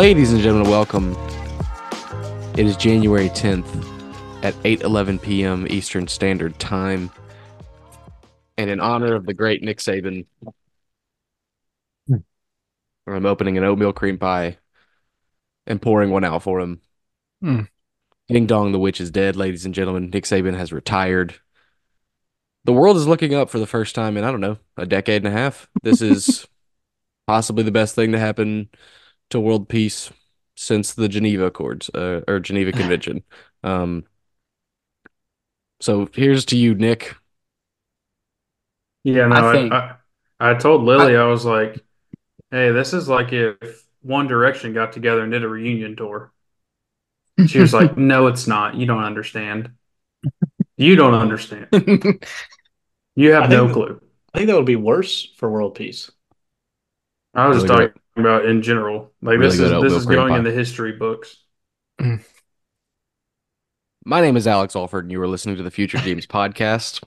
Ladies and gentlemen, welcome. It is January 10th at 8:11 p.m. Eastern Standard Time. And in honor of the great Nick Saban, I'm opening an oatmeal cream pie and pouring one out for him. Hmm. Ding dong, the witch is dead, ladies and gentlemen. Nick Saban has retired. The world is looking up for the first time in, I don't know, a decade and a half. This is possibly the best thing to happen to world peace since the Geneva Accords uh, or Geneva Convention. Um, so here's to you, Nick. Yeah, no, I I, think- I, I told Lily, I was like, hey, this is like if One Direction got together and did a reunion tour. She was like, no, it's not. You don't understand. You don't understand. You have I no think- clue. I think that would be worse for world peace. I was Really just talking about in general. Like Really this is this is going pie. in the history books. My name is Alex Alford, and you are listening to the Future Games podcast.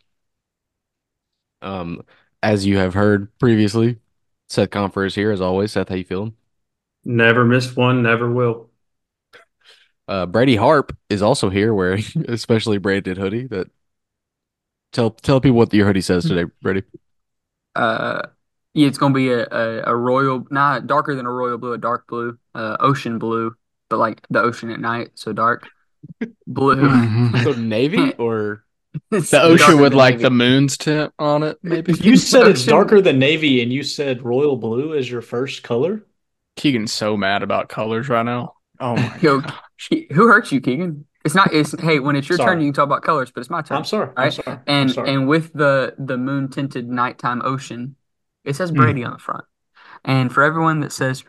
Um, as you have heard previously, Seth Confer is here as always. Seth, how you feeling? Never missed one, never will. Uh, Brady Harp is also here wearing especially branded hoodie. That tell tell people what your hoodie says today, Brady. Uh, yeah, it's gonna be a, a, a royal, not darker than a royal blue, a dark blue, uh, ocean blue, but like the ocean at night, so dark blue. Mm-hmm. So navy or It's The ocean with like navy. the moon's tint on it, maybe. You said it's darker than navy, and you said royal blue is your first color. Keegan's so mad about colors right now. Oh my Yo, god. Who hurt you, Keegan? It's not. It's hey, when it's your turn, you can talk about colors, but it's my turn. I'm sorry. I'm Right. sorry. I'm And sorry. and with the the moon tinted nighttime ocean, it says Brady on the front. And for everyone that says,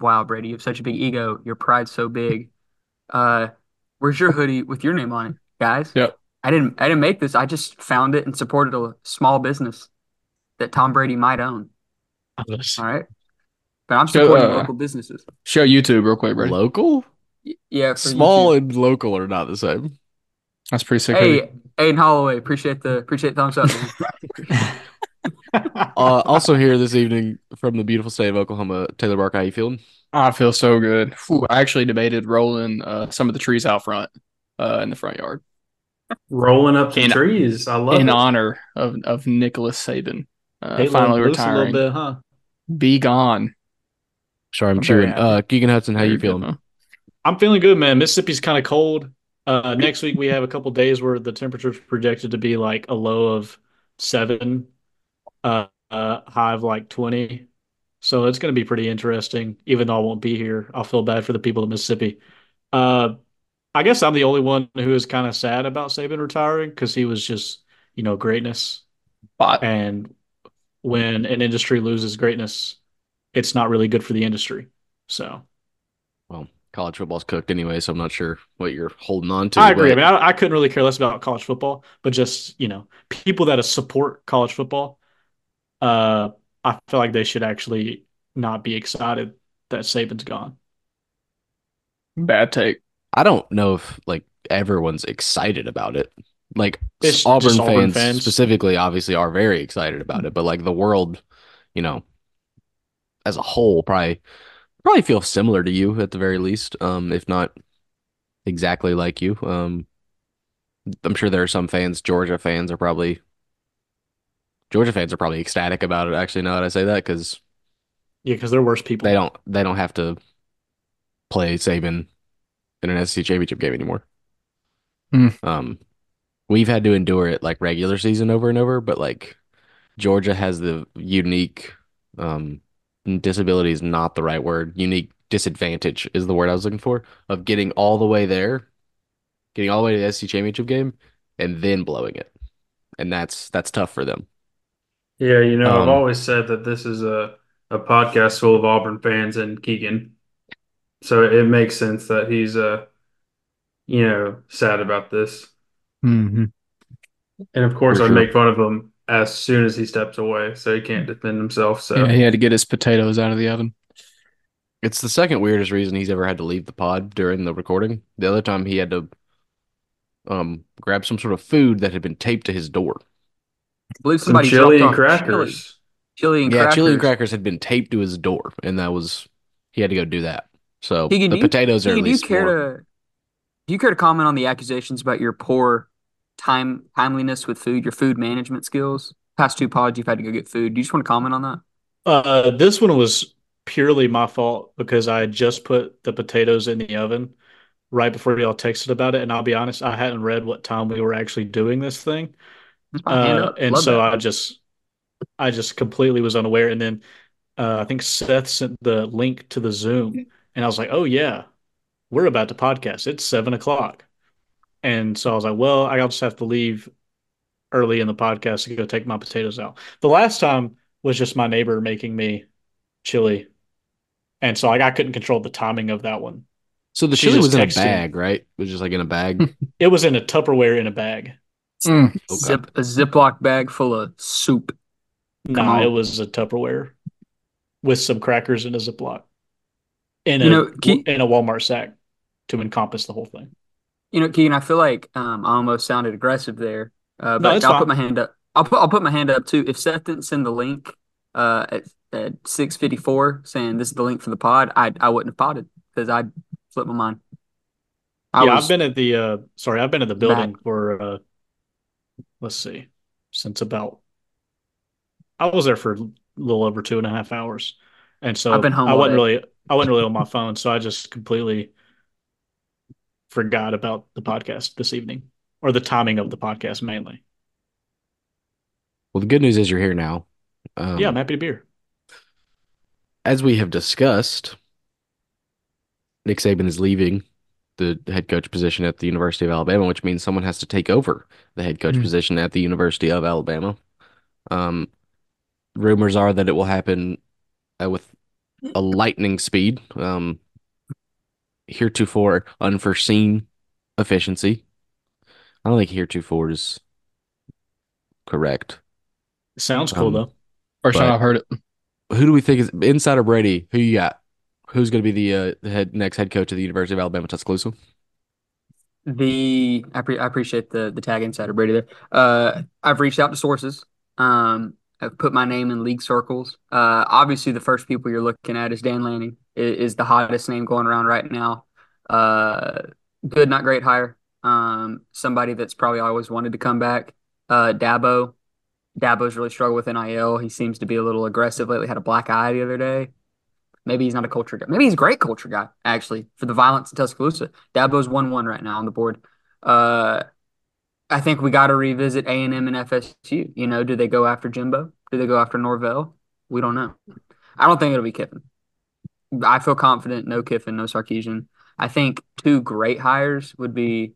"Wow, Brady, you have such a big ego. Your pride's so big," uh, where's your hoodie with your name on it, guys? Yep. I didn't I didn't make this. I just found it and supported a small business that Tom Brady might own. All right. But I'm So, supporting uh, local businesses. Show YouTube real quick, Brady. local? Y- Yeah, Small YouTube. and local are not the same. That's pretty sick. hoodie. Hey, Aiden Holloway, appreciate the appreciate the thumbs up. Man. Uh, also here this evening from the beautiful state of Oklahoma, Taylor Bark. How you feeling? I feel so good. Whew, I actually debated rolling uh, some of the trees out front uh, in the front yard Rolling up the In- trees. I love in it. honor of, of Nicholas Saban uh, Hey, finally him a little retiring. bit, huh? Be gone. Sorry, I'm, I'm very chewing. Uh, Keegan Hudson, how you feeling? man. I'm feeling good, man. Mississippi's kind of cold. Uh, next week we have a couple days where the temperature's projected to be like a low of seven, uh, uh, of like 20. So it's going to be pretty interesting. Even though I won't be here, I'll feel bad for the people of Mississippi. Uh, I guess I'm the only one who is kind of sad about Saban retiring because he was just, you know, greatness. But And when an industry loses greatness, it's not really good for the industry. So Well, college football's cooked anyway, so I'm not sure what you're holding on to. I agree. I mean, I, I couldn't really care less about college football, but just, you know, people that support college football, uh, I feel like they should actually not be excited that Saban's gone. bad take. I don't know if like everyone's excited about it. Like It's Auburn, just Auburn fans, fans. specifically, obviously, are very excited about it. But like the world, you know, as a whole, probably probably feel similar to you at the very least, um, if not exactly like you. Um, I'm sure there are some fans. Georgia fans are probably Georgia fans are probably ecstatic about it. Actually, now that I say that, because Yeah, because they're worse people. they don't they don't have to play Saban in an SEC championship game anymore. Hmm. Um, we've had to endure it like regular season over and over, but like Georgia has the unique um disability is not the right word. Unique disadvantage is the word I was looking for of getting all the way there, getting all the way to the SEC championship game, and then blowing it, and that's that's tough for them. Yeah, you know, I've Um, always said that this is a, a podcast full of Auburn fans and Keegan. So it makes sense that he's uh you know, sad about this. Mm-hmm. And of course For I'd sure. make fun of him as soon as he steps away, so he can't defend himself. So Yeah, he had to get his potatoes out of the oven. It's the second weirdest reason he's ever had to leave the pod during the recording. The other time he had to um grab some sort of food that had been taped to his door. I believe some chili and off chili, crackers. chili and yeah, crackers. chili and crackers had been taped to his door, and that was he had to go do that. So Keegan, the do you- potatoes are at Keegan, do you care more. to do you care to comment on the accusations about your poor time timeliness with food, your food management skills? Past two pods, you've had to go get food. Do you just want to comment on that? Uh, this one was purely my fault because I had just put the potatoes in the oven right before y'all texted about it, and I'll be honest, I hadn't read what time we were actually doing this thing. That's my hand Uh, and Love so that. I just I just completely was unaware. And then uh, I think Seth sent the link to the Zoom, and I was like, "Oh yeah, we're about to podcast. It's seven o'clock." And so I was like, "Well, I'll just have to leave early in the podcast to go take my potatoes out." The last time was just my neighbor making me chili, and so like I couldn't control the timing of that one. So the She chili was in a texted. bag, right? It was just like in a bag. It was in a Tupperware in a bag. Mm. Okay. Zip a Ziploc bag full of soup. Come Nah, it was a Tupperware with some crackers in a Ziploc in a You know, Ke- in a Walmart sack to encompass the whole thing. You know, Keegan, I feel like um, I almost sounded aggressive there, uh, but it's I'll fine. put my hand up. I'll put I'll put my hand up too. If Seth didn't send the link uh, at at six fifty four saying this is the link for the pod, I I wouldn't have podded because I'd flip my mind. I yeah, I've been at the uh sorry, I've been at the building for uh let's see, since about I was there for a little over two and a half hours. And so I've been home I wasn't day. really I wasn't really on my phone, so I just completely forgot about the podcast this evening. Or the timing of the podcast mainly. Well, the good news is you're here now. Um, yeah, I'm happy to be here. as we have discussed, Nick Saban is leaving the head coach position at the University of Alabama, which means someone has to take over the head coach Hmm. position at the University of Alabama. Um, rumors are that it will happen uh, with a lightning speed. Um, heretofore unforeseen efficiency. I don't think heretofore is correct. Sounds cool Um, though. First time I've heard it. Who do we think is inside of Brady? Who you got? Who's going to be the, uh, the head next head coach of the University of Alabama Tuscaloosa? The I, pre- I appreciate the the tag insider Brady there. Uh, I've reached out to sources. Um, I've put my name in league circles. Uh, obviously the first people you're looking at is Dan Lanning. Is, the hottest name going around right now. Uh, good, not great hire. Um, somebody that's probably always wanted to come back. Uh, Dabo. Dabo's really struggled with NIL. He seems to be a little aggressive lately. Had a black eye the other day. Maybe he's not a culture guy. Maybe he's a great culture guy, actually, for the violence in Tuscaloosa. Dabo's 1 1 right now on the board. Uh, I think we got to revisit A&M and FSU. You know, do they go after Jimbo? Do they go after Norvell? We don't know. I don't think it'll be Kiffin. I feel confident no Kiffin, no Sarkisian. I think two great hires would be,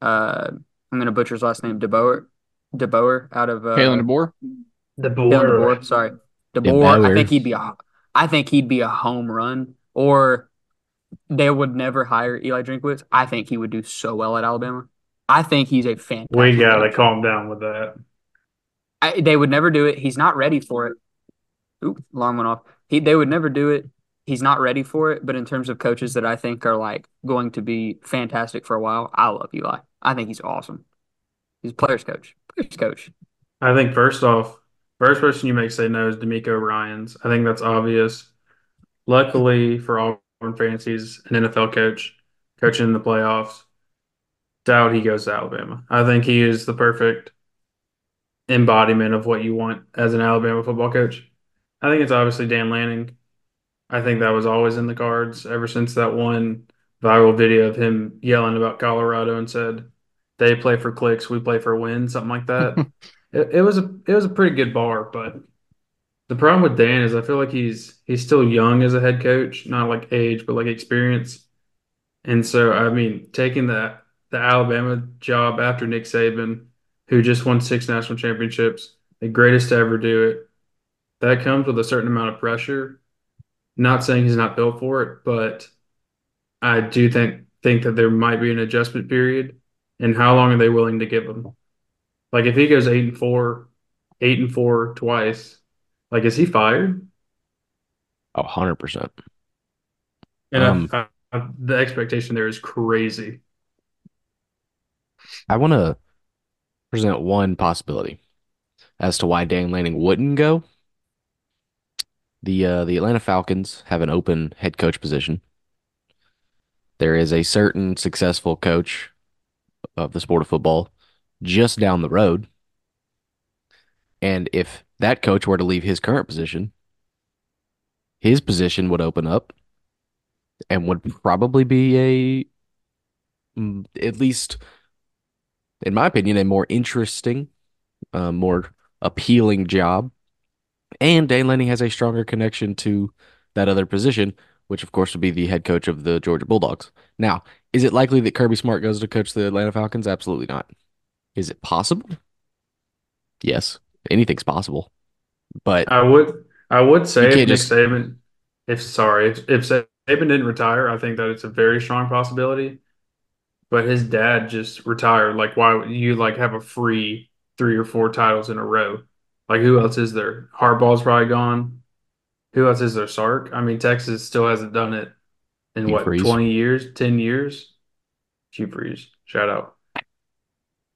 uh, I'm going to butcher his last name, DeBoer, DeBoer out of uh, Kalen DeBoer. The Kalen DeBoer, sorry. DeBoer, DeBoer. I think he'd be a I think he'd be a home run. Or they would never hire Eli Drinkwitz. I think he would do so well at Alabama. I think he's a fan. We gotta calm down with that. I, they would never do it. He's not ready for it. Oop, alarm went off. He they would never do it. He's not ready for it. But in terms of coaches that I think are like going to be fantastic for a while, I love Eli. I think he's awesome. He's a players coach. Players coach. I think first off, first person you make say no is DeMeco Ryans. I think that's obvious. Luckily for Auburn fans, he's an NFL coach, coaching in the playoffs. Doubt he goes to Alabama. I think he is the perfect embodiment of what you want as an Alabama football coach. I think it's obviously Dan Lanning. I think that was always in the cards ever since that one viral video of him yelling about Colorado and said, "They play for clicks, we play for wins," something like that. it, was a it was a pretty good bar, but the problem with Dan is I feel like he's he's still young as a head coach, not like age, but like experience. And so I mean, taking the the Alabama job after Nick Saban, who just won six national championships, the greatest to ever do it, that comes with a certain amount of pressure. Not saying he's not built for it, but I do think think that there might be an adjustment period. And how long are they willing to give him? Like if he goes eight and four, eight and four twice, like is he fired? Oh, 100%. And Um, I, I, the expectation there is crazy. I want to present one possibility as to why Dan Lanning wouldn't go. The uh, the Atlanta Falcons have an open head coach position. there is a certain successful coach of the sport of football just down the road. And if that coach were to leave his current position, his position would open up and would probably be a, mm, at least in my opinion, a more interesting, uh, more appealing job. And Dane Lanning has a stronger connection to that other position, which of course would be the head coach of the Georgia Bulldogs. Now, is it likely that Kirby Smart goes to coach the Atlanta Falcons? Absolutely not. Is it possible? Yes, anything's possible. But I would I would say if Nick just- Saban, if sorry, if, if Saban didn't retire, I think that it's a very strong possibility. But his dad just retired. Like, why would you like have a free three or four titles in a row? Like, who else is there? Harbaugh's probably gone. Who else is there? Sark. I mean, Texas still hasn't done it in Hugh what Freeze. twenty years, ten years. Hugh Freeze, shout out.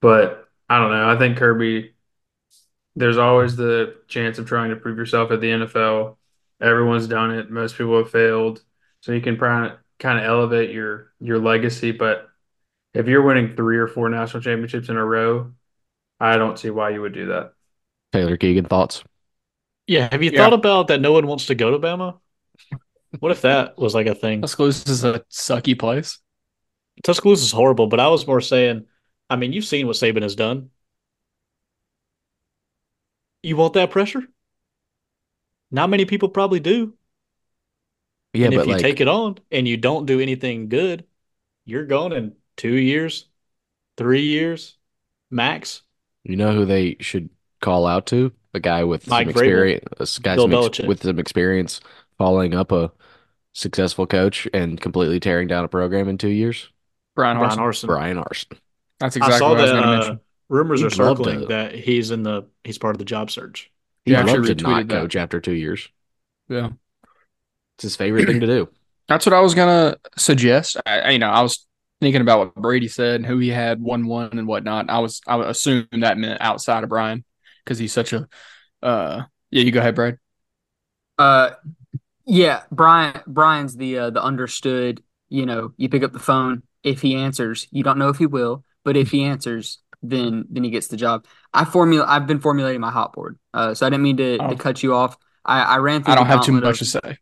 But I don't know. I think Kirby. There's always the chance of trying to prove yourself at the NFL. Everyone's done it. Most people have failed, so you can kind of kind of elevate your your legacy. But if you're winning three or four national championships in a row, I don't see why you would do that. Taylor Keegan, thoughts? Yeah, have you Yeah. thought about that? No one wants to go to Bama. What if that was like a thing? Tuscaloosa is a sucky place. Tuscaloosa is horrible, but I was more saying, I mean, you've seen what Saban has done. You want that pressure? Not many people probably do. Yeah, and if but you like, take it on and you don't do anything good, you're gone in two years, three years, max. you know who they should call out to? A guy with Mike some Vrabel. experience, a guy some ex- with some experience following up a successful coach and completely tearing down a program in two years. Brian Bryan Harsin. Harson. Brian Arson. That's I exactly saw what I was that going to uh, mention. rumors He'd are circling that he's in the he's part of the job search. He Yeah, I actually to not retweeted that. coach after two years. Yeah. It's his favorite thing to do. That's what I was gonna suggest. I, I- you know, I was thinking about what Brady said and who he had one one and whatnot. I was I would assume that meant outside of Brian because he's such a. uh Yeah, you go ahead, Brad. Uh, yeah, Brian. Brian's the uh, the understood. You know, you pick up the phone. If he answers, you don't know if he will, but if he answers, then then he gets the job. I formula. I've been formulating my hot board. Uh, so I didn't mean to, Oh. to cut you off. I, I ran through. I don't the have too much to say.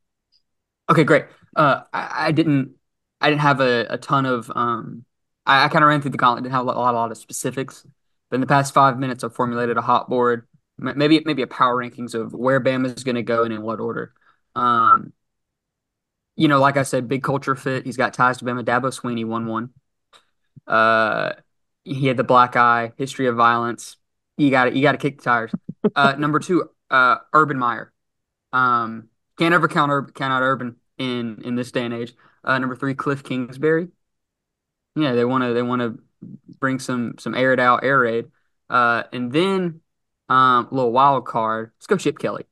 Okay, great. Uh, I, I didn't. I didn't have a, a ton of. Um, I, I kind of ran through the gauntlet. Didn't have a lot, a lot, a lot of specifics. But in the past five minutes, I've formulated a hot board. Maybe maybe a power rankings of where Bama is going to go and in what order. Um, you know, like I said, big culture fit. He's got ties to Bama. Dabo Swinney won one. Uh, he had the black eye, history of violence. You got it. you got to kick the tires. Uh, number two, uh, Urban Meyer. Um, can't ever count Urban, count out Urban in in this day and age. Uh, number three, Cliff Kingsbury. Yeah, they want to they want to bring some some air it out air raid. Uh, and then um, a little wild card. Let's go Chip Kelly.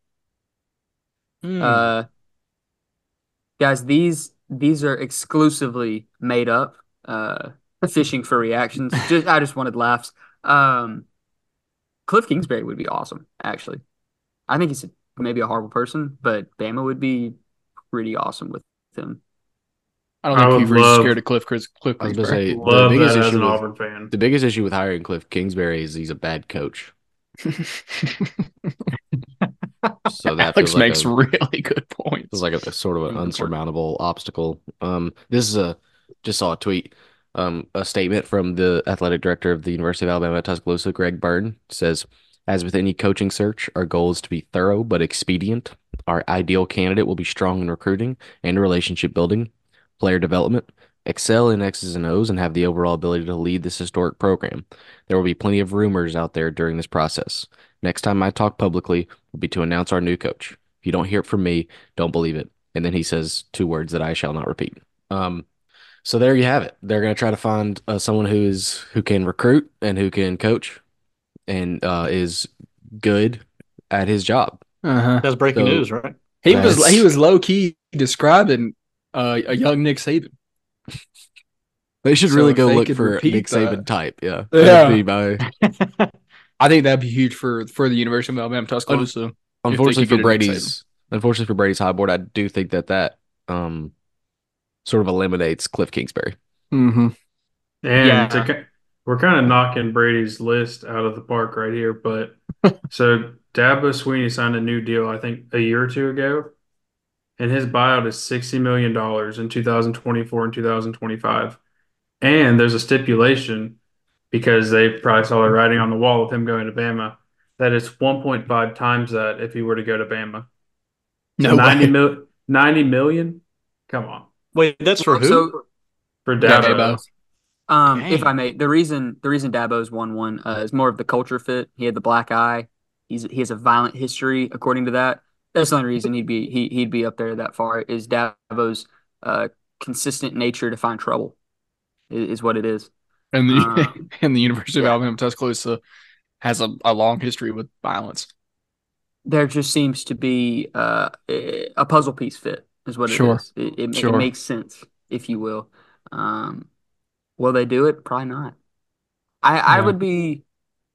Hmm. Uh, guys, these these are exclusively made up. Uh, fishing for reactions. Just I just wanted laughs. Um, Cliff Kingsbury would be awesome. Actually, I think he's a, maybe a horrible person, but Bama would be pretty awesome with him. I don't think would Hugh Freeze love- scared of Cliff Chris Cliff I was gonna Kingsbury. say the biggest issue with, Auburn fan. the biggest issue with hiring Cliff Kingsbury is he's a bad coach. So that Alex like makes a, really good points. It's like a, a sort of an Really unsurmountable obstacle. Um, this is a just saw a tweet, um, a statement from the athletic director of the University of Alabama at Tuscaloosa, Greg Byrne, says, "As with any coaching search, our goal is to be thorough but expedient. Our ideal candidate will be strong in recruiting and relationship building, player development." Excel in X's and O's and have the overall ability to lead this historic program. There will be plenty of rumors out there during this process. Next time I talk publicly will be to announce our new coach. If you don't hear it from me, don't believe it. And then he says two words that I shall not repeat. Um, so there you have it. They're going to try to find uh, someone who is who can recruit and who can coach and uh, is good at his job. Uh-huh. That's breaking So- news, right? He was he was low key describing uh, a young Nick Saban. They should So really go look for repeat Nick Saban that- type. Yeah, Yeah. Be my- I think that'd be huge for for the University of Alabama Tuscaloosa. unfortunately for get a Nick Brady's unfortunately for Brady's high board, I do think that that um sort of eliminates Cliff Kingsbury. Mm-hmm. And Yeah. to, we're kind of knocking Brady's list out of the park right here. But so Dabo Swinney signed a new deal, I think, a year or two ago, and his buyout is sixty million dollars in two thousand twenty-four and two thousand twenty-five. And there's a stipulation because they probably saw the writing on the wall of him going to Bama that it's one point five times that if he were to go to Bama. So No 90 way. mil- 90 million? Come on. Wait, that's for who? So, For Yeah, Dabo. Dabo. um, if I may, the reason the reason Dabo's won one uh, is more of the culture fit. He had the black eye. He's he has a violent history, according to that. That's the only reason he'd be he he'd be up there that far. Is Dabo's uh, consistent nature to find trouble, is, is what it is. And the Um, and the University yeah. of Alabama Tuscaloosa has a, a long history with violence. There just seems to be uh, a puzzle piece fit, is what it Sure. is. It, it, Sure. it makes sense, if you will. Um, will they do it? Probably not. I I Yeah. would be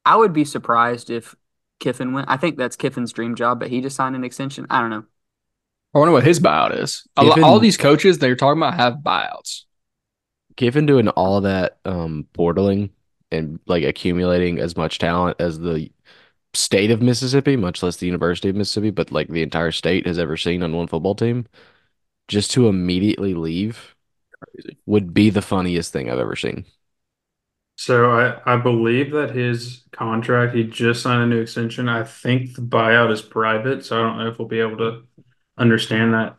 I would be surprised if Kiffin went. I think that's Kiffin's dream job, but he just signed an extension. I don't know. I wonder what his buyout is. A lo- Given- all these coaches they're talking about have buyouts. Given doing all that um portaling and like accumulating as much talent as the state of Mississippi, much less the University of Mississippi, but like the entire state has ever seen on one football team, just to immediately leave Crazy. would be the funniest thing I've ever seen. So I, I believe that his contract, he just signed a new extension. I think the buyout is private, so I don't know if we'll be able to understand that.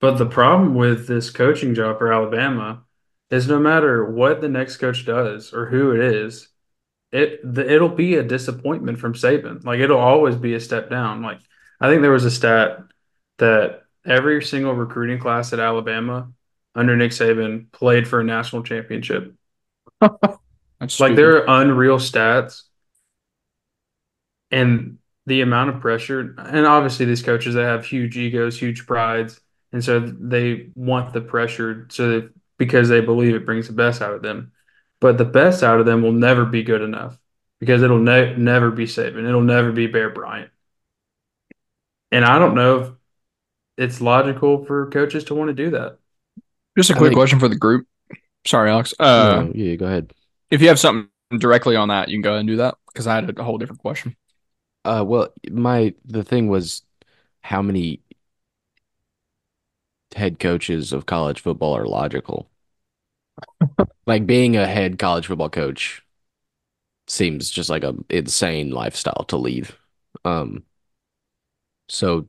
But the problem with this coaching job for Alabama is no matter what the next coach does or who it is, it the, it'll be a disappointment from Saban. Like it'll always be a step down. Like I think there was a stat that every single recruiting class at Alabama under Nick Saban played for a national championship. That's Like there are unreal stats, and the amount of pressure, and obviously these coaches they have huge egos, huge prides, and so they want the pressure so that because they believe it brings the best out of them. But the best out of them will never be good enough because it'll ne- never be Saban. It'll never be Bear Bryant. And I don't know if it's logical for coaches to want to do that. Just a quick think- question for the group. Sorry, Alex. Uh, No, yeah, go ahead. if you have something directly on that, you can go ahead and do that because I had a whole different question. Uh, well, my the thing was how many head coaches of college football are logical. Like being a head college football coach seems just like a insane lifestyle to leave. Um, so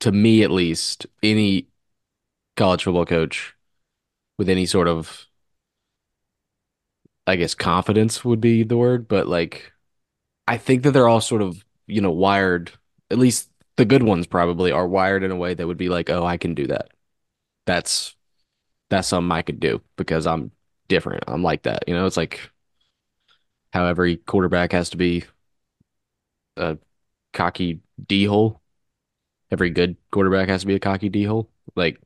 to me at least, any college football coach with any sort of I guess confidence would be the word, but like I think that they're all sort of, you know, wired, at least the good ones probably are wired in a way that would be like, oh, I can do that. That's that's something I could do because I'm different. I'm like that. You know, it's like how every quarterback has to be a cocky D hole. Every good quarterback has to be a cocky D hole. Like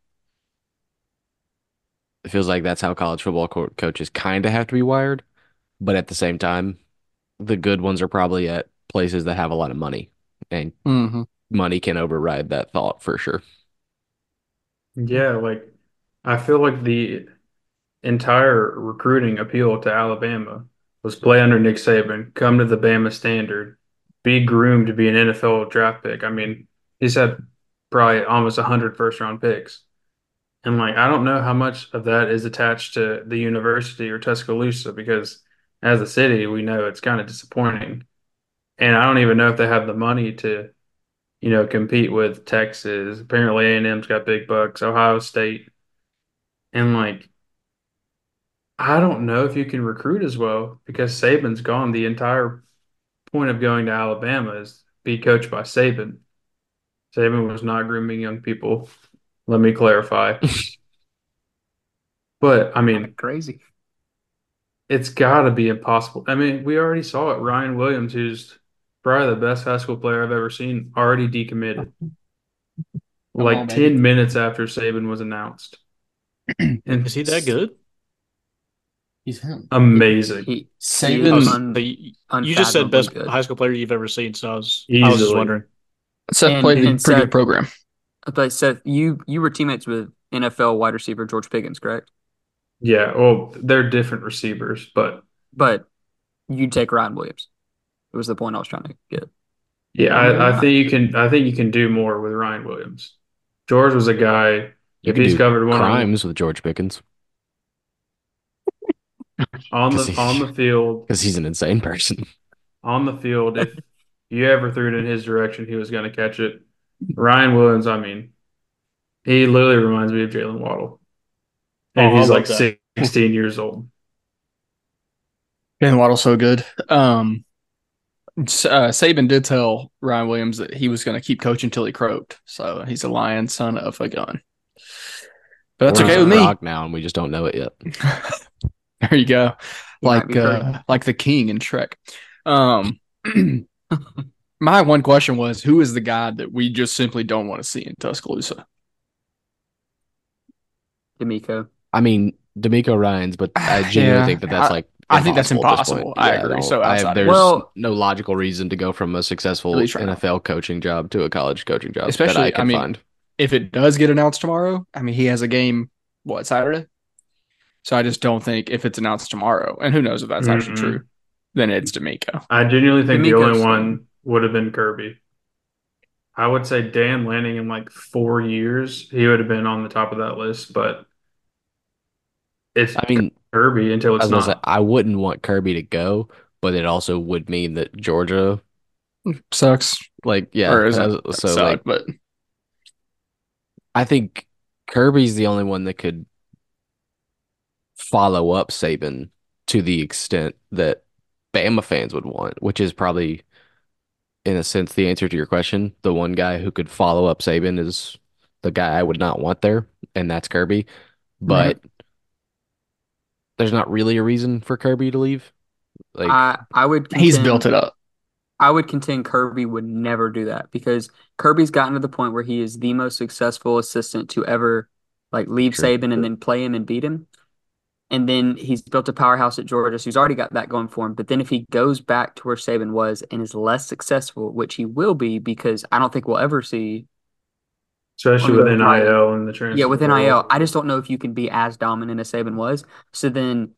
it feels like that's how college football co- coaches kind of have to be wired, but at the same time, the good ones are probably at places that have a lot of money, and Mm-hmm. money can override that thought for sure. Yeah, like I feel like the entire recruiting appeal to Alabama was play under Nick Saban, come to the Bama standard, be groomed to be an NFL draft pick. I mean, he's had probably almost 100 first round picks. And like, I don't know how much of that is attached to the university or Tuscaloosa because as a city, we know it's kind of disappointing. And I don't even know if they have the money to, you know, compete with Texas. Apparently A&M's got big bucks, Ohio State. And like, I don't know if you can recruit as well because Saban's gone. The entire point of going to Alabama is be coached by Saban. Saban was not grooming young people. Let me clarify. But I mean, Crazy. it's got to be impossible. I mean, we already saw it. Ryan Williams, who's probably the best high school player I've ever seen, already decommitted. Like on, 10 baby. minutes after Saban was announced. And Is he that good? He's him. Amazing. He, Saban- he I was- un- you, you just said best good. high school player you've ever seen, so I was, I was just wondering. Seth And- played in a pretty Seth- good program. But Seth, you you were teammates with NFL wide receiver George Pickens, correct? Yeah, well, they're different receivers, but But you'd take Ryan Williams. It was the point I was trying to get. yeah, I, I think you can. I think you can do more with Ryan Williams. George was a guy. You If he's do covered one on, crimes with George Pickens on the he- on the field, because he's an insane person. on the field, if you ever threw it in his direction, he was going to catch it. Ryan Williams, I mean, he literally reminds me of Jaylen Waddle, and Oh, he's like that. 16 years old. Jaylen Waddle's so good. Um, uh, Saban did tell Ryan Williams that he was going to keep coaching until he croaked. So he's a lion, son of a gun. But that's Or okay with me. rock now, and we just don't know it yet. There you go. Like uh, like the king in Shrek. Um, my one question was, who is the guy that we just simply don't want to see in Tuscaloosa? DeMeco. I mean, DeMeco Ryan's, but I genuinely Yeah, think that that's I- like I think that's impossible. I Yeah, agree. don't- So I- outside of- there's Well- no logical reason to go from a successful At least right now. NFL coaching job to a college coaching job Especially, I I can mean, find. If it does get announced tomorrow, I mean, he has a game, what, Saturday? So I just don't think if it's announced tomorrow, and who knows if that's actually Mm-mm. true, then it's DeMeco. I genuinely think the only one would have been Kirby. I would say Dan Lanning in like four years, he would have been on the top of that list, but it's I mean, Kirby until it's was gonna say, not. I wouldn't want Kirby to go, but it also would mean that Georgia, Sucks. like, yeah, or is as- it so suck, like, but I think Kirby's the only one that could follow up Saban to the extent that Bama fans would want, which is probably, in a sense, the answer to your question. The one guy who could follow up Saban is the guy I would not want there, and that's Kirby. But there's not really a reason for Kirby to leave. Like, I I would he's built it up. I would contend Kirby would never do that because Kirby's gotten to the point where he is the most successful assistant to ever like leave True. Saban and then play him and beat him. And then he's built a powerhouse at Georgia, so he's already got that going for him. But then if he goes back to where Saban was and is less successful, which he will be, because I don't think we'll ever see Especially with right. NIL and the transfer. yeah, with. NIL, I just don't know if you can be as dominant as Saban was. So then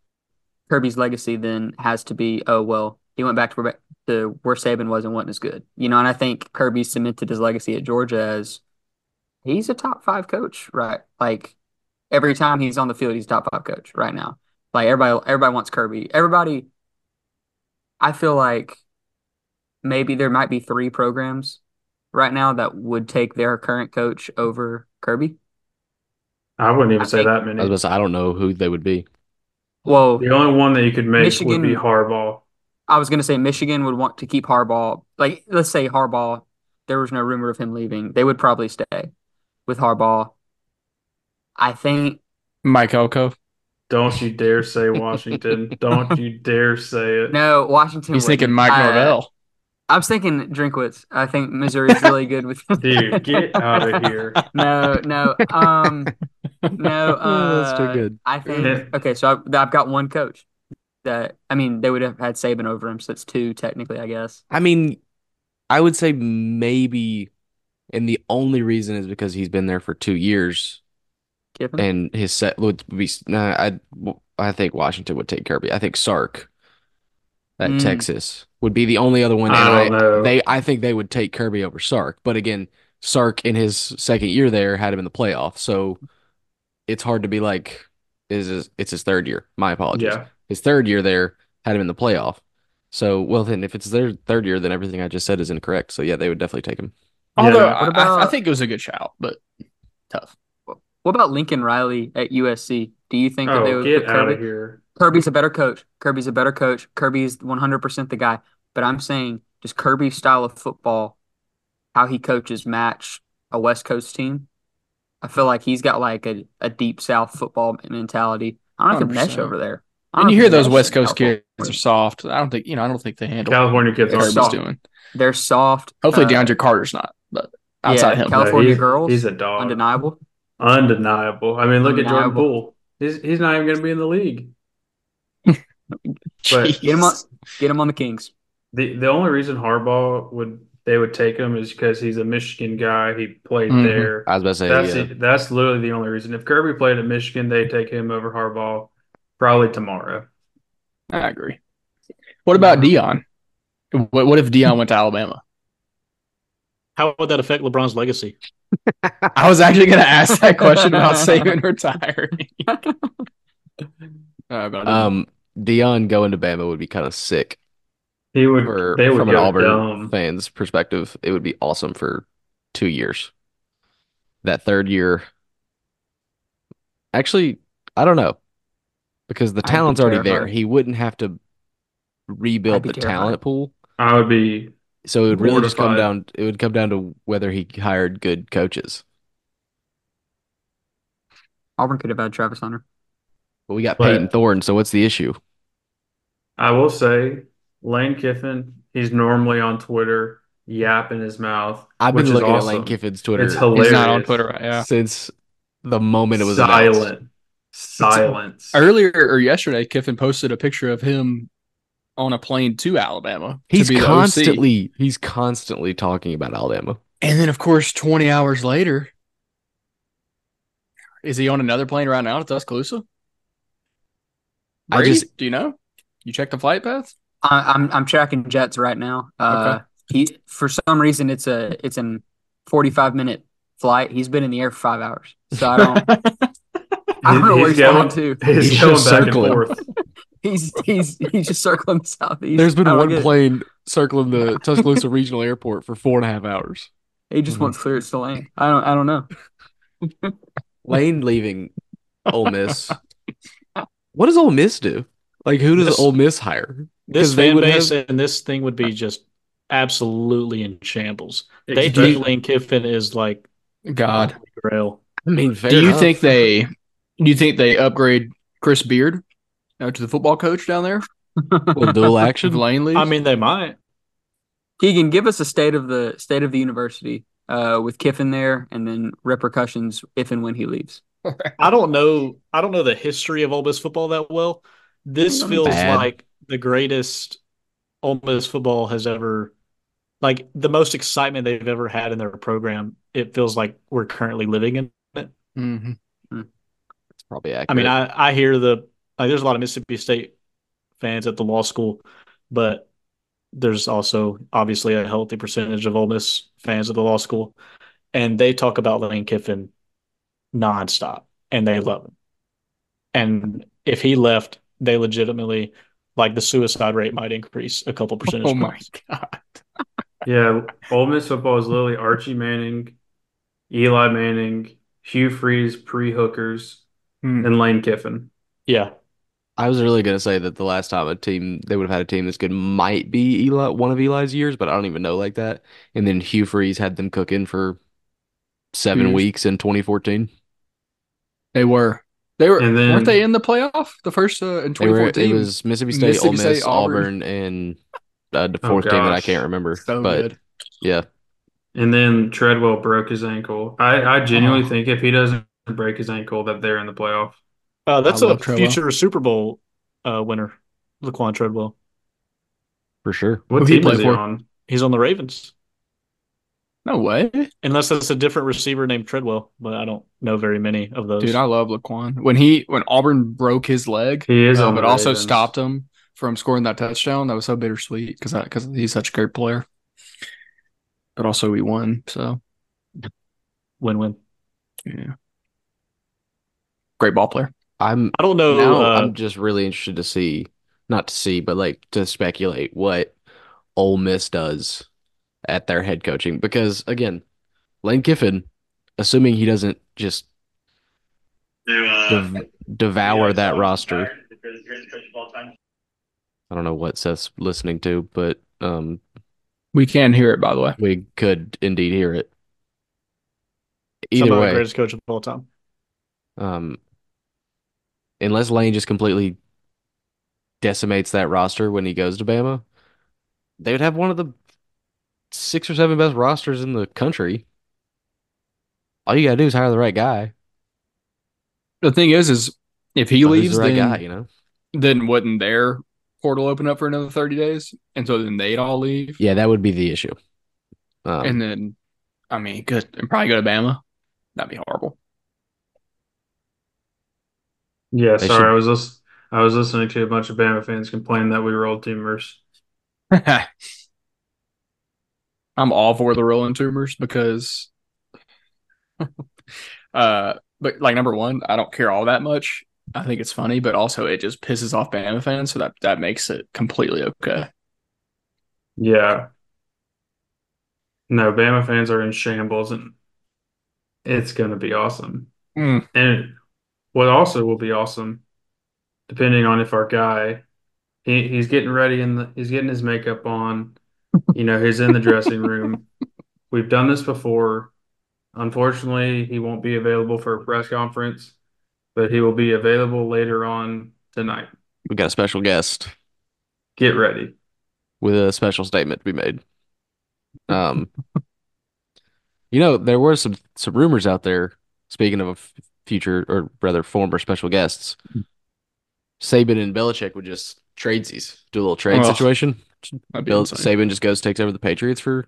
Kirby's legacy then has to be, oh well, he went back to where, to where Saban was and wasn't as good, you know. And I think Kirby cemented his legacy at Georgia as he's a top five coach, right? Like every time he's on the field, he's top five coach right now. Like everybody, everybody wants Kirby. Everybody, I feel like maybe there might be three programs right now that would take their current coach over Kirby. I wouldn't even I say think- that I was many. about to say, I don't know who they would be. Well, The only one that you could make would be Harbaugh. I was going to say Michigan would want to keep Harbaugh. Like, let's say Harbaugh, there was no rumor of him leaving. They would probably stay with Harbaugh. I think, Mike Elko. Don't you dare say Washington. Don't you dare say it. no, Washington. He's wouldn't. thinking Mike Uh, Norvell. I was thinking Drinkwitz. I think Missouri's really good with. Dude, get out of here. no, no, um, no. Uh, That's too good. I think okay. So I've, I've got one coach that I mean they would have had Saban over him, so that's two technically, I guess. I mean, I would say maybe, and the only reason is because he's been there for two years, Kiffin. and his set would be. Nah, I I think Washington would take Kirby. I think Sark at Mm. Texas would be the only other one. I and don't know. They, I think they would take Kirby over Sark. But again, Sark in his second year there had him in the playoff, so it's hard to be like, is his, it's his third year. My apologies. Yeah. His third year there had him in the playoff. So, well, then if it's their third year, then everything I just said is incorrect. So, yeah, they would definitely take him. Although Yeah. I, What I- I think it was a good shout, but tough. What about Lincoln Riley at USC? Do you think that they Oh, would get put out Kirby? of here. Kirby's a better coach. Kirby's a better coach. Kirby's 100% the guy. But I'm saying, does Kirby's style of football, how he coaches, match a West Coast team? I feel like he's got like a, a deep South football mentality. I don't know if mesh over there. I And you hear those West in Coast kids are soft. I don't think you know. I don't think they handle California kids They're soft. Doing. They're soft. Hopefully, uh, DeAndre Carter's not, but outside yeah, him, Cal- California he's, girls, He's a dog. Undeniable. Undeniable. I mean, look at Jordan Undeniable. Poole. He's he's not even going to be in the league. But Get him on, get him on the Kings. the the only reason Harbaugh would they would take him is because he's a Michigan guy. He played Mhm. there. I was about to say, That's yeah. it. That's literally the only reason. If Kirby played at Michigan, they take him over Harbaugh probably tomorrow. I agree. What about Deion? What, what if Deion went to Alabama? How would that affect LeBron's legacy? I was actually going to ask that question about Saban retiring. Uh, but I didn't. Um, Deion going to Bama would be kind of sick He would. for they would from an Auburn dumb. fans' perspective. It would be awesome for two years. That third year, actually, I don't know because the I'd be talent's already there. He wouldn't have to rebuild the terrified. talent pool. I would be. So it would really just come down. It would come down to whether he hired good coaches. Auburn could have had Travis Hunter. But we got But- Payton Thorne. So what's the issue? I will say, Lane Kiffin. He's normally on Twitter yapping his mouth. I've been which is looking at. Lane Kiffin's Twitter It's hilarious. He's not on Twitter yeah. since the moment it was announced. silent. Silence. Earlier or yesterday, Kiffin posted a picture of him on a plane to Alabama. to He's be the constantly he's constantly talking about Alabama. And then, of course, 20 hours later, is he on another plane right now to Tuscaloosa? I just- do you know? You check the flight path? I, I'm I'm tracking Jets right now. Uh, he for some reason it's a it's an 45 minute flight. He's been in the air for five hours, so I don't I don't know where he's going to. He's, He's going just back circling. and forth. He's he's he's just circling the southeast. There's been one get it. plane circling the Tuscaloosa Regional Airport for four and a half hours. He just wants clearance to land. I don't I don't know. Lane leaving Ole Miss. What does Ole Miss do? Like who does This- Ole Miss hire? This 'Cause they fan base have- and this thing would be just absolutely in shambles. They Especially- think Lane Kiffin is like God. Grail. I mean, fair do you enough. think they do you think they upgrade Chris Beard to the football coach down there? will dual action? Lane leaves? I mean, they might. Keegan, give us a state of the state of the university uh, with Kiffin there, and then repercussions if and when he leaves. I don't know. I don't know the history of Ole Miss football that well. This feels Bad. like the greatest Ole Miss football has ever, like the most excitement they've ever had in their program. It feels like we're currently living in it. Mhm. It's probably accurate. I mean, I I hear the like. There's a lot of Mississippi State fans at the law school, but there's also obviously a healthy percentage of Ole Miss fans at the law school, and they talk about Lane Kiffin nonstop, and they love him. And if he left, they legitimately like the suicide rate might increase a couple percentage Oh my points. god. Yeah, Ole Miss football is literally Archie Manning, Eli Manning, Hugh Freeze, pre hookers, Hmm. and Lane Kiffin. Yeah, I was really gonna say that the last time a team they would have had a team this good might be Eli one of Eli's years, but I don't even know like that. And then Hugh Freeze had them cooking for seven Years. weeks in 2014. They were. They were. Then, weren't they in the playoff the first uh, in They were, 2014? it was Mississippi State, Mississippi Ole Miss, State, Auburn. Auburn, and uh, the Oh, fourth team that I can't remember. so but good. yeah, And then Treadwell broke his ankle. I, I genuinely Oh. think if he doesn't break his ankle, that they're in the playoff. Uh, that's a Treadwell. future Super Bowl uh, winner, Laquon Treadwell. for sure. What Who he team play is he for? on? He's on the Ravens, No way, unless that's a different receiver named Treadwell, but I don't know very many of those. dude. I love Laquan. When he when Auburn broke his leg, He is uh, but also Ravens. stopped him from scoring that touchdown. That was so bittersweet because because he's such a great player. But also we won, so Win-win. yeah, great ball player. I'm I don't know. now uh, I'm just really interested to see, not to see, but like to speculate what Ole Miss does at their head coaching because again, Lane Kiffin, assuming he doesn't just dev- devour that roster. I don't know what Seth's listening to, but um, We can hear it by the way. we could indeed hear it. some Either of the way, greatest coach of all time. um, unless Lane just completely decimates that roster when he goes to Bama, they would have one of the six or seven best rosters in the country. All you gotta do is hire the right guy. The thing is, is if he leaves, the right then guy, you know? then wouldn't their portal open up for another thirty days, and so then they'd all leave. Yeah, that would be the issue. Um, and then, I mean, good and probably go to Bama. That'd be horrible. Yeah, They sorry, should- I was lis- I was listening to a bunch of Bama fans complain that we rolled Toomer's. I'm all for the rolling Toomer's because, uh, but like number one, I don't care all that much. I think it's funny, but also it just pisses off Bama fans, so that that makes it completely okay. Yeah. No, Bama fans are in shambles, and it's going to be awesome. Mm. And what also will be awesome, depending on if our guy, he, he's getting ready and the, he's getting his makeup on, you know, he's in the dressing room. We've done this before. Unfortunately, he won't be available for a press conference, but he will be available later on tonight. we got a special guest Get ready. with a special statement to be made. Um, you know, there were some some rumors out there. Speaking of future or rather former special guests, Saban and Belichick would just trade these, do a little trade Oh, situation. Bill. Saban just goes takes over the Patriots for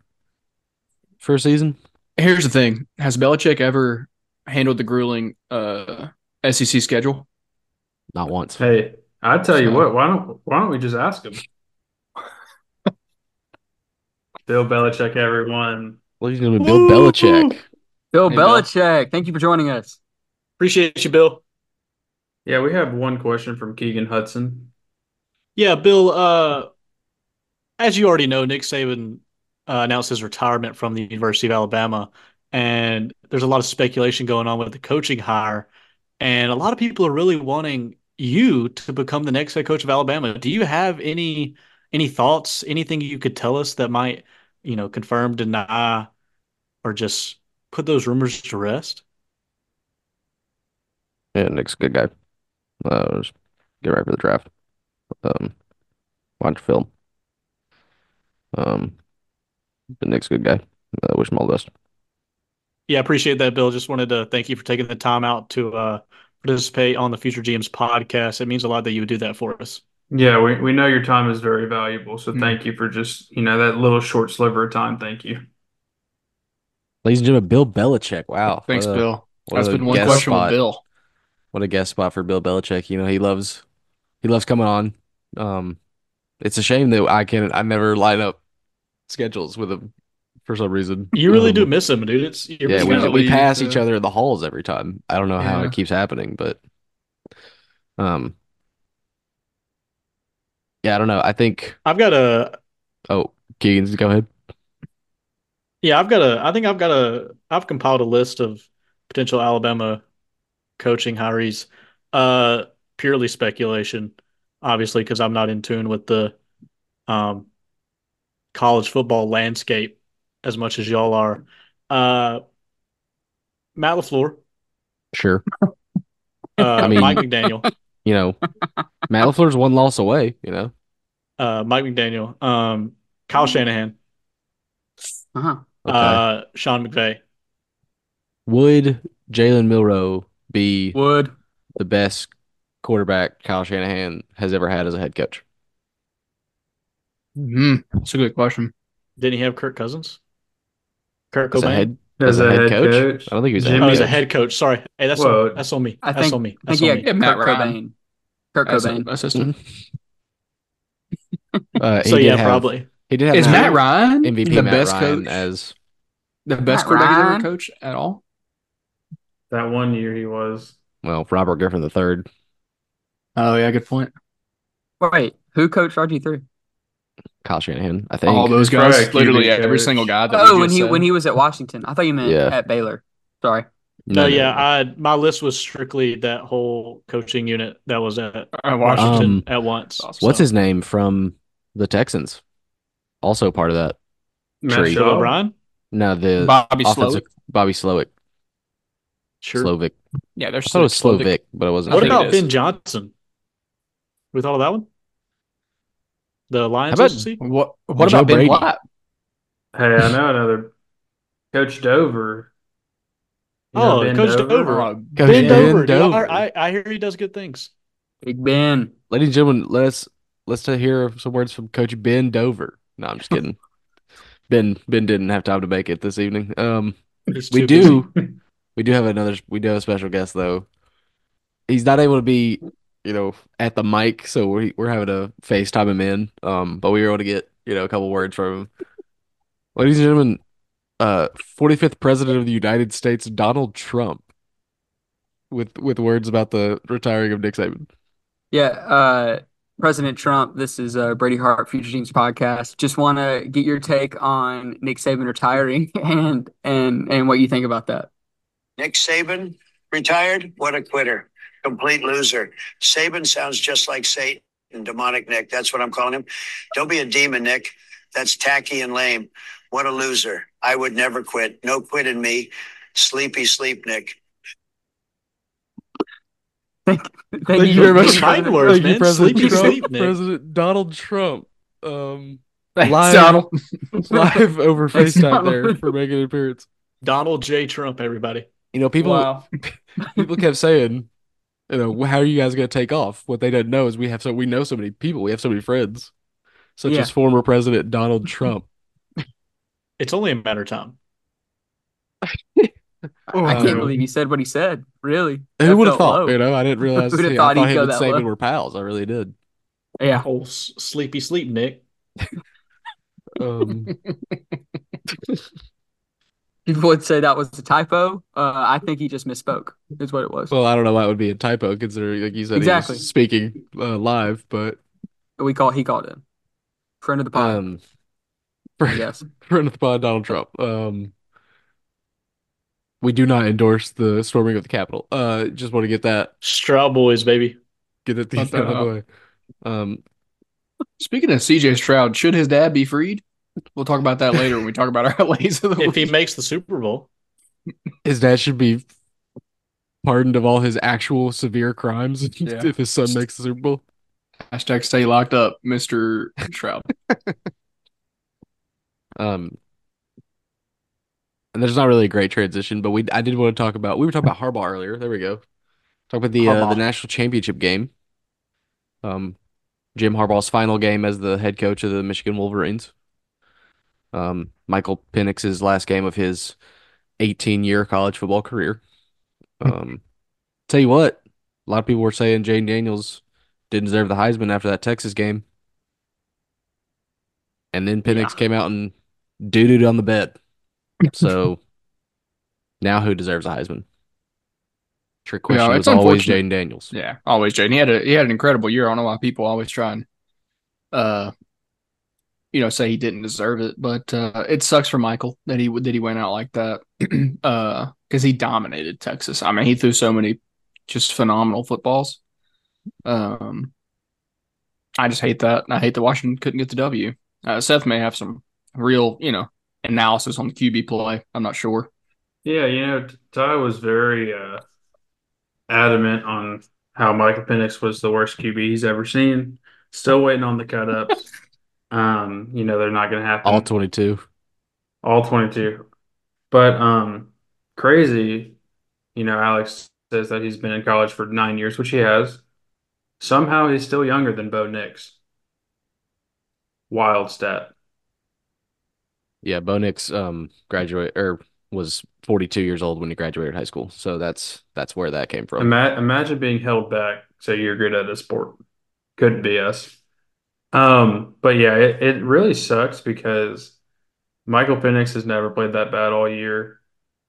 for a season. Here's the thing: Has Belichick ever handled the grueling uh, SEC schedule? Not once. Hey, I tell you what, why don't why don't we just ask him? Bill Belichick, everyone. Ladies and gentlemen, Bill Belichick. Bill Hey, Bill. Belichick, thank you for joining us. Appreciate you, Bill. Yeah, we have one question from Keegan Hudson. Yeah, Bill. Uh, as you already know, Nick Saban uh, announced his retirement from the University of Alabama, and there's a lot of speculation going on with the coaching hire, and a lot of people are really wanting you to become the next head coach of Alabama. Do you have any any thoughts? Anything you could tell us that might, you know, confirm, deny, or just put those rumors to rest? Yeah, Nick's a good guy. Uh, just get ready for the draft. Um, watch film. Um, but Nick's a good guy. Uh, wish him all the best. Yeah, appreciate that, Bill. Just wanted to thank you for taking the time out to uh, participate on the Future GMs podcast. It means a lot that you would do that for us. Yeah, we, we know your time is very valuable, so Hmm. thank you for just, you know, that little short sliver of time. Thank you. Ladies and gentlemen, Bill Belichick. Wow. Thanks, what a- Bill. That's been one question spot. with Bill. What a guest spot for Bill Belichick. You know, he loves he loves coming on. Um, it's a shame that I can I never line up schedules with him for some reason. You really Um, do miss him, dude. It's you're Yeah, we, we pass uh, each other in the halls every time. I don't know how it keeps happening, but um, yeah, I don't know. I think. I've got a Oh, Keegan's go ahead. yeah, I've got a I think I've got a I've compiled a list of potential Alabama coaching hires. Uh, purely speculation, obviously, because I'm not in tune with the um college football landscape as much as y'all are. Uh, Matt LaFleur, Sure. uh, I mean- Mike McDaniel. You know, Matt LaFleur's one loss away. You know, uh, Mike McDaniel, um, Kyle Shanahan, Uh-huh. okay. uh, Sean McVay. Would Jalen Milroe be Wood. the best quarterback Kyle Shanahan has ever had as a head coach? hmm That's a good question. Didn't he have Kirk Cousins? Kirk As a Cobain. head As, a head coach, I don't think he was a Jimmy- oh, he's a head coach. Sorry, hey, that's Whoa. on, that's on me. I That's think, on me. I think That's he on had me. Yeah, Matt Kurt Ryan. Cobain. Kurt As Cobain. an assistant. Uh, he So yeah, have- probably. He did have Is Matt Ryan MVP the Matt best Ryan coach? as the best Matt quarterback he's ever Ryan? coached at all? That one year he was. well Robert Griffin the third. Oh yeah, good point. Wait, who coached RG three? Kyle Shanahan, I think. All those guys, a QB literally every single guy that Oh, when he said. when he was at Washington. I thought you meant Yeah. at Baylor. Sorry. No, yeah, I my list was strictly that whole coaching unit that was at Uh, Washington Um, at once. Awesome. What's his name from the Texans? Also part of that. Matt Tree. O'Brien? No, the Bobby offensive Slowik. Bobby Slowik. Sure. Slovic. Yeah, I there's thought it was Slovic, but it wasn't. What think about. Ben Johnson? We thought of that one. The Lions How about- What what Joe about Ben Brady. Blatt? Hey, I know another Coach Dover. You Oh, Ben Coach Dover. Uh, Coach Ben Ben Dover. Dover. I, I hear he does good things. Big Ben. Ladies and gentlemen, let's let's hear some words from Coach Ben Dover. No, I'm just kidding. Ben Ben didn't have time to make it this evening. Um, He's we do busy. we do have another we do have a special guest though. He's not able to be, you know, at the mic, so we we're having to FaceTime him in. Um, but we were able to get, you know, a couple words from him. Ladies and gentlemen, uh 45th President of the United States, Donald Trump, with with words about the retiring of Nick Saban. Yeah, uh, President Trump, this is uh, Brady Hart, Future GMs podcast. Just want to get your take on Nick Saban retiring and and and what you think about that. Nick Saban retired. What a quitter. Complete loser. Saban sounds just like Satan, and demonic Nick. That's what I'm calling him. Don't be a demon, Nick. That's tacky and lame. What a loser. I would never quit. No quit in me. Sleepy sleep, Nick. Thank, Thank you very much. Kind words, Thank man. President Sleepy Trump. sleep, Nick. President Donald Trump. Um, Thanks, Live. Donald. live over FaceTime there for making an appearance. Donald J. Trump, everybody. You know, people Wow. people kept saying, you know, how are you guys going to take off? What they didn't know is we have so we know so many people, we have so many friends, such Yeah. as former President Donald Trump. It's only a matter of time. I Um, can't believe he said what he said. Really, Who would have thought? low. You know, I didn't realize. Who'd have I thought thought he'd him go and that Saban low? were pals. I really did. Yeah. Oh, s- sleepy sleep, Nick. Um, People would say that was a typo. Uh, I think he just misspoke. Is what it was. well, I don't know why it would be a typo considering, like you said, Exactly. he was speaking uh, live, but we call he called in friend of the pod. um, I guess. friend of the pod, Donald Trump. Um, we do not endorse the storming of the Capitol. Uh, just want to get that Stroud Boys, baby. get that Let thing out of the way. Um, Speaking of CJ Stroud, should his dad be freed? We'll talk about that later when we talk about our outlays of the If he makes the Super Bowl, his dad should be pardoned of all his actual severe crimes Yeah. if his son makes the Super Bowl. Hashtag stay locked up, Mr. Stroud. Um, and there's not really a great transition, but we I did want to talk about we were talking about Harbaugh earlier. There we go. Talk about the uh, the national championship game. Um, Jim Harbaugh's final game as the head coach of the Michigan Wolverines. Um, Michael Penix's last game of his 18 year college football career. Um, tell you what, a lot of people were saying Jayden Daniels didn't deserve the Heisman after that Texas game. And then Penix Yeah. came out and doo dooed on the bed. So now who deserves a Heisman? Trick question it's was always. Jayden Daniels. Yeah, always Jayden. He had a he had an incredible year. I don't know why people always try and uh you know say he didn't deserve it, but uh it sucks for Michael that he that he went out like that. uh because he dominated Texas. I mean, he threw so many just phenomenal footballs. Um I just hate that. I hate that Washington couldn't get the W. Uh, Seth may have some real, you know, analysis on the QB play. I'm not sure. Yeah, you know, Ty was very uh, adamant on how Michael Penix was the worst QB he's ever seen. Still waiting on the cut ups. Um, you know, they're not going to happen. All 22. all 22. But um, crazy, you know, Alex says that he's been in college for nine years, which he has. Somehow he's still younger than Bo Nix. Wild stat. Yeah, Bo Nix um graduate or was 42 years old when he graduated high school. So that's that's where that came from. Ima- imagine being held back so you're good at a sport. Couldn't be us. Um, but yeah, it, it really sucks because Michael Penix has never played that bad all year.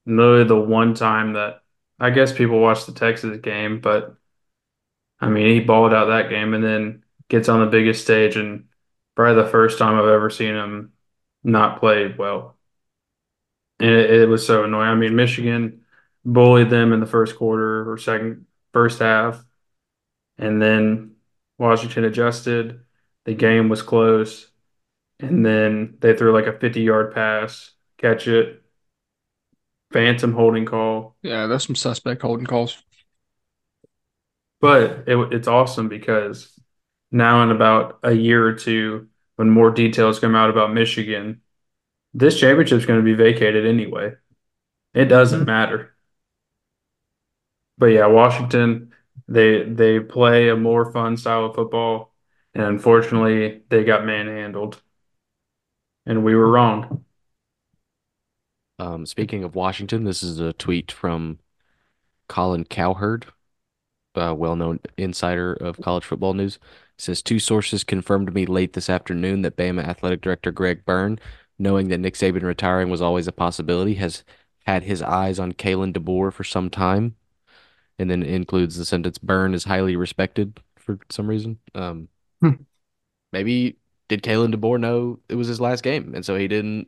Literally the one time that I guess people watched the Texas game, but I mean he balled out that game and then gets on the biggest stage and probably the first time I've ever seen him not play well. And it, it was so annoying. I mean, Michigan bullied them in the first quarter or second first half. And then Washington adjusted. The game was close. And then they threw like a 50 yard pass, catch it, phantom holding call. Yeah, there's some suspect holding calls. But it, it's awesome because now, in about a year or two, when more details come out about Michigan, this championship is going to be vacated anyway. It doesn't mm-hmm. matter. But yeah, Washington, they they play a more fun style of football, and unfortunately, they got manhandled, and we were wrong. Um, speaking of Washington, this is a tweet from Colin Cowherd, a well-known insider of college football news. says two sources confirmed to me late this afternoon that Bama athletic director Greg Byrne, knowing that Nick Saban retiring was always a possibility, has had his eyes on Kalen DeBoer for some time. And then includes the sentence Byrne is highly respected for some reason. Um. Hmm. maybe did Kalen DeBoer know it was his last game, and so he didn't,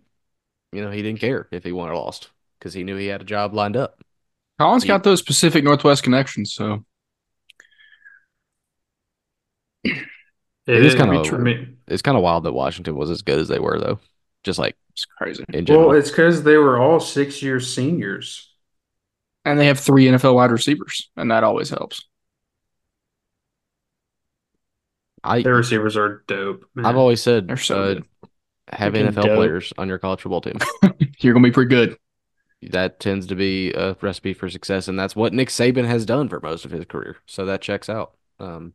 you know, he didn't care if he won or lost because he knew he had a job lined up. Colin's He- got those Pacific Northwest connections, so It is kinda be a- tr- I mean, It's kind of wild that Washington was as good as they were, though. Just like it's crazy. in well, it's because they were all six year seniors. And they have three NFL wide receivers, and that always helps. I Their receivers are dope. man. I've always said They're so uh, good. have Freaking NFL dope. players on your college football team. You're gonna be pretty good. that tends to be a recipe for success, and that's what Nick Saban has done for most of his career. So that checks out. Um,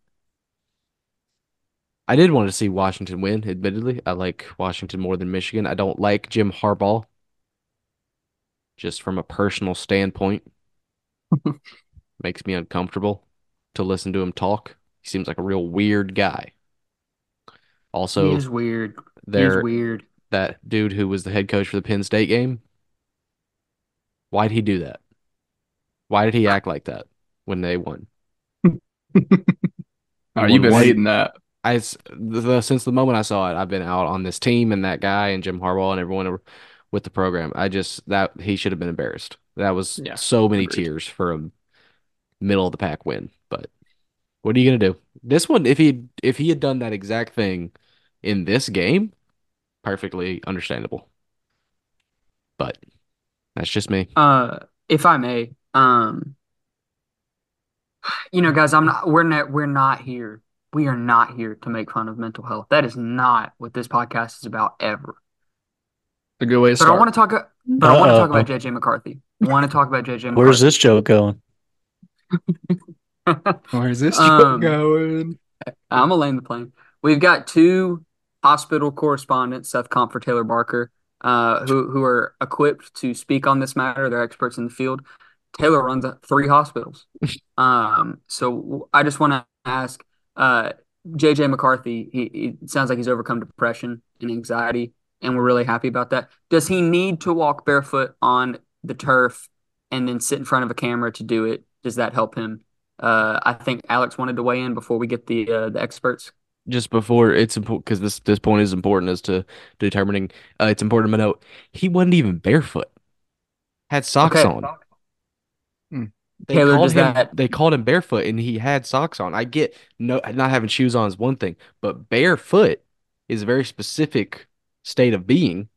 I did want to see Washington win. Admittedly, I like Washington more than Michigan. I don't like Jim Harbaugh, just from a personal standpoint. Makes me uncomfortable to listen to him talk. He seems like a real weird guy. Also, he is weird. He's there weird. that dude who was the head coach for the Penn State game. Why'd he do that? Why did he act like that when they won? Oh, you've been One- hating that. I s- the, the- since the moment I saw it, I've been out on this team and that guy and Jim Harbaugh and everyone with the program. I just that he should have been embarrassed. That was Yeah, so many agreed. tears for a middle of the pack win. But what are you gonna do? This one, if he if he had done that exact thing in this game, perfectly understandable. But that's just me. Uh, if I may, um, you know, guys, I'm not. We're not. We're not here. We are not here to make fun of mental health. That is not what this podcast is about ever. A good way to But I start. want to talk. But I want to talk about JJ McCarthy. I want to talk about JJ McCarthy. Where's this joke going? Where's this Um, going? I'm gonna land the plane. We've got two hospital correspondents, Seth Comfort, Taylor Barker, uh, who who are equipped to speak on this matter. They're experts in the field. Taylor runs three hospitals. Um, so I just want to ask, uh, JJ McCarthy. He, he sounds like he's overcome depression and anxiety, and we're really happy about that. Does he need to walk barefoot on the turf and then sit in front of a camera to do it? Does that help him? Uh, I think Alex wanted to weigh in before we get the uh, the experts. Just before it's important because this this point is important as to determining. Uh, it's important to note he wasn't even barefoot. Had socks Okay. on. Hmm. They Taylor, called him. that- They called him barefoot, and he had socks on. I get no not having shoes on is one thing, but barefoot is a very specific state of being.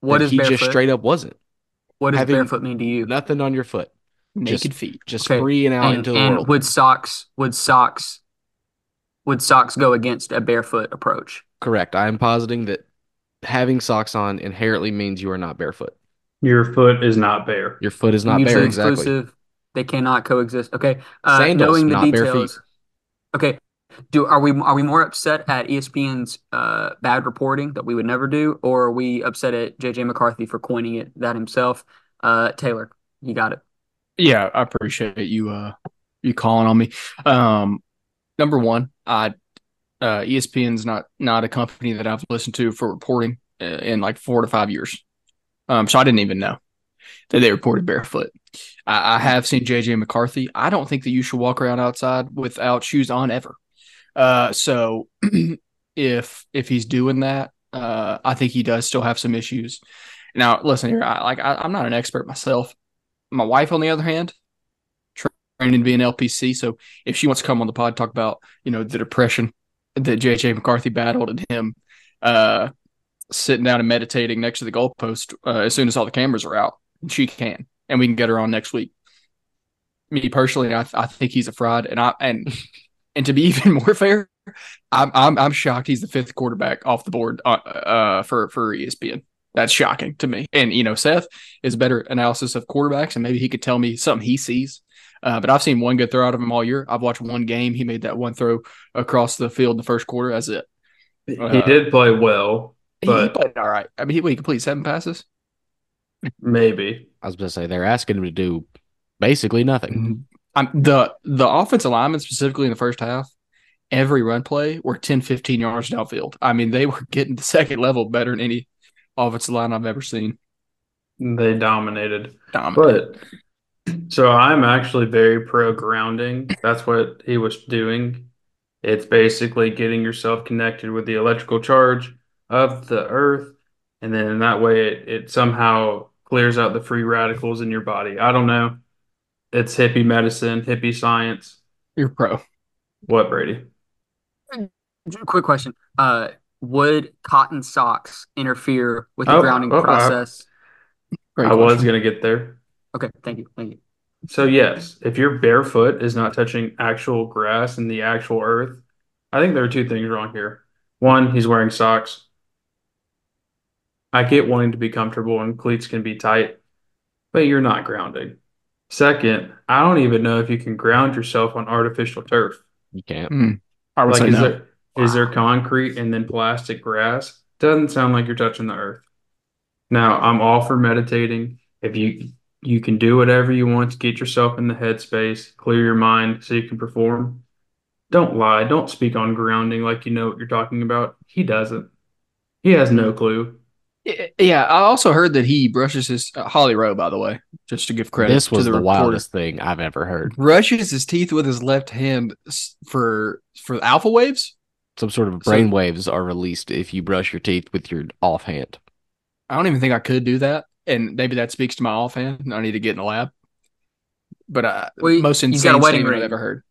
What that is he barefoot? just straight up wasn't. what does having barefoot mean to you? Nothing on your foot, Naked just- feet. just Okay, freeing out And, into the and world. would socks would socks would socks go against a barefoot approach? Correct. I am positing that having socks on inherently means you are not barefoot. Your foot is not bare. Your foot is not Mutually bare. Exactly. exclusive. They cannot coexist. Okay. Uh, Sandals, knowing the not bare feet. details. Okay. Do are we are we more upset at ESPN's uh, bad reporting that we would never do, or are we upset at JJ McCarthy for coining it that himself? Uh, Taylor, you got it. Yeah, I appreciate you uh you calling on me. Um number one, I uh ESPN's not not a company that I've listened to for reporting uh, in like 4 to 5 years. Um so I didn't even know that they reported barefoot. I, I have seen JJ McCarthy. I don't think that you should walk around outside without shoes on ever. Uh so if if he's doing that, uh I think he does still have some issues. Now, listen here, I like I, I'm not an expert myself my wife, on the other hand, training to be an LPC. So if she wants to come on the pod, talk about you know the depression that JJ McCarthy battled and him uh, sitting down and meditating next to the goalpost uh, as soon as all the cameras are out, she can, and we can get her on next week. Me personally, I, I think he's a fraud, and I and and to be even more fair, I'm I'm, I'm shocked he's the fifth quarterback off the board uh, uh, for for ESPN. That's shocking to me. And you know, Seth is a better analysis of quarterbacks, and maybe he could tell me something he sees. Uh, but I've seen one good throw out of him all year. I've watched one game. He made that one throw across the field in the first quarter. That's it. he Uh, did play well, He, but played all right. I mean, he, he completed seven passes. Maybe. I was going to say they're asking him to do basically nothing. I'm, the the offensive linemen specifically in the first half, every run play were 10, 15 yards downfield. I mean, they were getting the second level better than any offensive line I've ever seen. They dominated. Dominant. But so I'm actually very pro grounding. That's what he was doing. It's basically getting yourself connected with the electrical charge of the earth, and then in that way it, it somehow clears out the free radicals in your body. I don't know. It's hippie medicine, hippie science. You're pro. What, Brady? Quick question. Uh, would cotton socks interfere with the Oh, grounding oh, I- process? Great I was going to get there. Okay, thank you. Thank you. So yes, if your barefoot is not touching actual grass and the actual earth, I think there are two things wrong here. One, he's wearing socks. I get wanting to be comfortable and cleats can be tight, but you're not grounding. Second, I don't even know if you can ground yourself on artificial turf. You can't. Mm, I would Like, say is no. there is there concrete and then plastic grass? Doesn't sound like you're touching the earth. Now, I'm all for meditating. If you you can do whatever you want to get yourself in the headspace, clear your mind so you can perform. Don't lie. Don't speak on grounding like you know what you're talking about. He doesn't. He has no clue. Yeah, I also heard that he brushes his uh, Holly Rowe, by the way, just to give credit. This was to the, the, wildest thing I've ever heard. Brushes his teeth with his left hand for for alpha waves. Some sort of So- brain waves are released if you brush your teeth with your offhand. I don't even think I could do that, and maybe that speaks to my offhand. I need to get in the lab. But uh, Well, you- most you've insane got a wedding ring. I've ever heard.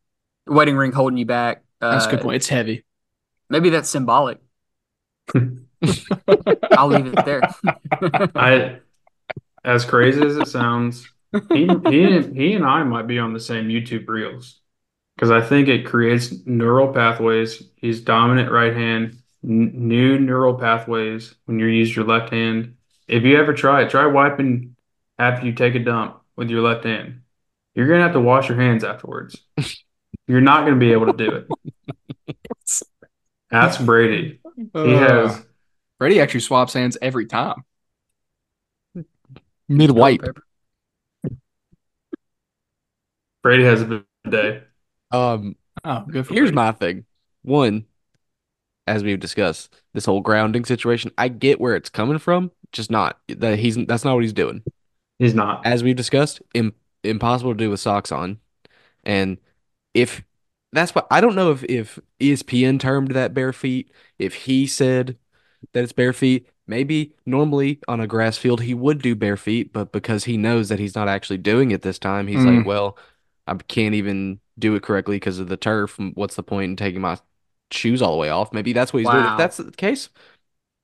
Wedding ring holding you back. That's a good Uh, point. It's heavy. Maybe that's symbolic. I'll leave it there. I, as crazy as it sounds, he he he and I might be on the same YouTube reels because I think it creates neural pathways. He's dominant right hand, n- new neural pathways when you use your left hand. If you ever try it, try wiping after you take a dump with your left hand. You're gonna have to wash your hands afterwards. You're not gonna be able to do it. That's Brady. He uh, has Brady actually swaps hands every time. Mid wipe. Brady has a big day. Um, Oh, good for here's Brady. my thing. One, as we've discussed, this whole grounding situation, I get where it's coming from, just not that he's that's not what he's doing. He's not. As we've discussed, Im- impossible to do with socks on. And if that's what I don't know if if ESPN termed that bare feet, if he said that it's bare feet, maybe normally on a grass field he would do bare feet, but because he knows that he's not actually doing it this time, he's Mm. like, well, I can't even do it correctly because of the turf. What's the point in taking my shoes all the way off? Maybe that's what he's doing. If that's the case,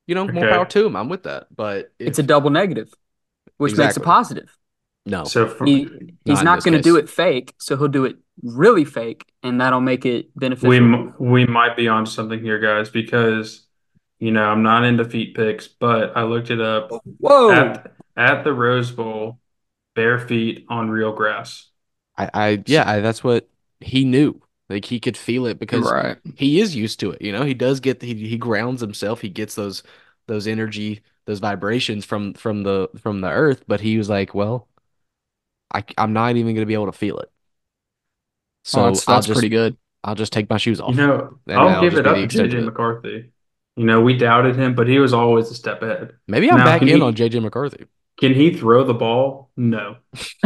you know, more power to him. I'm with that. But It's a double negative, which makes a positive. no. So for, He he's in not going to do it fake, so he'll do it really fake, and that'll make it beneficial. we m- we might be on something here, guys, because you know I'm not into feet picks, but I looked it up Whoa! at at the Rose Bowl, bare feet on real grass. I, I yeah, I, that's what he knew. Like he could feel it because right. he is used to it. You know, he does get he he grounds himself. He gets those those energy, those vibrations from from the from the earth. But he was like, well, I I'm not even gonna be able to feel it. So oh, that's, that's just pretty good. I'll just take my shoes off. You know, I'll that'll give it up to extent JJ. McCarthy. You know, we doubted him, but he was always a step ahead. Maybe I'm Now, back in he- on JJ McCarthy. Can he throw the ball? No.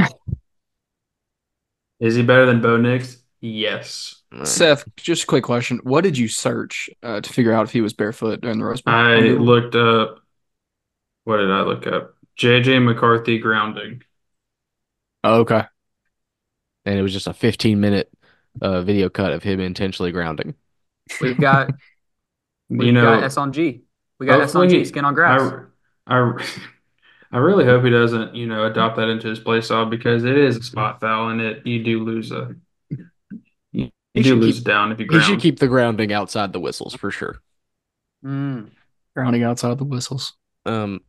Is he better than Bo Nix? Yes. Seth, just a quick question. What did you search uh, to figure out if he was barefoot during the Rose Bowl? I looked up. What did I look up? JJ McCarthy grounding. Oh, okay. And it was just a 15 minute uh, video cut of him intentionally grounding. We've got we've You know, got S on G. We got S on G. Skin on grass. I, I, I really hope he doesn't, you know, adopt that into his play style because it is a spot foul and it you do lose a you, He you do should lose keep- down if you He should keep the grounding outside the whistles for sure. Mm. Grounding outside the whistles. Um,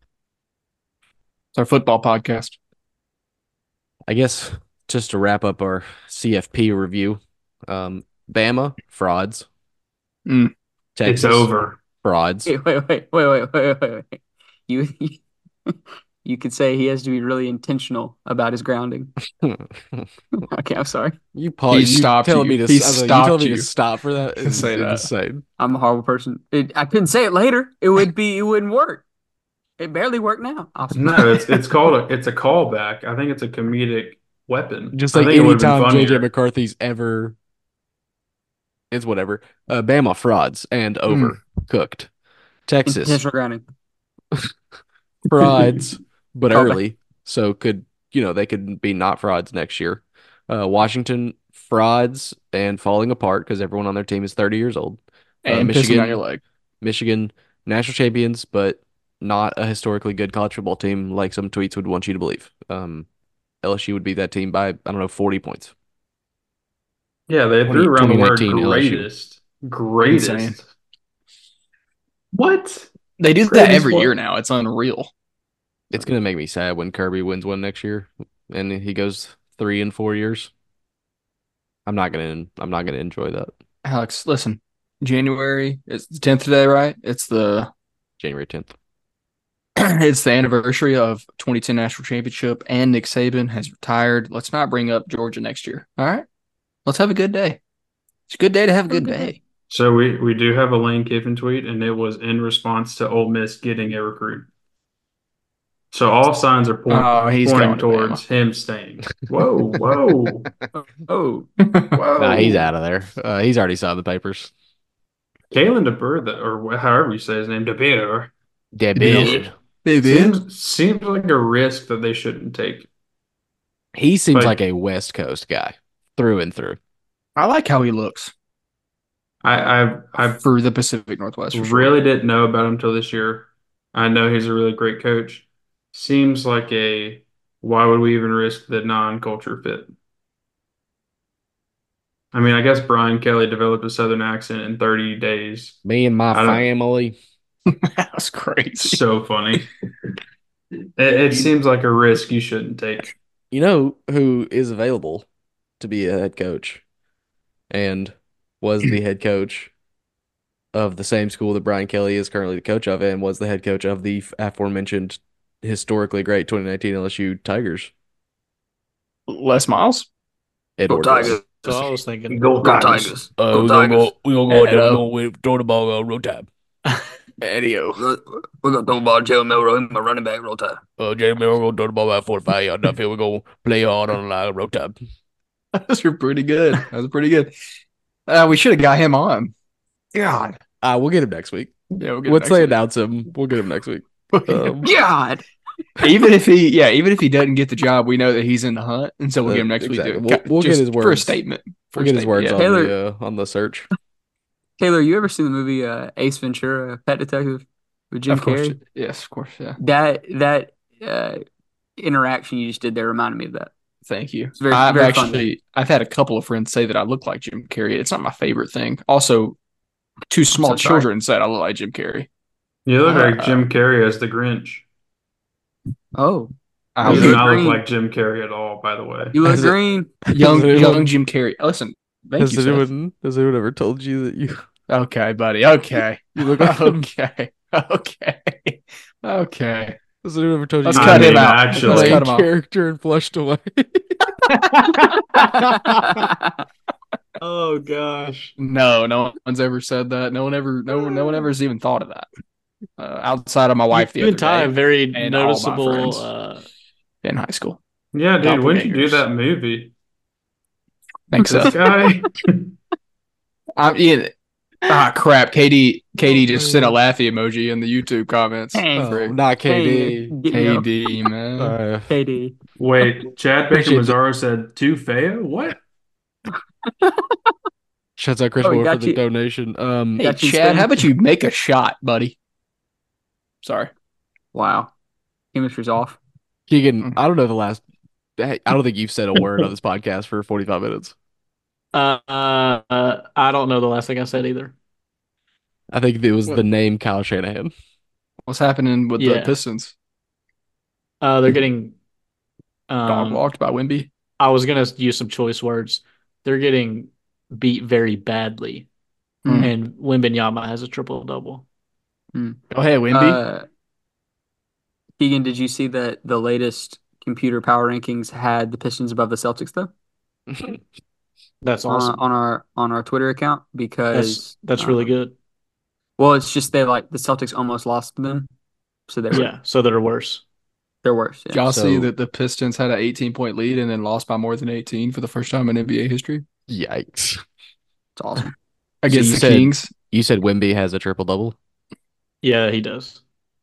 It's our football podcast. I guess just to wrap up our CFP review, um, Bama frauds, Mm. it's over. frauds. Wait, wait, wait, wait, wait, wait, wait, wait. You you could say he has to be really intentional about his grounding. okay, I'm sorry. You Paul, He you stopped telling you. me to He I was like, you stopped telling me you to stop for that to is say that. insane. I'm a horrible person. It, I couldn't say it later. It would be. It wouldn't work. It barely worked now. I'll- No, it's it's called a it's a callback. I think it's a comedic weapon. Just like any time would've JJ. McCarthy's ever, it's whatever. Uh, Bama frauds and Hmm. overcooked. Texas intentional grounding. frauds, but Callback. early, so could you know they could be not frauds next year. Uh, Washington frauds and falling apart because everyone on their team is 30 years old. Uh, and pissing Michigan- on your leg. Michigan national champions, but not a historically good college football team like some tweets would want you to believe. Um, LSU would be that team by I don't know 40 points. Yeah, they 20 threw around the word 2019 LSU. greatest. Greatest. Insane. What? They do that every what? year now. It's unreal. It's gonna make me sad when Kirby wins one next year and he goes three in four years. I'm not gonna I'm not gonna enjoy that. Alex, listen. January it's the tenth today, right? It's the January 10th. it's the anniversary of 2010 national championship, and Nick Saban has retired. Let's not bring up Georgia next year. All right, let's have a good day. It's a good day to have a good day. So we we do have a Lane Kiffin tweet, and it was in response to Ole Miss getting a recruit. So all signs are point, Oh, he's pointing going to towards him staying. Whoa, whoa, Oh, whoa! Nah, he's out of there. Uh, he's already signed the papers. Kalen DeBur, that- or however you say his name, DeBur, Debil. seems seems like a risk that they shouldn't take. He seems Like- like a West Coast guy through and through. I like how he looks I I I for the Pacific Northwest. For sure. really didn't know about him until this year. I know he's a really great coach. Seems like a why would we even risk the non-culture fit? I mean, I guess Brian Kelly developed a Southern accent in 30 days. Me and my family. That's crazy. So funny. It, it seems like a risk you shouldn't take. You know who is available to be a head coach and was the head coach of the same school that Brian Kelly is currently the coach of and was the head coach of the aforementioned historically great 2019 LSU Tigers. Les Miles. Edward Go Tigers. So I was thinking, Go Go Tigers. Tigers. Uh, Go we're gonna Tigers. go. We're gonna go down, go. We throw the ball on road time. Adio. We're gonna throw the ball to Joe Milroe, my running back, roll time. Uh, Jamie, we're gonna throw the ball about 45 yard downfield. We're gonna play hard on the line road time. Those were pretty good. That was pretty good. Uh, we should have got him on. God. Uh, we'll get him next week. Yeah, we'll get him Once next they week. announce him, we'll get him next week. Um, God. even if he, yeah, even if he doesn't get the job, we know that he's in the hunt, and so we'll get him next Exactly. week. We'll- we'll get Just his for a statement. For we'll a get his words yeah. on Taylor- the uh, on the search. Taylor, you ever seen the movie uh, Ace Ventura, Pet Detective, with Jim Of course, Carrey? yes, of course, yeah. That that uh, interaction you just did there reminded me of that. Thank you. It's very- I've very actually, I've had a couple of friends say that I look like Jim Carrey. It's not my favorite thing. Also, two small so sorry. children said I look like Jim Carrey. You look like Uh, Jim Carrey as the Grinch. Oh, I You You do not green. look like Jim Carrey at all, by the way. you look green. young, young Jim Carrey. Listen, thank Has you. Seth. anyone has anyone ever told you that you Okay, buddy. Okay. you look like okay. Okay. Okay. Has anyone ever told you Let's cut mean, him out. actually- Let's cut him out. character and flushed away? oh gosh, No, no one's ever said that. No one ever, no no one ever has even thought of that. Uh, outside of my wife the you other and Ty, day very and noticeable. Uh, in high school. Yeah, dude, when did you do that movie? Thanks, This Seth. guy. I'm yeah. Ah, crap. Katie, Katie Oh, just sent a man. laughy emoji in the YouTube comments. Oh, not KD. Get. KD, man. Uh, KD. Wait, Chad Baker Appreciate Mazara said two Feo? What? shouts out Chris Oh, Moore for got the you. donation. Um, Hey, Got you Chad, how about you make a shot, buddy? Sorry. Wow. Chemistry's off. Keegan, Mhm. I don't know the last. I I don't think you've said a word on this podcast for 45 minutes. uh, uh, I don't know the last thing I said either. I think it was What? the name Kyle Shanahan. What's happening with the Pistons? Uh, they're getting. Dog Um, walked by Wimby. I was gonna use some choice words. They're getting beat very badly, Hmm. and Wembanyama has a triple double. Go ahead, Wimby. Uh, Keegan, did you see that the latest computer power rankings had the Pistons above the Celtics though? That's On- awesome. on our on our Twitter account because that's that's really um, good. Well, it's just they like the Celtics almost lost to them, so they were Yeah, so they're worse. they're worse. Yeah. Y'all see that the Pistons had an 18 point lead and then lost by more than 18 for the first time in NBA history Yikes! It's awesome. against you the said- Kings. You said Wimby has a triple double. Yeah, he does.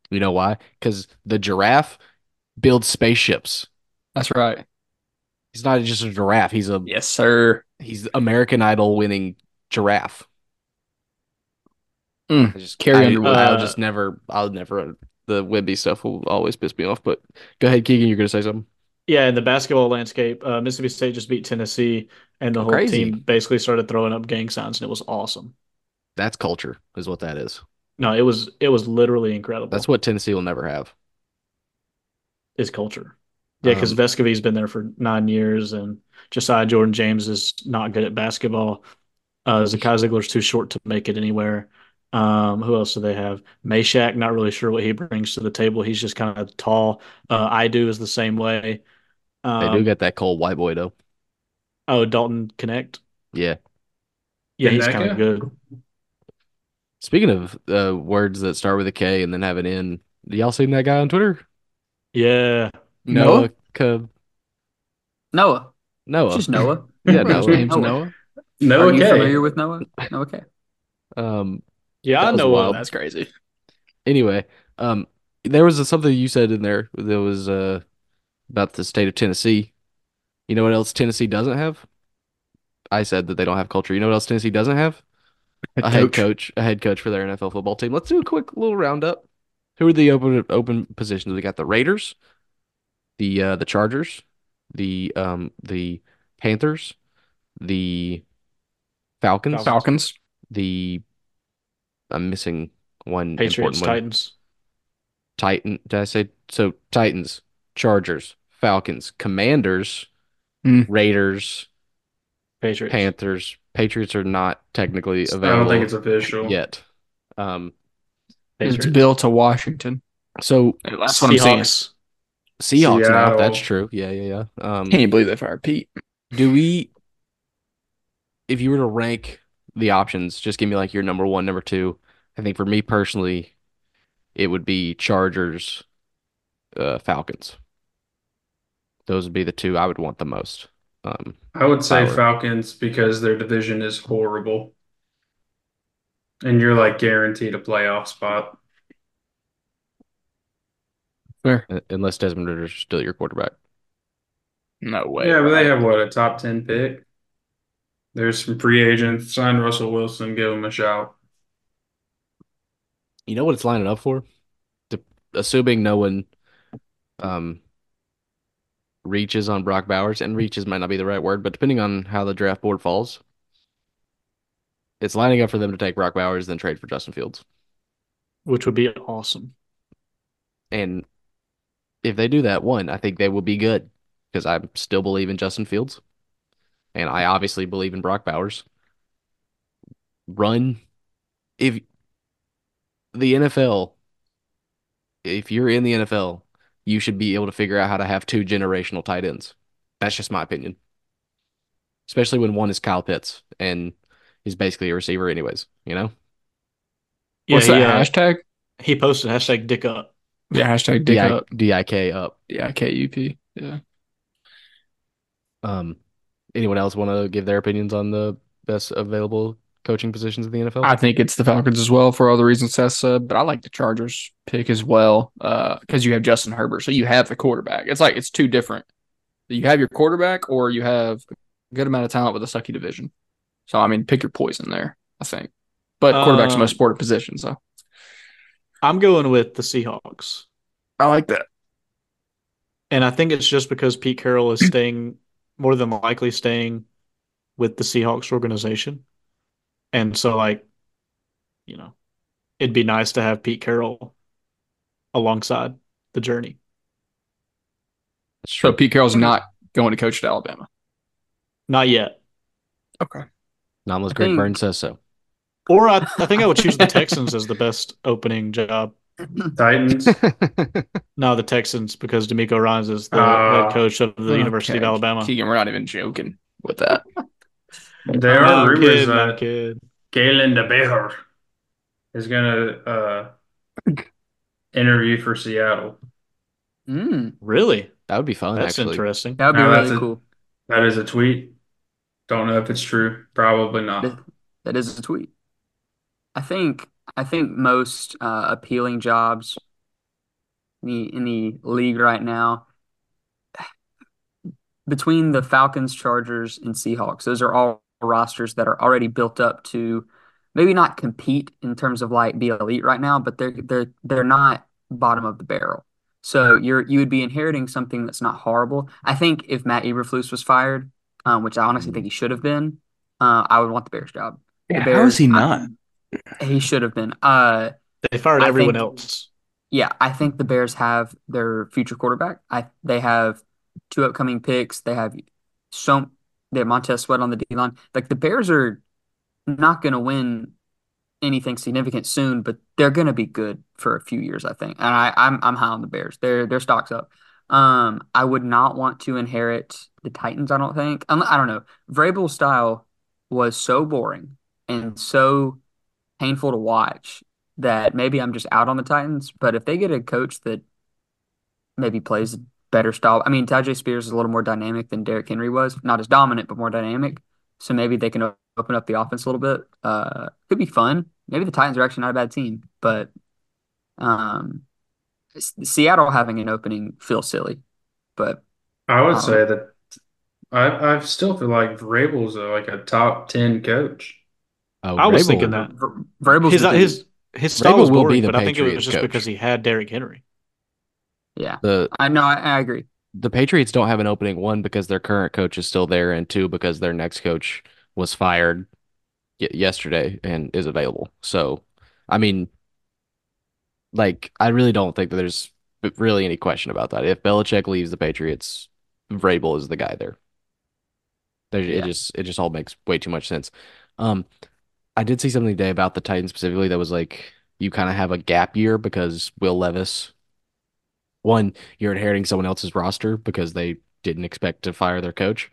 You know why? Because the giraffe builds spaceships. That's right. He's not just a giraffe. He's a Yes, sir. he's American Idol winning giraffe. Mm, I just Carrie I, Underwood. I'll Uh, just never. I'll never. The Wimby stuff will always piss me off. But go ahead, Keegan. You're gonna say something. Yeah, in the basketball landscape, uh, Mississippi State just beat Tennessee, and the whole Crazy. team basically started throwing up gang signs, and it was awesome. That's culture, is what that is. No, it was it was literally incredible. That's what Tennessee will never have. is culture. Yeah, because Um, Vescovi's been there for nine years, and Josiah Jordan James is not good at basketball. Uh, Zakai Zeigler's too short to make it anywhere. Um, who else do they have? Meshack, not really sure what he brings to the table. He's just kind of tall. Uh, I do is the same way. They Um, do get that cold white boy though. oh, Dalton Knecht. Yeah. Yeah, he's kind of good. Speaking of uh, words that start with a K and then have an N, y'all seen that guy on Twitter? Yeah, Noah? Noah. Cub. Noah, Noah. it's just Noah. Yeah, His Noah. name's Noah. Noah. No, Are you familiar with Noah? No, okay. Um. yeah, That I know. wild. Uh, That's crazy. Anyway, um, there was something you said in there that was uh about the state of Tennessee. You know what else Tennessee doesn't have? I said that they don't have culture. You know what else Tennessee doesn't have? A head coach, a head coach for their NFL football team. Let's do a quick little roundup. Who are the open open positions? We got the Raiders, the uh, the Chargers, the um the Panthers, the Falcons, Falcons. Falcons. the I'm missing one Patriots, one. Titans. Titan. Did I say so? Titans, Chargers, Falcons, Commanders, Hmm. Raiders, Patriots. Panthers. Patriots are not technically available. I don't think it's official. yet. Um, It's Patriots. built to Washington. so That's what I'm saying. Seahawks. Seahawks now. That's true. Yeah, yeah, yeah. Um, Can't even believe they fired Pete. do we? If you were to rank the options, just give me like your number one, number two. I think for me personally, it would be Chargers, uh, Falcons. Those would be the two I would want the most. Um, I would say Power. Falcons because their division is horrible. And you're like guaranteed a playoff spot. Fair. unless Desmond Ridder's still your quarterback. No way. Yeah, but they have what, a top 10 pick? There's some free agents. Sign Russell Wilson, give him a shout. You know what it's lining up for? To, assuming no one um reaches on Brock Bowers, and reaches might not be the right word, but depending on how the draft board falls, it's lining up for them to take Brock Bowers, then trade for Justin Fields. which would be awesome. And if they do that, one, I think they will be good because I still believe in Justin Fields, and I obviously believe in Brock Bowers. Run if the NFL, if you're in the NFL, you should be able to figure out how to have two generational tight ends. That's just my opinion. Especially when one is Kyle Pitts and he's basically a receiver, anyways. You know, Yeah, What's he, that uh, hashtag? he posted hashtag dick up. Yeah, hashtag dick D up. D-I-K up. Yeah, K U P. Yeah. Um, anyone else want to give their opinions on the best available coaching positions in the NFL? I think it's the Falcons as well for all the reasons Seth said, but I like the Chargers pick as well because you have Justin Herbert, so you have the quarterback. It's like it's two different. You have your quarterback, or you have a good amount of talent with a sucky division. So I mean, pick your poison there. I think, but quarterback's the most Um, important position. So I'm going with the Seahawks. I like that. And I think it's just because Pete Carroll is staying more than likely staying with the Seahawks organization. And so like, you know, it'd be nice to have Pete Carroll alongside the journey. So. Pete Carroll's not going to coach at Alabama. Not yet. Okay. Not unless Greg think- Burns says so. Or I, I think I would choose the Texans as the best opening job. Titans. No, the Texans because DeMeco Ryans is the Ah. head coach of the University of Alabama. Keegan, we're not even joking with that. There No, are I'm rumors kidding, I'm that kidding. Kalen DeBoer is gonna uh, interview for Seattle. Mm, Really? That would be fun, That's actually. interesting. that would be No, that's really a- cool. That is a tweet. Don't know if it's true. Probably not. That is a tweet. I think I think most uh, appealing jobs in the in the league right now between the Falcons, Chargers, and Seahawks, those are all rosters that are already built up to maybe not compete in terms of like be elite right now, but they're they're they're not bottom of the barrel. So you're you would be inheriting something that's not horrible. I think if Matt Eberflus was fired, um, which I honestly think he should have been, uh, I would want the Bears job. The Yeah, how is he I- not? he should have been. Uh, They fired I everyone think- else. yeah, I think the Bears have their future quarterback. I they have two upcoming picks. They have so they have Montez Sweat on the D line. Like the Bears are not going to win anything significant soon, but they're going to be good for a few years, I think. And I, I'm I'm high on the Bears. Their their stocks up. Um, I would not want to inherit the Titans. I don't think. I'm, I don't know. Vrabel's style was so boring and so painful to watch that maybe I'm just out on the Titans. But if they get a coach that maybe plays better style, I mean, Tyjae Spears is a little more dynamic than Derrick Henry was. Not as dominant, but more dynamic. So maybe they can open up the offense a little bit. Uh, could be fun. Maybe the Titans are actually not a bad team, but um, Seattle having an opening feels silly. But I would Um, say that I I still feel like Vrabel's a, like a top ten coach. Oh, I was thinking that. Ver- Vrabel's His the his his style Vrabel was will be boring, the but I think it was just coach. because he had Derrick Henry. Yeah, The I know. I, I agree. the Patriots don't have an opening one because their current coach is still there, and two because their next coach was fired yesterday and is available. So, I mean, like, I really don't think that there's really any question about that. If Belichick leaves the Patriots, Vrabel is the guy there. There, Yeah. it just it just all makes way too much sense. Um, I did see something today about the Titans specifically that was like you kind of have a gap year because Will Levis one, you're inheriting someone else's roster because they didn't expect to fire their coach.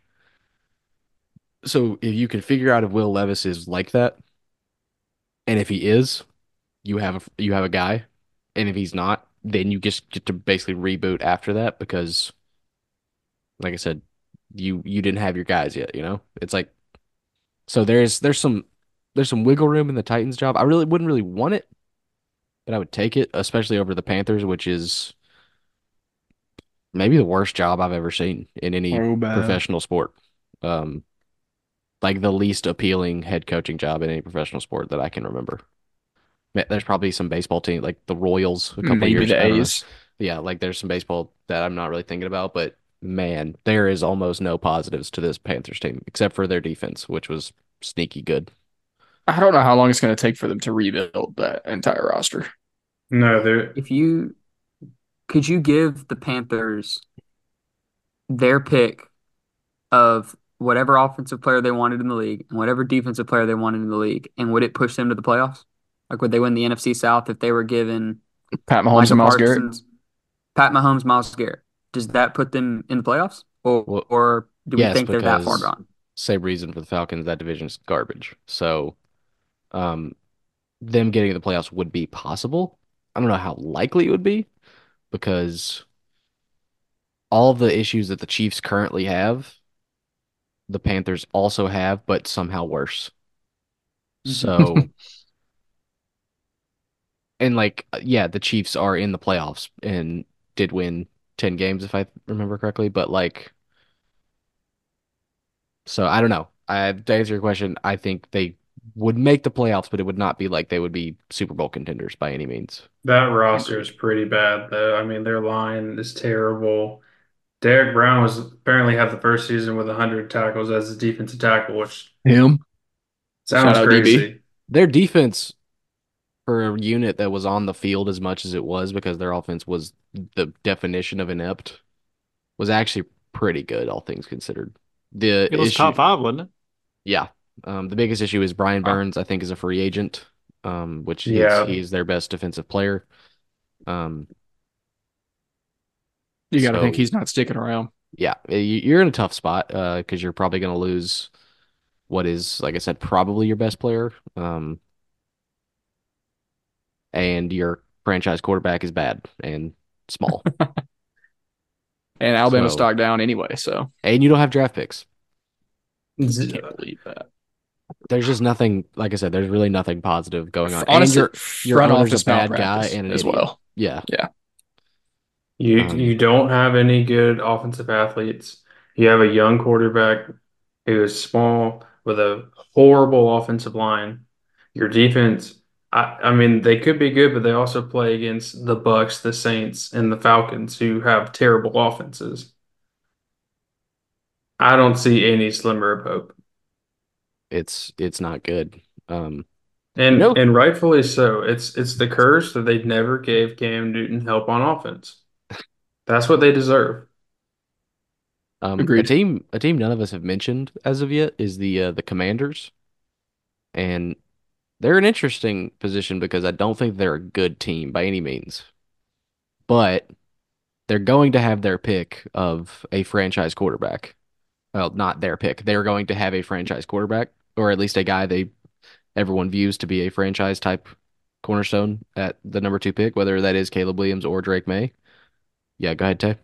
So if you can figure out if Will Levis is like that, and if he is, you have a, you have a guy, and if he's not, then you just get to basically reboot after that because, like I said, you you didn't have your guys yet. You know, it's like so there's there's some there's some wiggle room in the Titans job. I really wouldn't really want it, but I would take it, especially over the Panthers, which is maybe the worst job I've ever seen in any Oh, professional sport. Um, like the least appealing head coaching job in any professional sport that I can remember. There's probably some baseball team like the Royals a couple Maybe years. the I don't. A's. Yeah, like there's some baseball that I'm not really thinking about, but man, there is almost no positives to this Panthers team except for their defense, which was sneaky good. I don't know how long it's going to take for them to rebuild that entire roster. No, they're If you could you give the Panthers their pick of whatever offensive player they wanted in the league and whatever defensive player they wanted in the league, and would it push them to the playoffs? Like would they win the NFC South if they were given Pat Mahomes Micah and Myles Garrett. Pat Mahomes, Myles Garrett? Does that put them in the playoffs, or Well, or do we yes, think they're that far gone? Same reason for the Falcons, that division is garbage. So, um, them getting in the playoffs would be possible. I don't know how likely it would be because all of the issues that the Chiefs currently have, the Panthers also have, but somehow worse. So, and like, uh, yeah, the Chiefs are in the playoffs and did win 10 games, if I remember correctly, but like, so I don't know. I, to answer your question, I think they would make the playoffs, but it would not be like they would be Super Bowl contenders by any means. that roster is pretty bad though. I mean, their line is terrible. Derrick Brown was apparently had the first season with 100 tackles as a defensive tackle, which Him. sounds Shout crazy. Their defense for a unit that was on the field as much as it was because their offense was the definition of inept was actually pretty good, all things considered. The It was issue, top five, wasn't it? yeah. Um, the biggest issue is Brian Wow. Burns, I think, is a free agent, um, which he's, Yeah. he's their best defensive player. Um, You got to So- think he's not sticking around. yeah, you- you're in a tough spot because you're probably going to lose what is, like I said, probably your best player. Um, and your franchise quarterback is bad and small, And Alabama So- stock down anyway, so and you don't have draft picks. Z- can't believe that. There's just nothing, like I said, there's really nothing positive going on. Honestly, and your front owner's a office bad guy malpractice and an as idiot. well. Yeah, yeah, You Um, you don't have any good offensive athletes. You have a young quarterback who is small with a horrible offensive line. Your defense, I, I mean, they could be good, but they also play against the Bucks, the Saints, and the Falcons, who have terrible offenses. I don't see any slimmer of hope. It's it's not good. Um, And Nope. and rightfully so. It's it's the curse that they never gave Cam Newton help on offense. That's what they deserve. Um, a Agreed. team, a team none of us have mentioned as of yet is the uh, the Commanders, and they're an interesting position because I don't think they're a good team by any means, but they're going to have their pick of a franchise quarterback. Well, not their pick. They're going to have a franchise quarterback, or at least a guy they everyone views to be a franchise type cornerstone at the number two pick, whether that is Caleb Williams or Drake Maye. Yeah, go ahead, Tay.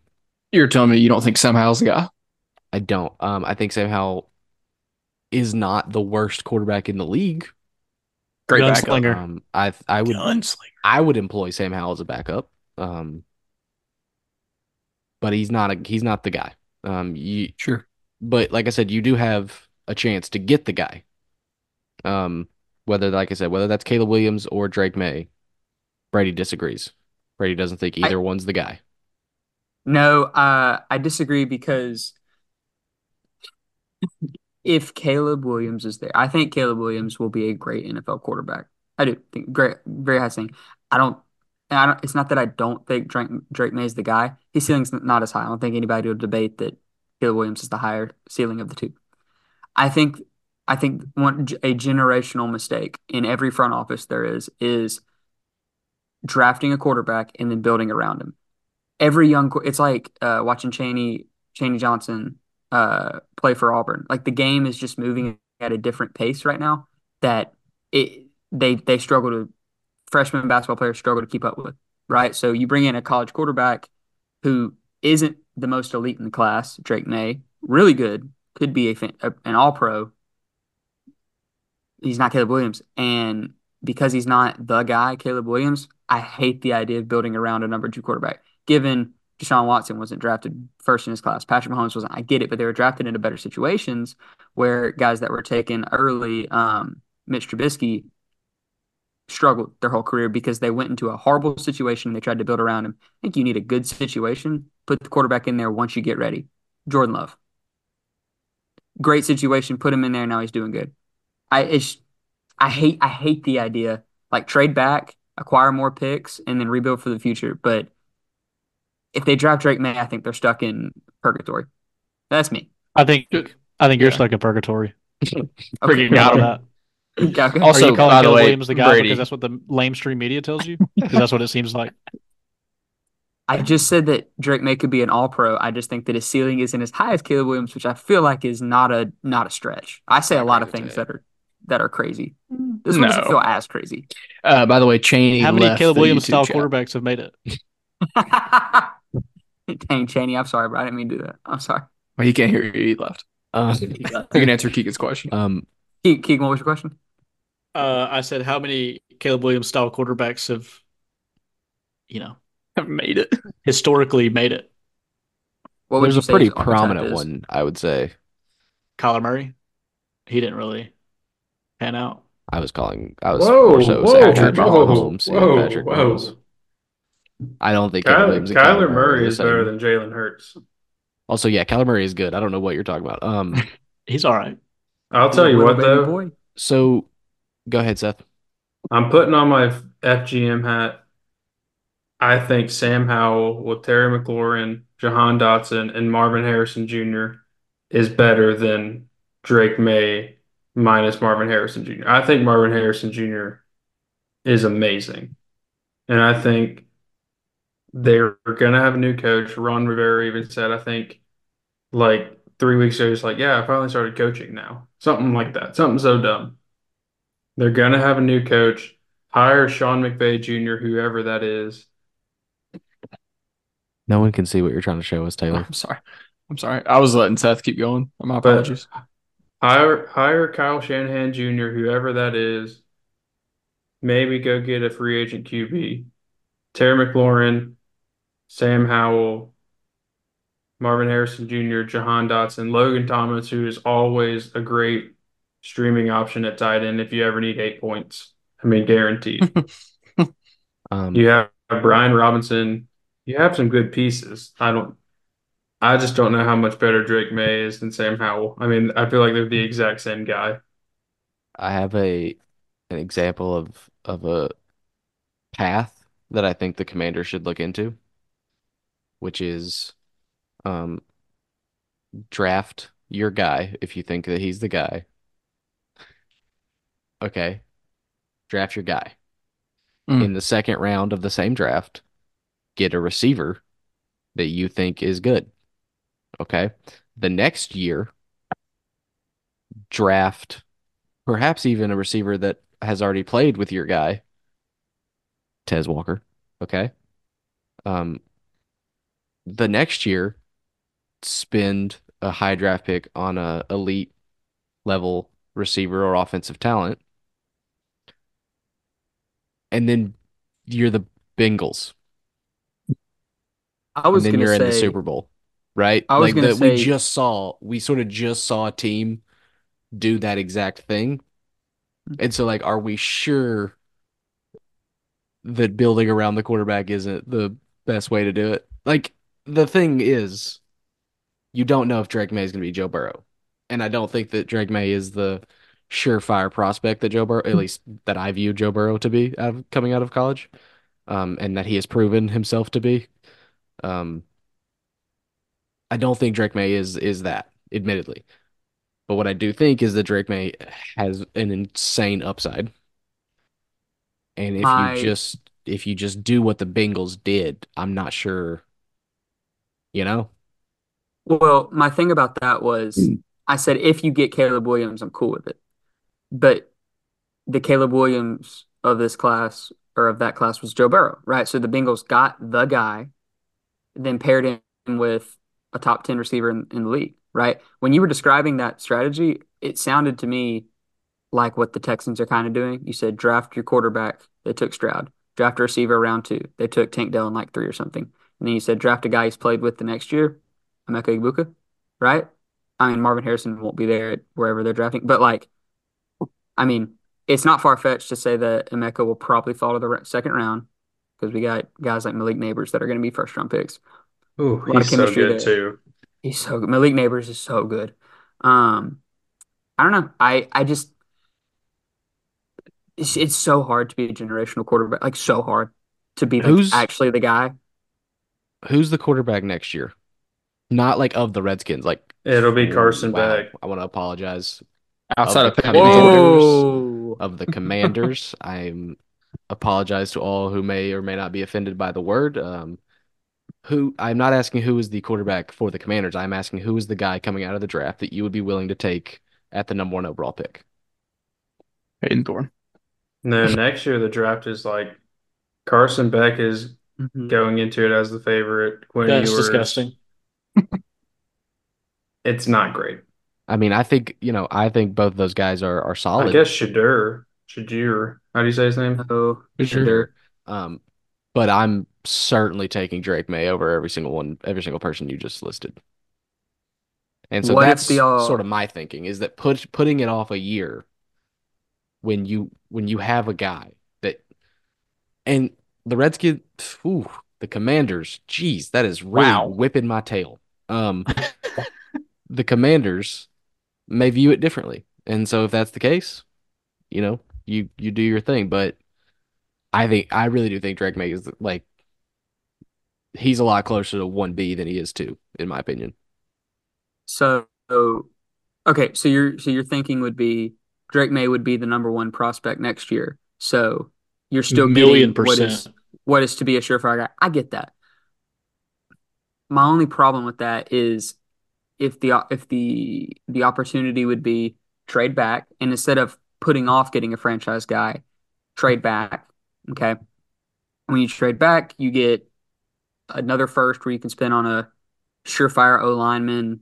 You're telling me you don't think Sam Howell's the guy? I don't. Um, I think Sam Howell is not the worst quarterback in the league. Great backup. Um, I I would Gunslinger. I would employ Sam Howell as a backup. Um, but he's not a he's not the guy. Um, you Sure. but like I said, you do have a chance to get the guy. Um, whether like I said, whether that's Caleb Williams or Drake Maye, Brady disagrees. Brady doesn't think either one's the guy. No, uh, I disagree because if Caleb Williams is there, I think Caleb Williams will be a great NFL quarterback. I do think great, very high ceiling. I don't, I don't. It's not that I don't think Drake Drake Maye is the guy. His ceiling's not as high. I don't think anybody will debate that Caleb Williams is the higher ceiling of the two. I think, I think one a generational mistake in every front office there is is drafting a quarterback and then building around him every young it's like uh, watching Cheney Cheney Johnson uh, play for Auburn. Like the game is just moving at a different pace right now that it they they struggle to freshman basketball players struggle to keep up with. Right, so you bring in a college quarterback who isn't the most elite in the class, Drake Maye, really good, could be a, a an All Pro. He's not Caleb Williams, and because he's not the guy, Caleb Williams, I hate the idea of building around a number two quarterback given Deshaun Watson wasn't drafted first in his class. Patrick Mahomes wasn't. I get it, but they were drafted into better situations where guys that were taken early, um, Mitch Trubisky, struggled their whole career because they went into a horrible situation and they tried to build around him. I think you need a good situation. Put the quarterback in there once you get ready. Jordan Love. Great situation. Put him in there. Now he's doing good. I it's, I hate I hate the idea like trade back, acquire more picks, and then rebuild for the future. But if they draft Drake Maye, I think they're stuck in purgatory. That's me. I think I think you're Yeah. stuck in purgatory. Okay. Freaking out of that. Also, Are you calling by the Caleb way, Williams the guy Brady- because that's what the lamestream media tells you? Because that's what it seems like. I just said that Drake Maye could be an All Pro. I just think that his ceiling isn't as high as Caleb Williams, which I feel like is not a not a stretch. I say I a lot of things that. that are that are crazy. This one doesn't No. feel as crazy. Uh, by the way, Cheney How many left Caleb Williams YouTube style chat. quarterbacks have made it? Dang, Cheney, I'm sorry, bro. I didn't mean to do that. I'm sorry. Well, he can't hear you. He left. Uh, You can answer Keegan's question. um, Keegan, Keegan, what was your question? Uh, I said how many Caleb Williams style quarterbacks have, you know, Haven't made it. historically made it? What there's a pretty prominent one, I would say. Kyler Murray, he didn't really pan out. I was calling. I was Whoa, more so whoa, Patrick whoa, Mahomes and whoa, Patrick whoa. Mahomes. I don't think Caleb Kyler, Kyler Murray is better than Jalen Hurts. Also, yeah, Kyler Murray is good. I don't know what you're talking about. Um, He's all right. I'll tell you what though, boy. so go ahead, Seth. I'm putting on my FGM hat. I think Sam Howell with Terry McLaurin, Jahan Dotson, and Marvin Harrison Jr. is better than Drake Maye minus Marvin Harrison Jr. I think Marvin Harrison Jr. is amazing. And I think They're gonna have a new coach. Ron Rivera even said, I think, like three weeks ago, he's like, "Yeah, I finally started coaching now." Something like that. Something so dumb. They're gonna have a new coach. Hire Sean McVay Jr., whoever that is. No one can see what you're trying to show us, Taylor. I'm sorry. I'm sorry. I was letting Seth keep going. My But apologies. hire hire Kyle Shanahan Jr., whoever that is. Maybe go get a free agent QB. Terry McLaurin, Sam Howell, Marvin Harrison Jr., Jahan Dotson, Logan Thomas, who is always a great streaming option at tight end if you ever need eight points. I mean, guaranteed. Um, You have Brian Robinson. You have some good pieces. I don't. I just don't know how much better Drake Maye is than Sam Howell. I mean, I feel like they're the exact same guy. I have a an example of of a path that I think the commander should look into, which is um draft your guy if you think that he's the guy. Okay. Draft your guy. Mm. In the second round of the same draft, get a receiver that you think is good. Okay. The next year, draft perhaps even a receiver that has already played with your guy, Tez Walker. Okay. Um, the next year, spend a high draft pick on a elite level receiver or offensive talent, and then you're the Bengals, I and was then you're in the Super Bowl, right? I was Like gonna that we just saw, we sort of just saw a team do that exact thing. And so like are we sure that building around the quarterback isn't the best way to do it? Like the thing is you don't know if Drake Maye is going to be Joe Burrow. And I don't think that Drake Maye is the surefire prospect that Joe Burrow, at least that I view Joe Burrow to be out of, coming out of college. Um, and that he has proven himself to be. Um, I don't think Drake Maye is is that, admittedly. But what I do think is that Drake Maye has an insane upside. And if My- you just if you just do what the Bengals did, I'm not sure, you know? Well, my thing about that was Hmm. I said if you get Caleb Williams, I'm cool with it. But the Caleb Williams of this class or of that class was Joe Burrow, right? So the Bengals got the guy, then paired him with a top 10 receiver in, in the league, right? When you were describing that strategy, it sounded to me like what the Texans are kind of doing. You said draft your quarterback. They took Stroud. Draft a receiver round two. They took Tank Dell in like three or something. And then you said draft a guy he's played with the next year, Emeka Egbuka, right? I mean, Marvin Harrison won't be there at wherever they're drafting, but like, I mean, it's not far fetched to say that Emeka will probably fall to the second round because we got guys like Malik Nabers that are going to be first round picks. Ooh, he's so chemistry good there. too. He's so good. Malik Nabers is so good. Um, I don't know. I I just it's it's so hard to be a generational quarterback. Like so hard to be like Who's- actually the guy. Who's the quarterback next year? Not like of the Redskins, like It'll be Carson wow, Beck. I want to apologize Outside of of the Commanders. Of the Commanders. I'm apologize to all who may or may not be offended by the word. Um, who I'm not asking who is the quarterback for the Commanders. I'm asking who is the guy coming out of the draft that you would be willing to take at the number one overall pick. Hayden Thorne. No, next year the draft is like Carson Beck is Mhm. going into it as the favorite. Quinn That's Ewers, disgusting. It's not great. I mean, I think you know, I think both those guys are are solid. I guess Shedeur, Shedeur. How do you say his name? Oh, Sure. sure. Um, but I'm certainly taking Drake Maye over every single one, every single person you just listed. And so What that's the, uh, sort of my thinking is that put putting it off a year when you when you have a guy that and the Redskins, ooh, the Commanders, geez, that is really Wow. whipping my tail. Um, the Commanders may view it differently, and so if that's the case, you know, you you do your thing. But I think I really do think Drake Maye is like he's a lot closer to one B than he is two, in my opinion. So, okay, so your so your thinking would be Drake Maye would be the number one prospect next year. So you're still Million getting what is percent. what is to be a surefire guy. I get that. my only problem with that is if the if the the opportunity would be trade back and instead of putting off getting a franchise guy, trade back. Okay. When you trade back, you get another first where you can spend on a surefire O lineman,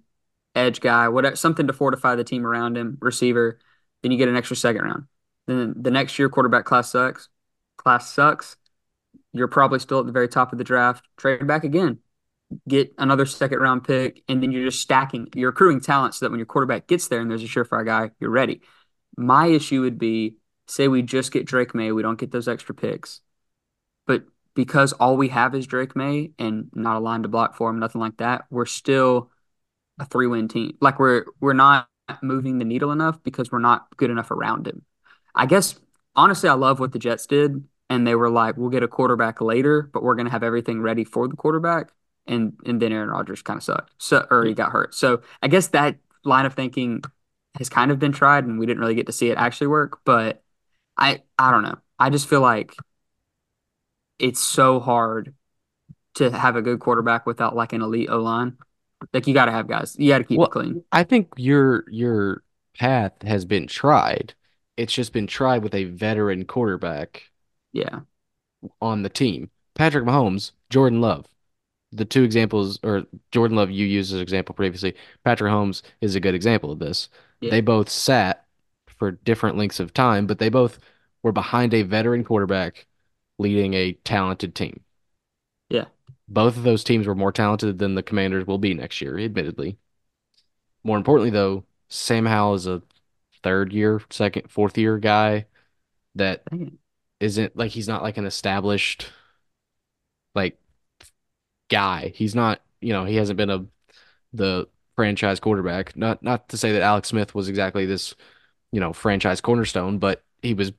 edge guy, whatever, something to fortify the team around him, receiver. Then you get an extra second round. Then the next year, quarterback class sucks. Class sucks. You're probably still at the very top of the draft. Trade back again get another second round pick, and then you're just stacking, you're accruing talent so that when your quarterback gets there and there's a surefire guy, you're ready. My issue would be say we just get Drake Maye, we don't get those extra picks. But because all we have is Drake Maye and not a line to block for him, nothing like that, we're still a three win team. Like we're we're not moving the needle enough because we're not good enough around him. I guess honestly, I love what the Jets did. And they were like, we'll get a quarterback later, but we're going to have everything ready for the quarterback and and then Aaron Rodgers kind of sucked, so or he got hurt. So I guess that line of thinking has kind of been tried, and we didn't really get to see it actually work. But I I don't know. I just feel like it's so hard to have a good quarterback without like an elite O line. Like you got to have guys. You got to keep Well, it clean. I think your your path has been tried. It's just been tried with a veteran quarterback Yeah, on the team. Patrick Mahomes, Jordan Love. The two examples, or Jordan Love you used as an example previously. Patrick Mahomes is a good example of this. Yeah. They both sat for different lengths of time, but they both were behind a veteran quarterback leading a talented team. Yeah. Both of those teams were more talented than the Commanders will be next year, admittedly. More importantly, though, Sam Howell is a third year, second, fourth year guy that isn't like he's not like an established like guy. He's not, you know, he hasn't been a the franchise quarterback. Not not to say that Alex Smith was exactly this, you know, franchise cornerstone, but he was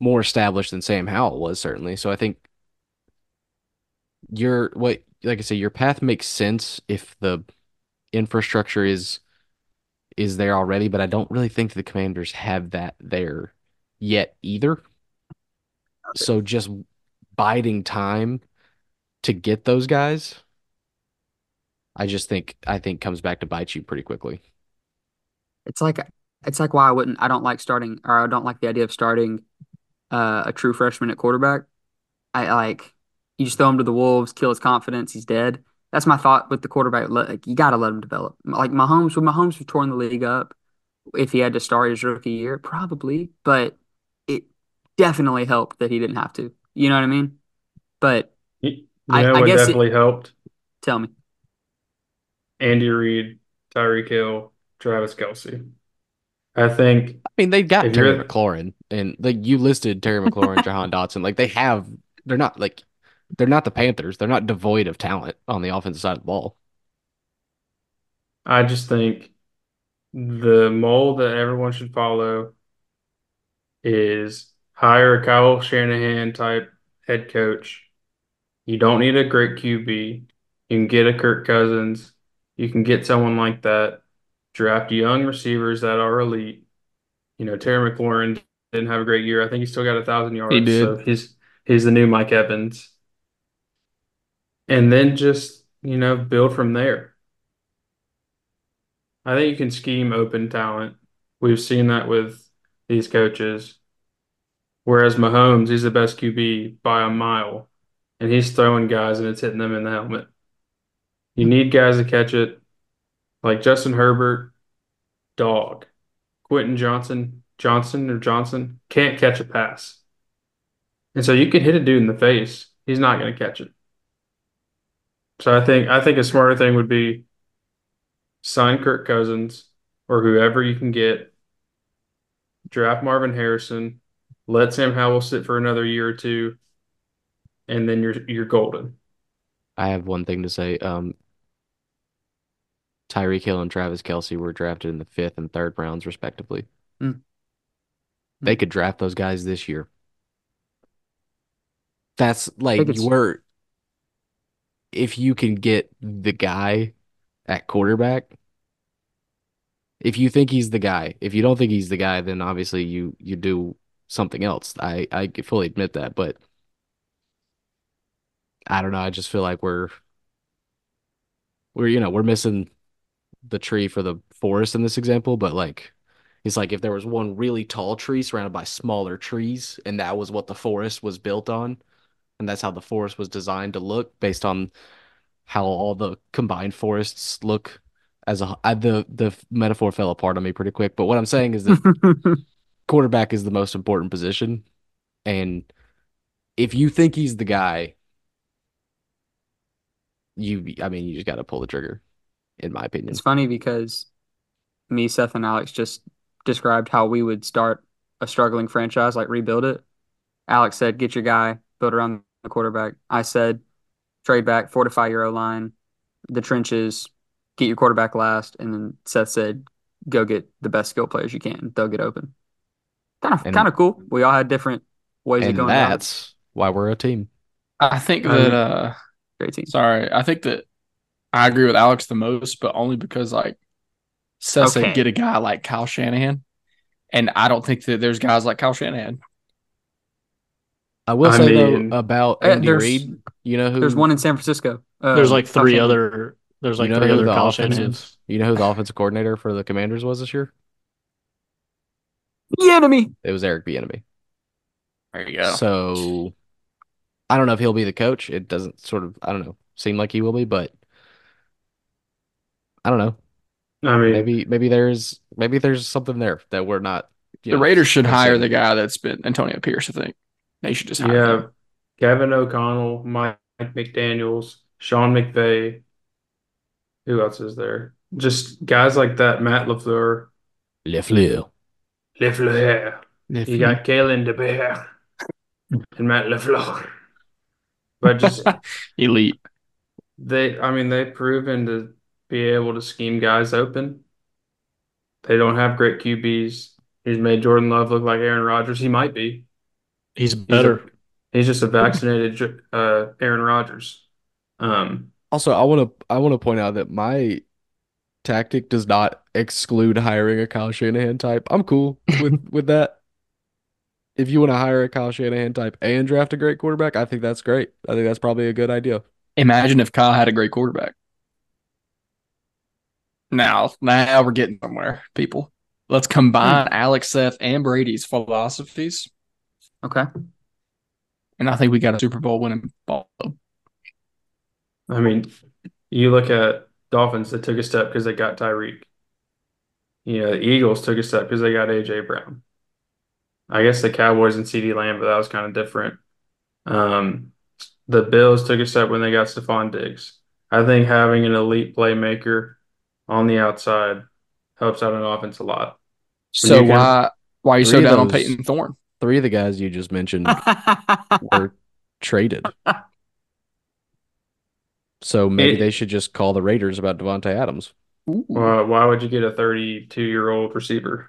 more established than Sam Howell was certainly. So I think your what like I say, your path makes sense if the infrastructure is is there already, but I don't really think the Commanders have that there yet either. So just biding time to get those guys, I just think I think comes back to bite you pretty quickly. it's like it's like why I wouldn't. I don't like starting, or I don't like the idea of starting uh, a true freshman at quarterback. I like you just throw him to the wolves, kill his confidence, he's dead. That's my thought with the quarterback. Like you got to let him develop. Like Mahomes, would Mahomes have torn the league up if he had to start his rookie year? Probably, but it definitely helped that he didn't have to. You know what I mean? But You I- know I what guess it- definitely helped? tell me, Andy Reid, Tyreek Hill, Travis Kelce. I think I mean, they've got Terry McLaurin, and like you listed Terry McLaurin, Jahan Dotson. Like they have, they're not like they're not the Panthers. They're not devoid of talent on the offensive side of the ball. I just think the mold that everyone should follow is hire a Kyle Shanahan type head coach. You don't need a great QB. You can get a Kirk Cousins. You can get someone like that. Draft young receivers that are elite. You know, Terry McLaurin didn't have a great year. I think he still got a thousand yards. He did. So he's he's the new Mike Evans. And then just, you know, build from there. I think you can scheme open talent. We've seen that with these coaches. Whereas Mahomes, he's the best QB by a mile, and he's throwing guys and it's hitting them in the helmet. You need guys to catch it, like Justin Herbert, dog. Quentin Johnston, Johnson or Johnson can't catch a pass. And so you can hit a dude in the face, he's not going to catch it. So I think I think a smarter thing would be sign Kirk Cousins or whoever you can get, draft Marvin Harrison, let Sam Howell sit for another year or two, and then you're you're golden. I have one thing to say. Um, Tyreek Hill and Travis Kelce were drafted in the fifth and third rounds, respectively. Mm. They could draft those guys this year. That's like think it's- you were. If you can get the guy at quarterback, if you think he's the guy, if you don't think he's the guy, then obviously you you do something else. I I fully admit that, but I don't know. I just feel like we're we're you know we're missing the tree for the forest in this example, but like it's like if there was one really tall tree surrounded by smaller trees, and that was what the forest was built on, and that's how the forest was designed to look based on how all the combined forests look as a I, the the metaphor fell apart on me pretty quick. But what I'm saying is that quarterback is the most important position, and if you think he's the guy, you I mean you just got to pull the trigger, in my opinion. It's funny because me, Seth, and Alex just described how we would start a struggling franchise, like rebuild it. Alex said, "Get your guy, build around the quarterback." I said, "Trade back, fortify your O line, the trenches, get your quarterback last." And then Seth said, "Go get the best skill players you can. They'll get open." Kind of, And- kind of cool. We all had different ways of going. about it. that's why we're a team. I think Um, that uh great team. sorry, I think that I agree with Alex the most, but only because like Seth Okay. get a guy like Kyle Shanahan. And I don't think that there's guys like Kyle Shanahan. I will I say mean- though about Uh, Andy there's- Reid, you know who There's one in San Francisco. Uh, There's like Kyle three Shanahan. other. There's like you know three who other the Kyle offensive Shanahans. you know who the offensive coordinator for the Commanders was this year? The enemy. It was Eric Bieniemy. There you go. So I don't know if he'll be the coach. It doesn't sort of I don't know seem like he will be, but I don't know. I mean, Maybe maybe there's maybe there's something there that we're not. the know, Raiders should hire considering. the guy that's been Antonio Pierce, I think. They should just hire yeah, him. Kevin O'Connell, Mike McDaniels, Sean McVay. Who else is there? Just guys like that. Matt LaFleur, LeFleur. LaFleur. You got Kalen DeBoer and Matt LaFleur. But just elite. they, I mean, they've proven to be able to scheme guys open. They don't have great QBs. He's made Jordan Love look like Aaron Rodgers. He might be. He's He's a- better. He's just a vaccinated uh, Aaron Rodgers. Um, Also, I want to I want to point out that my tactic does not exclude hiring a Kyle Shanahan type. I'm cool with with that. If you want to hire a Kyle Shanahan type and draft a great quarterback, I think that's great. I think that's probably a good idea. Imagine if Kyle had a great quarterback. Now, now we're getting somewhere, people. Let's combine Alex, Seth, and Brady's philosophies, Okay. and I think we got a Super Bowl winning ball. I mean, you look at Dolphins that took a step because they got Tyreek. You know, the Eagles took a step because they got AJ Brown. I guess the Cowboys and CeeDee Lamb, but that was kind of different. Um, the Bills took a step when they got Stefon Diggs. I think having an elite playmaker on the outside helps out an offense a lot. So you why why are you so Three of down on Payton Thorne? Three of the guys you just mentioned were traded. So maybe It- they should just call the Raiders about Davante Adams. Ooh. Why would you get a 32 year old receiver?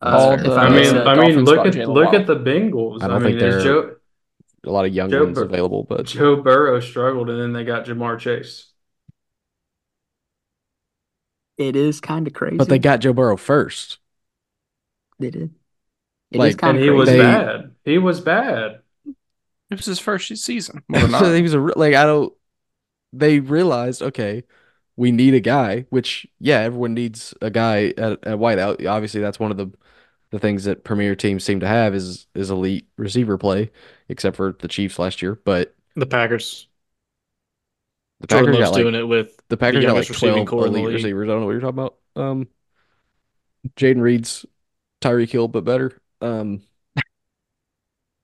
Uh, the- if I I mean, may I mean, look at Jaylen look Waddle. at the Bengals. I I, don't mean, think is they're- Joe A lot of young Joe ones Bur- available, but Joe Burrow struggled, and then they got Ja'Marr Chase. It is kind of crazy. but they got Joe Burrow first. They did. It is Like- kind And of he was They- bad. He was bad. It was his first season. So he was a re- like I don't. They realized okay, we need a guy. Which yeah, everyone needs a guy at, at wideout. Obviously, that's one of the the things that premier teams seem to have is is elite receiver play, except for the Chiefs last year. But The Packers. The Jordan Packers got like doing it with the Packers got like twelve the elite league. receivers. I don't know what you're talking about. Um, Jayden Reed's Tyreek Hill, but better. Um,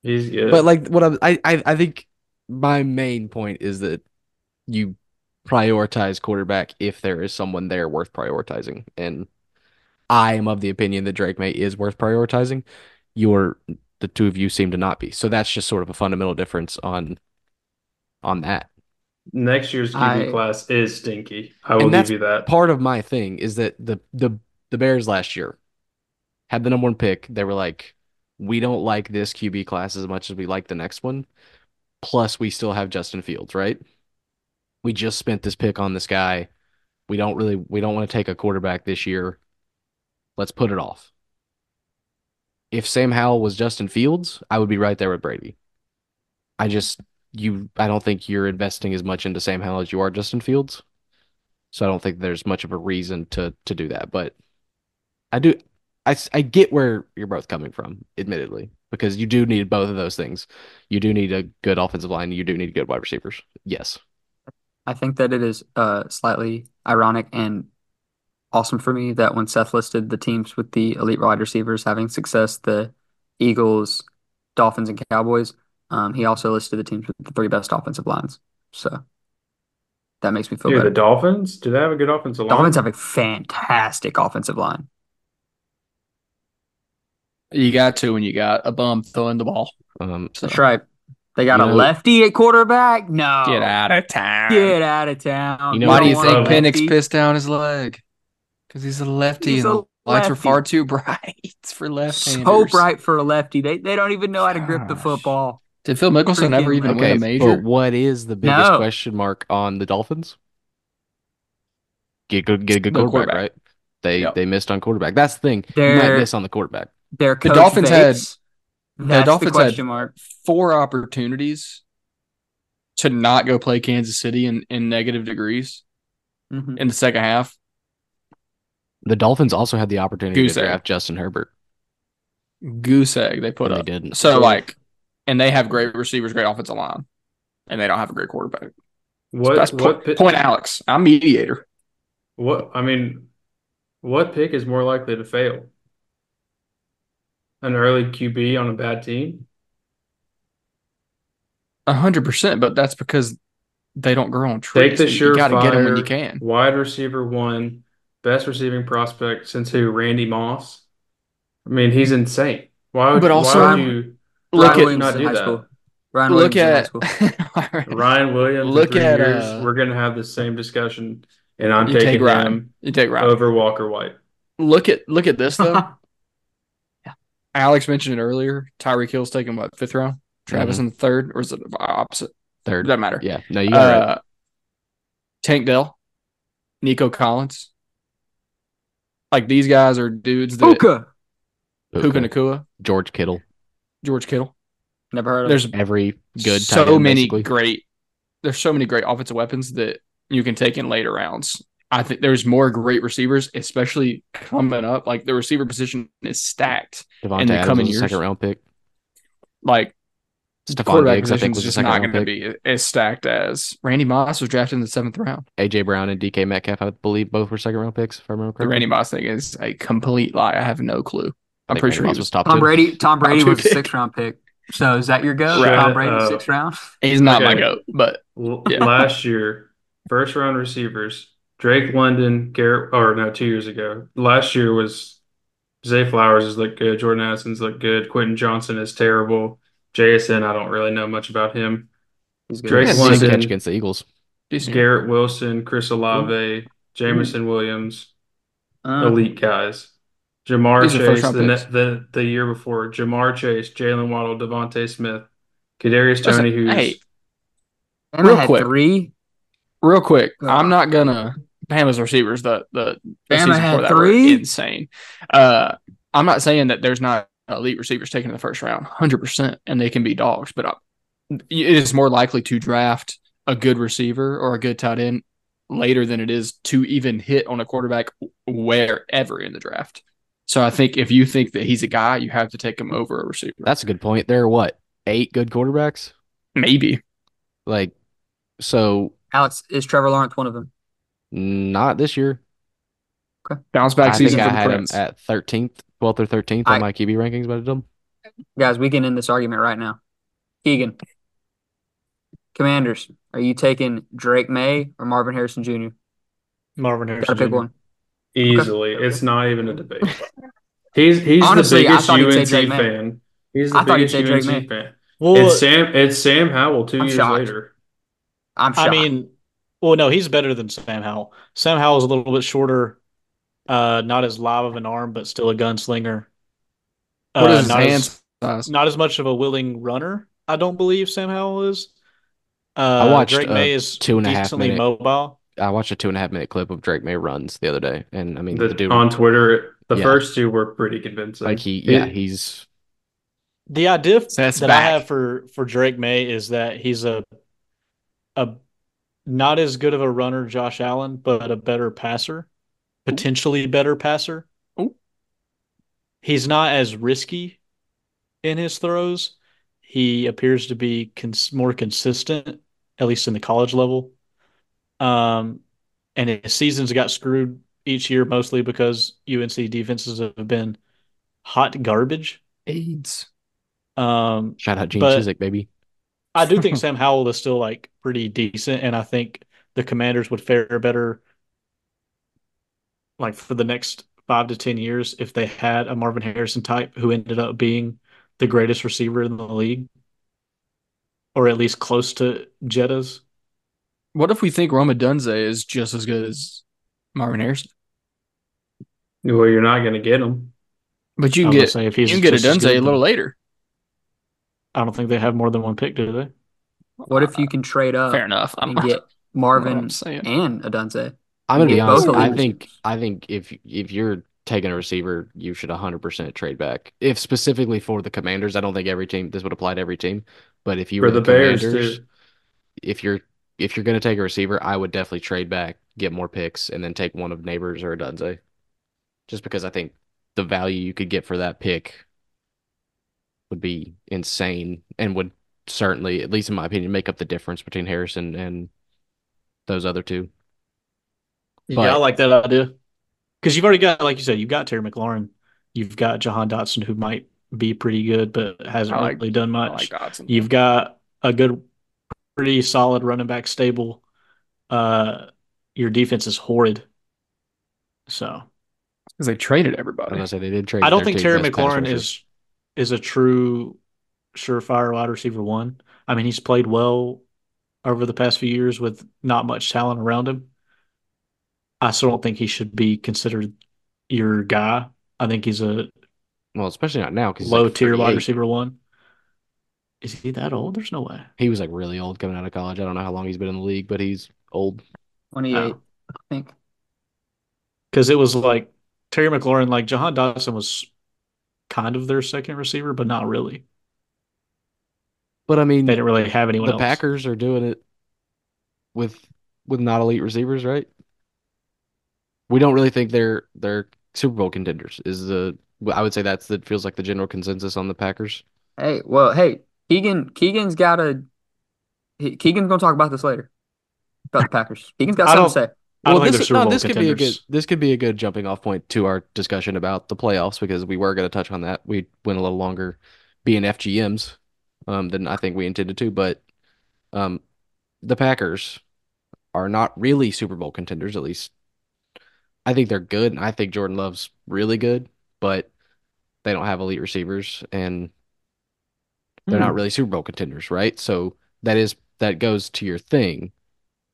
He's good. But like what I'm, I I I think my main point is that you prioritize quarterback if there is someone there worth prioritizing, and I am of the opinion that Drake Maye is worth prioritizing. You're the two of you seem to not be, so that's just sort of a fundamental difference on on that. Next year's QB I- class is stinky. I will give you that. Part of my thing is that the the the Bears last year had the number one pick. They were like, we don't like this QB class as much as we like the next one. Plus, we still have Justin Fields, right? We just spent this pick on this guy. We don't really we don't want to take a quarterback this year. Let's put it off. If Sam Howell was Justin Fields, I would be right there with Brady. I just you I don't think you're investing as much into Sam Howell as you are Justin Fields. So I don't think there's much of a reason to to do that. But I do I, I get where you're both coming from, admittedly, because you do need both of those things. You do need a good offensive line. You do need good wide receivers. Yes. I think that it is uh, slightly ironic and awesome for me that when Seth listed the teams with the elite wide receivers having success, the Eagles, Dolphins, and Cowboys, um, he also listed the teams with the three best offensive lines. So that makes me feel Dude, the. Dolphins, do they have a good offensive line? Dolphins have a fantastic offensive line. You got to when you got a bum throwing the ball. Um, So That's right. They got You a lefty at quarterback. No, get out of town. Get out of town. You know Why do you think want Penix pissed down his leg? Because he's a lefty He's and a the lights are far too bright for left-handers. So bright for a lefty. They they don't even know how to grip the football. Did Phil Mickelson ever even okay, win a but major? what is the biggest No. question mark on the Dolphins? Get good, get a good The quarterback, quarterback. right? They Yep. they missed on quarterback. That's the thing. You might They're- miss on the quarterback. Their The coach Dolphins had- Bates, the Dolphins the had- mark. Four opportunities to not go play Kansas City in, in negative degrees Mhm. in the second half. The Dolphins also had the opportunity Goose to egg. draft Justin Herbert, Goose egg they put but they up. didn't. So like, and they have great receivers, great offensive line, and they don't have a great quarterback. What That's what po- point, Alex. I'm mediator. What I mean, what pick is more likely to fail? An early QB on a bad team? A hundred percent, but that's because they don't grow on trees. Take the You got to get them when you can. wide receiver one, best receiving prospect since who? Randy Moss. I mean, he's insane. Why would, But also- why would you Look Ryan at Williams not in do high that? school. Ryan look Williams in high at school. Ryan Williams Look in three at, years? uh, we're gonna have the same discussion, and I'm You take taking Ryan. him you take Ryan. over Walker White. Look at look at this though. yeah. Alex mentioned it earlier. Tyreek Hill's taking what fifth round? Travis in the third, or is it the opposite? Third. Doesn't matter. Yeah. No, you got it right. Uh, Tank Dell, Nico Collins. Like these guys are dudes that Puka. Puka Okay. Nakua, George Kittle. George Kittle. Never heard of There's Every good tight so end, many basically. great. There's so many great offensive weapons that you can take in later rounds. I think there's more great receivers, especially coming up. Like the receiver position is stacked. Davante in the Adams coming was years. second round pick. Like the Stefon quarterback Diggs, position is just not going to be as stacked as Randy Moss was drafted in the seventh round. AJ Brown and DK Metcalf, I believe, both were second round picks, if I remember The. Randy Moss thing is a complete lie. I have no clue. I I'm think pretty sure he was. top Tom two. Brady. Tom Brady two was a pick. sixth round pick. So is that your go? Right. Tom Brady, Uh, sixth round. He's not my Okay. goat, but Yeah. Last year, first round receivers, Drake London, Garrett, or no, two years ago. Last year was Zay Flowers has looked good, Jordan Addison's looked good, Quentin Johnston is terrible. JSN, I don't really know much about him. He's. Drake Yeah, Decent decent London, catch against the Eagles. decent. Garrett Wilson, Chris Olave, Jameson Williams, Uh, elite guys. Ja'Marr These Chase, first-round the, ne- the the year before, Ja'Marr Chase, Jaylen Waddle, DeVonta Smith, Kadarius Listen, Tony, who's hey, real quick. three. real quick, Uh, I'm not gonna Bama's receivers. The the, the Bama season had before that were three? insane. Uh, I'm not saying that there's not elite receivers taken in the first round, hundred percent, and they can be dogs. But uh, it is more likely to draft a good receiver or a good tight end later than it is to even hit on a quarterback wherever in the draft. So I think if you think that he's a guy, you have to take him over a receiver. That's a good point. There are what eight good quarterbacks. maybe. Like, so Alex is Trevor Lawrence one of them. not this year. Okay. Bounce back I season think I for the him Prince. at thirteenth, twelfth or thirteenth on my QB rankings, but I did. Guys, we can end this argument right now. Keegan, Commanders, are you taking Drake Maye or Marvin Harrison Jr.? Marvin Gotta Harrison. pick Jr. one. Easily. It's not even a debate. He's he's Honestly, the biggest thought UNC Drake Maye. fan. He's the I biggest say UNC May. fan. Well, It's Sam it's Sam Howell 2 I'm years shocked. later. I'm shocked. I mean, well, no, he's better than Sam Howell. Sam Howell's a little bit shorter, uh, not as live of an arm, but still a gunslinger. What Uh, is his not hand as, size? not as much of a willing runner. I don't believe Sam Howell is. Uh, I watched Drake a May is two and a half decently minute- mobile. I watched a two and a half minute clip of Drake Maye runs the other day, and I mean The- the, dude, on Twitter, the Yeah. first two were pretty convincing. like he, yeah, It- he's The idea That's that I have for for Drake Maye is that he's a a not as good of a runner, Josh Allen, but a better passer, potentially better passer. Ooh. He's not as risky in his throws. He appears to be cons- more consistent, at least in the college level. Um, and his seasons got screwed each year mostly because UNC defenses have been hot garbage. AIDS. Um, Shout out Gene But- Chizik, baby. I do think Sam Howell is still like pretty decent, and I think the Commanders would fare better, like for the next five to ten years, if they had a Marvin Harrison type who ended up being the greatest receiver in the league, or at least close to Jetta's. What if we think Rome Odunze is just as good as Marvin Harrison? Well, you're not going to get him. But you can get gonna say, if he's you can get a Dunze a little later. I don't think they have more than one pick, do they? What if you can trade up Fair enough. I'm and get Marvin I'm and Odunze? I'm gonna be honest. I think I think if if you're taking a receiver, you should 100% trade back. If specifically for the Commanders, I don't think every team this would apply to every team, but if you For were the, the Bears, Commanders, too. if you're if you're gonna take a receiver, I would definitely trade back, get more picks, and then take one of Nabers or Odunze. Just because I think the value you could get for that pick would be insane and would certainly, at least in my opinion, make up the difference between Harrison and those other two. Yeah, I like that idea. Because you've already got, like you said, you've got Terry McLaurin, you've got Jahan Dotson, who might be pretty good, but hasn't I like- really done much. like You've got a good, pretty solid running back stable. Uh, your defense is horrid. So because they traded I was everybody. gonna say they did trade. I don't think Terry McLaurin is is a true surefire wide receiver one. I mean, he's played well over the past few years with not much talent around him. I still don't think he should be considered your guy. I think he's a Well, especially not now because low tier wide receiver one. Is he that old? There's no way. He was like really old coming out of college. I don't know how long he's been in the league, but he's old. 28, Oh. I think. Because it was like Terry McLaurin, like Jahan Dotson was kind of their second receiver, but not really. But I mean, They didn't really have anyone the else. Packers are doing it with with not elite receivers, right? We don't really think they're they're Super Bowl contenders. Is the I would say that's that feels like the general consensus on the Packers. Hey, well, hey, Keegan, Keegan's got a. he- Keegan's gonna talk about this later. About the Packers. Keegan's got something to say. I don't Well, think this they're no, Bowl this could be a good this could be a good jumping off point to our discussion about the playoffs because we were going to touch on that. We went a little longer being FGMs um, than I think we intended to, but um, the Packers are not really Super Bowl contenders. At least I think they're good, and I think Jordan Love's really good, but they don't have elite receivers, and they're not really Super Bowl contenders, right? So that is that goes to your thing.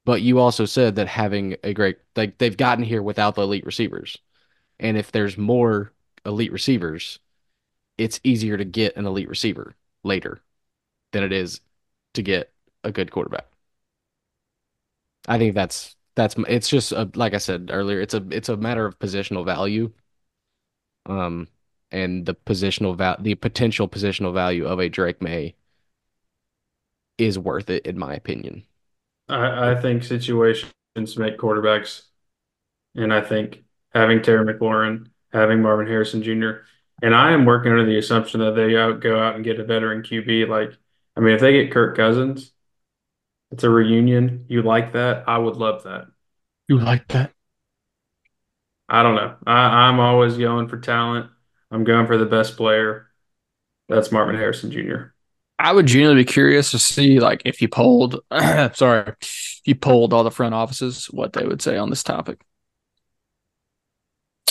But you also said that having a great like they've gotten here without the elite receivers. And if there's more elite receivers, it's easier to get an elite receiver later than it is to get a good quarterback. I think that's that's it's just a, like I said earlier, it's a it's a matter of positional value. Um and the positional val the potential positional value of a Drake Maye is worth it in my opinion. I, I think situations make quarterbacks, and I think having Terry McLaurin, having Marvin Harrison Jr., and I am working under the assumption that they out, go out and get a veteran QB. Like, I mean, if they get Kirk Cousins, it's a reunion. You like that? I would love that. You like that? I don't know. I, I'm always going for talent. I'm going for the best player. That's Marvin Harrison Jr. I would genuinely be curious to see, like, if you polled, sorry, if you polled all the front offices, what they would say on this topic.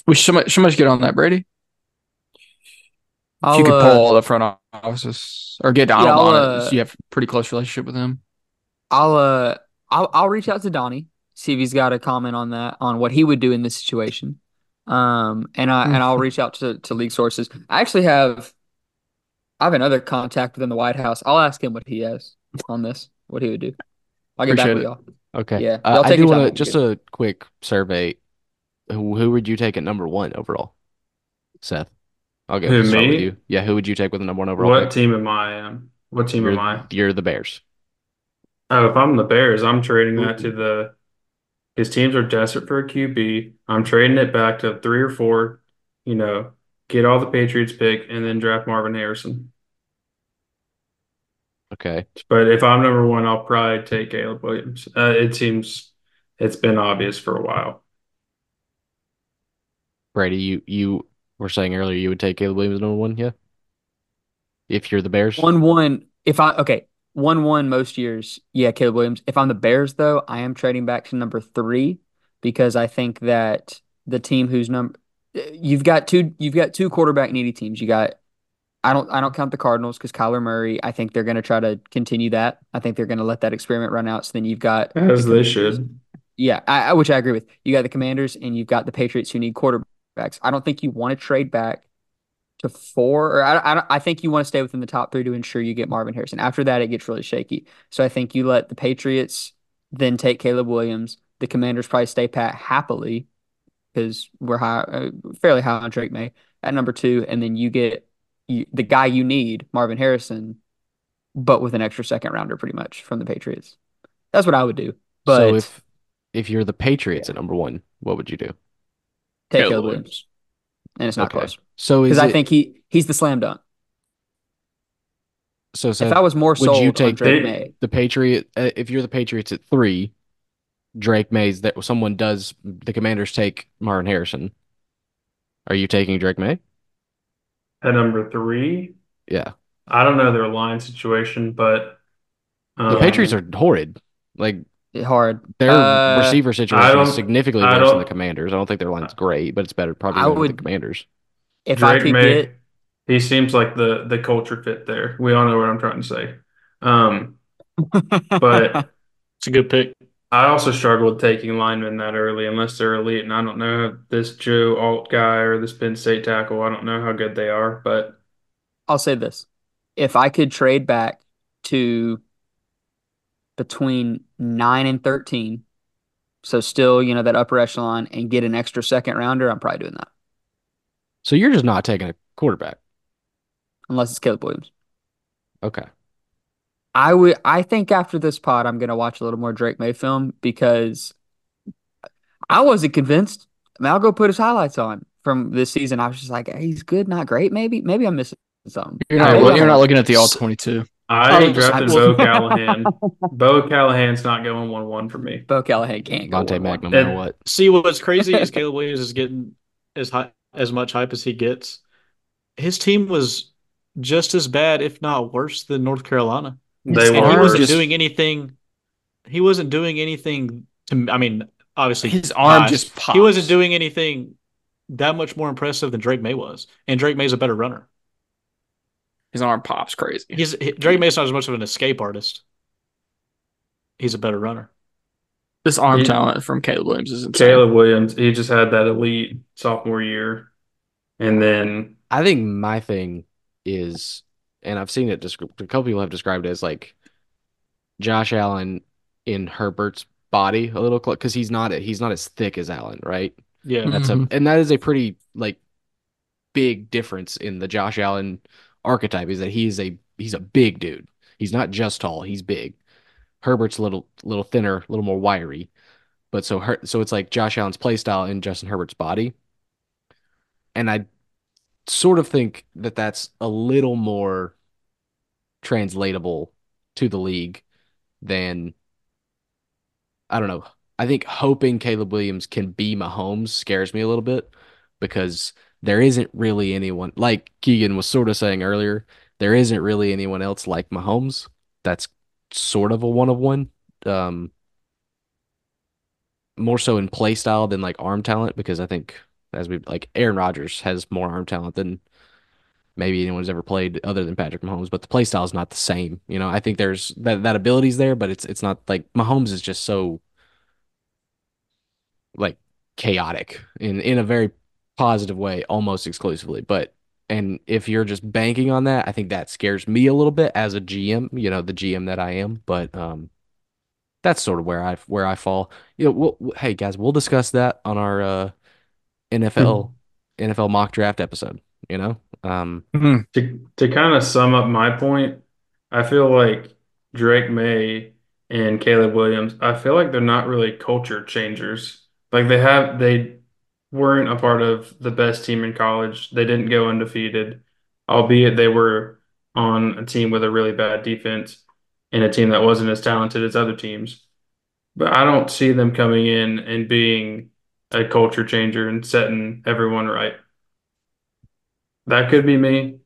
We should somebody, somebody should get on that, Brady. I'll, if you could uh, poll all the front offices or get Donald Yeah, I'll, on it, uh, so you have a pretty close relationship with him. I'll uh I'll I'll reach out to Donnie, see if he's got a comment on that, on what he would do in this situation. Um and I and I'll reach out to, to league sources. I actually have I have another contact within the White House. I'll ask him what he has on this, what he would do. I'll get back Appreciate with it. y'all. Okay. Yeah, Uh, y'all I take do want to just a quick survey. Who, who would you take at number one overall? Seth. I'll go Who, start with me? you. Yeah, who would you take with the number one overall What pick? team am I in? What team You're, am I? you're the Bears. Oh, if I'm the Bears, I'm trading that to the his teams are desperate for a QB. I'm trading it back to three or four, you know, get all the Patriots pick and then draft Marvin Harrison. Okay. But if I'm number one, I'll probably take Caleb Williams. Uh, it seems it's been obvious for a while. Brady, you you were saying earlier you would take Caleb Williams number one, yeah? If you're the Bears? One one. If I okay, one one most years, yeah, Caleb Williams. If I'm the Bears, though, I am trading back to number three because I think that the team who's number you've got two you've got two quarterback needy teams. You got I don't I don't count the Cardinals because Kyler Murray. I think they're going to try to continue that. I think they're going to let that experiment run out. So then you've got As the they should. Yeah, I, I- which I agree with. You got the Commanders and you've got the Patriots who need quarterbacks. I don't think you want to trade back to four, or I, I, I think you want to stay within the top three to ensure you get Marvin Harrison. After that, it gets really shaky. So I think you let the Patriots then take Caleb Williams. The Commanders probably stay pat happily because we're high, uh, fairly high on Drake Maye at number two, and then you get you, the guy you need, Marvin Harrison, but with an extra second rounder, pretty much from the Patriots. That's what I would do. But so if if you're the Patriots at number one, what would you do? take Caleb Caleb Williams. Williams, and it's not Okay. close So because I think he he's the slam dunk. so if Seth, I was more would sold you take Drake the- Maye, the Patriot uh, if you're the Patriots at three, Drake Maye's that someone does the Commanders take Marvin Harrison. Are you taking Drake Maye? At number three, Yeah. I don't know their line situation, but The um, Patriots are horrid. Like hard. their Uh, receiver situation is significantly worse than the Commanders. I don't think their line's great, but it's better probably I than the Commanders. If I could Maye, get he seems like the the culture fit there. We all know what I'm trying to say. Um, but It's a good pick. I also struggle with taking linemen that early unless they're elite. And I don't know this Joe Alt guy or this Penn State tackle. I don't know how good they are, but I'll say this. If I could trade back to between 9 and 13, so still, you know, that upper echelon and get an extra second rounder, I'm probably doing that. So you're just not taking a quarterback. Unless it's Caleb Williams. Okay. I would I think after this pod I'm gonna watch a little more Drake Maye film because I wasn't convinced. I mean, I'll go put his highlights on from this season. I was just like, hey, he's good, not great. Maybe maybe I'm missing something. You're not, you're not looking at the all 22. I Oh, drafted Bo Callahan. Bo Callahan's not going one one for me. Bo Callahan can't go. Vontae Mack, no 1-1. matter And- what. See what's crazy is Caleb Williams is getting as high as much hype as he gets. His team was just as bad, if not worse, than North Carolina. They And he wasn't just- doing anything. He wasn't doing anything to. I mean, obviously, His arm biased. just pops. He wasn't doing anything that much more impressive than Drake Maye was, and Drake Maye's a better runner. His arm pops crazy. He's he- Drake Maye's not as much of an escape artist. He's a better runner. This arm He- talent from Caleb Williams is insane. Caleb Williams, he just had that elite sophomore year. And then I think my thing is, and I've seen it described, a couple people have described it as like Josh Allen in Herbert's body a little close because he's not he's not as thick as Allen, right? Yeah, That's Mhm. a and that is a pretty like big difference in the Josh Allen archetype is that he's a he's a big dude. He's not just tall, he's big. Herbert's a little little thinner, a little more wiry. But so her so it's like Josh Allen's play style in Justin Herbert's body. And I sort of think that that's a little more translatable to the league than I don't know. I think hoping Caleb Williams can be Mahomes scares me a little bit because there isn't really anyone like Keegan was sort of saying earlier. There isn't really anyone else like Mahomes. That's sort of a one of one. Um, more so in play style than like arm talent because I think as we like Aaron Rodgers has more arm talent than maybe anyone's ever played other than Patrick Mahomes, but the play style is not the same. You know, I think there's that that ability's there, but it's it's not like Mahomes is just so like chaotic in in a very positive way almost exclusively. But and if you're just banking on that, I think that scares me a little bit as a GM, you know, the GM that I am, but um that's sort of where I where I fall. You know, we'll, hey guys, we'll discuss that on our uh NFL NFL mock draft episode, you know? Um Mhm. to to kind of sum up my point, I feel like Drake Maye and Caleb Williams, I feel like they're not really culture changers. Like they have they weren't a part of the best team in college. They didn't go undefeated, albeit they were on a team with a really bad defense and a team that wasn't as talented as other teams. But I don't see them coming in and being a culture changer and setting everyone right. That could be me.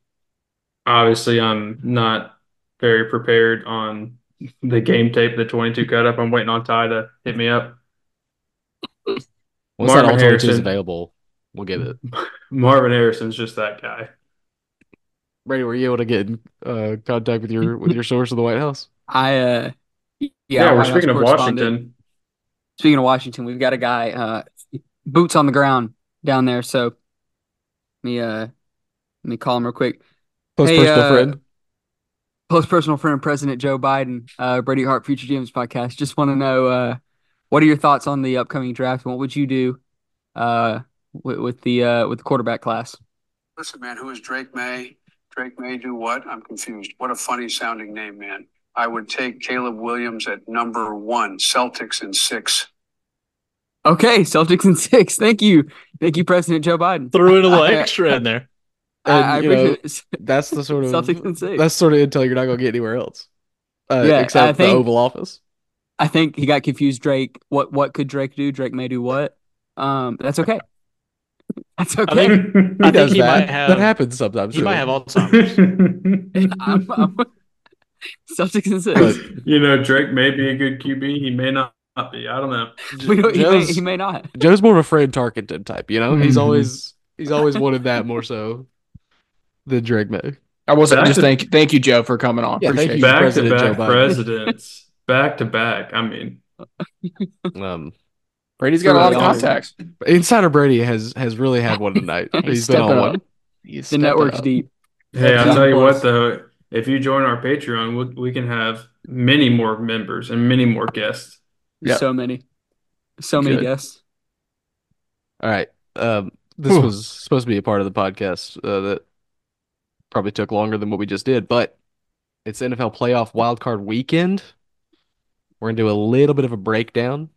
Obviously, I'm not very prepared on the game tape, the 22 cut up. I'm waiting on Ty to hit me up. Once Marvin that all 22 is available, we'll give it. Marvin Harrison's just that guy. Brady, were you able to get in uh, contact with your with your source of the White House? I uh yeah, Yeah, we're White House speaking of. Washington. Speaking of Washington, we've got a guy uh boots on the ground down there. So let me uh let me call him real quick. Close Hey, personal uh, friend. Close personal friend, President Joe Biden, uh, Brady Hart, Future GMs podcast. Just want to know uh, what are your thoughts on the upcoming draft? What would you do uh, with, with the uh, with the quarterback class? Listen, man, who is Drake Maye? Drake May do what? I'm confused. What a funny sounding name, man. I would take Caleb Williams at number one, Celtics in six. Okay, Celtics in six. Thank you, thank you, President Joe Biden. Threw in a little extra in there. I, I you know. That's the sort of Celtics in six. that's sort of intel you're not gonna get anywhere else. Uh, Yeah, except I the Oval Office. I think he got confused. Drake, what what could Drake do? Drake may do what? Um, that's okay. That's I okay. think He I think he that. might have- that happens sometimes. he might have Alzheimer's. I'm, I'm, Celtics in six. But- you know, Drake may be a good QB. He may not be. I don't know. we don't, he, may, he may not. Joe's more of a Fran Tarkenton type. You know, he's Mhm. always he's always wanted that more so than Drake Maye. I wasn't Back just to- thank thank you, Joe, for coming on. Yeah, thank Appreciate you. you. Back to President Joe back Biden. presidents. Back to back. I mean, Um, Brady's got a lot of Really awesome. contacts. Insider Brady has has really had one tonight. He's He's been on up. one. He's The network's up. deep. hey, I'll tell you Plus- what though. If you join our Patreon, we, we can have many more members and many more guests. Yep. So many, so many Good. guests. All right. Um, this Whew. was supposed to be a part of the podcast uh, that probably took longer than what we just did, but it's NFL playoff wildcard weekend. We're gonna do a little bit of a breakdown.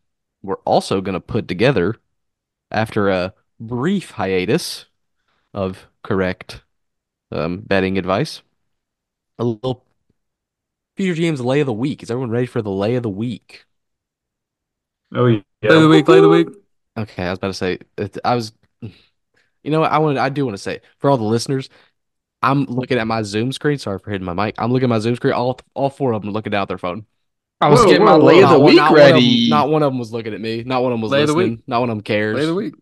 We're also gonna put together, after a brief hiatus of correct um, betting advice, a little future GM's lay of the week. Is everyone ready for the lay of the week? Oh yeah. Play of the week. Play of the week. Okay, I was about to say I was you know what I want I do want to say for all the listeners, I'm looking at my Zoom screen. Sorry for hitting my mic. I'm looking at my Zoom screen. All all four of them are looking down at their phone. I was Whoa, getting whoa, my lay of the week not one them- ready. not one of them was looking at me. Not one of them was Lay of the listening. Not one of them cares. Play of the week.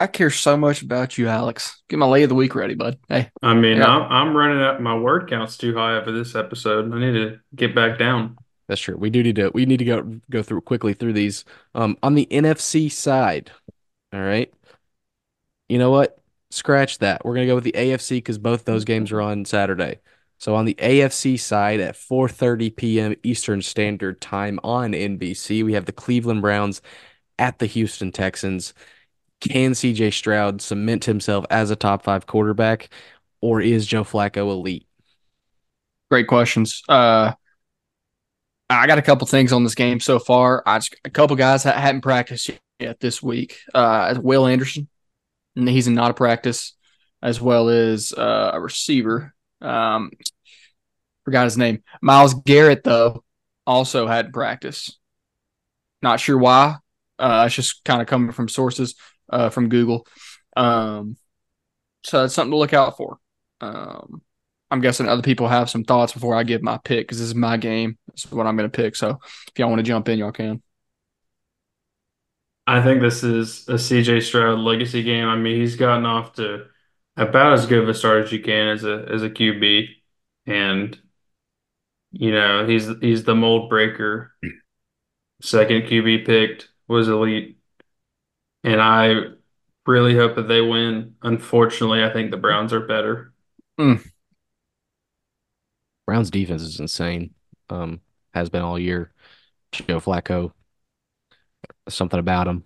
I care so much about you, Alex. Get my lay of the week ready, bud. Hey, I mean, Yeah. I'm, I'm running up. My word count's too high for this episode. I need to get back down. That's true. We do need to we need to go go through quickly through these. Um on the NFC side. All right. You know what? Scratch that. We're gonna go with the AFC because both those games are on Saturday. So on the AFC side at 4:30 p.m. Eastern Standard Time on NBC, we have the Cleveland Browns at the Houston Texans. Can CJ Stroud cement himself as a top five quarterback, or is Joe Flacco elite? great questions. Uh, I got a couple things on this game so far. I just a couple guys that hadn't practiced yet this week. Uh, Will Anderson, and he's in not a practice, as well as uh, a receiver. Um, forgot his name. Myles Garrett though also had practice. Not sure why. Uh, it's just kind of coming from sources uh, from Google. Um, so that's something to look out for. Um, I'm guessing other people have some thoughts before I give my pick because this is my game. This is what I'm going to pick. So if y'all want to jump in, y'all can. I think this is a CJ Stroud legacy game. I mean, he's gotten off to about as good of a start as you can as a as a QB, and you know he's he's the mold breaker. Second QB picked was elite, and I really hope that they win. Unfortunately, I think the Browns are better. Browns defense is insane. Um, has been all year. Joe Flacco, something about him.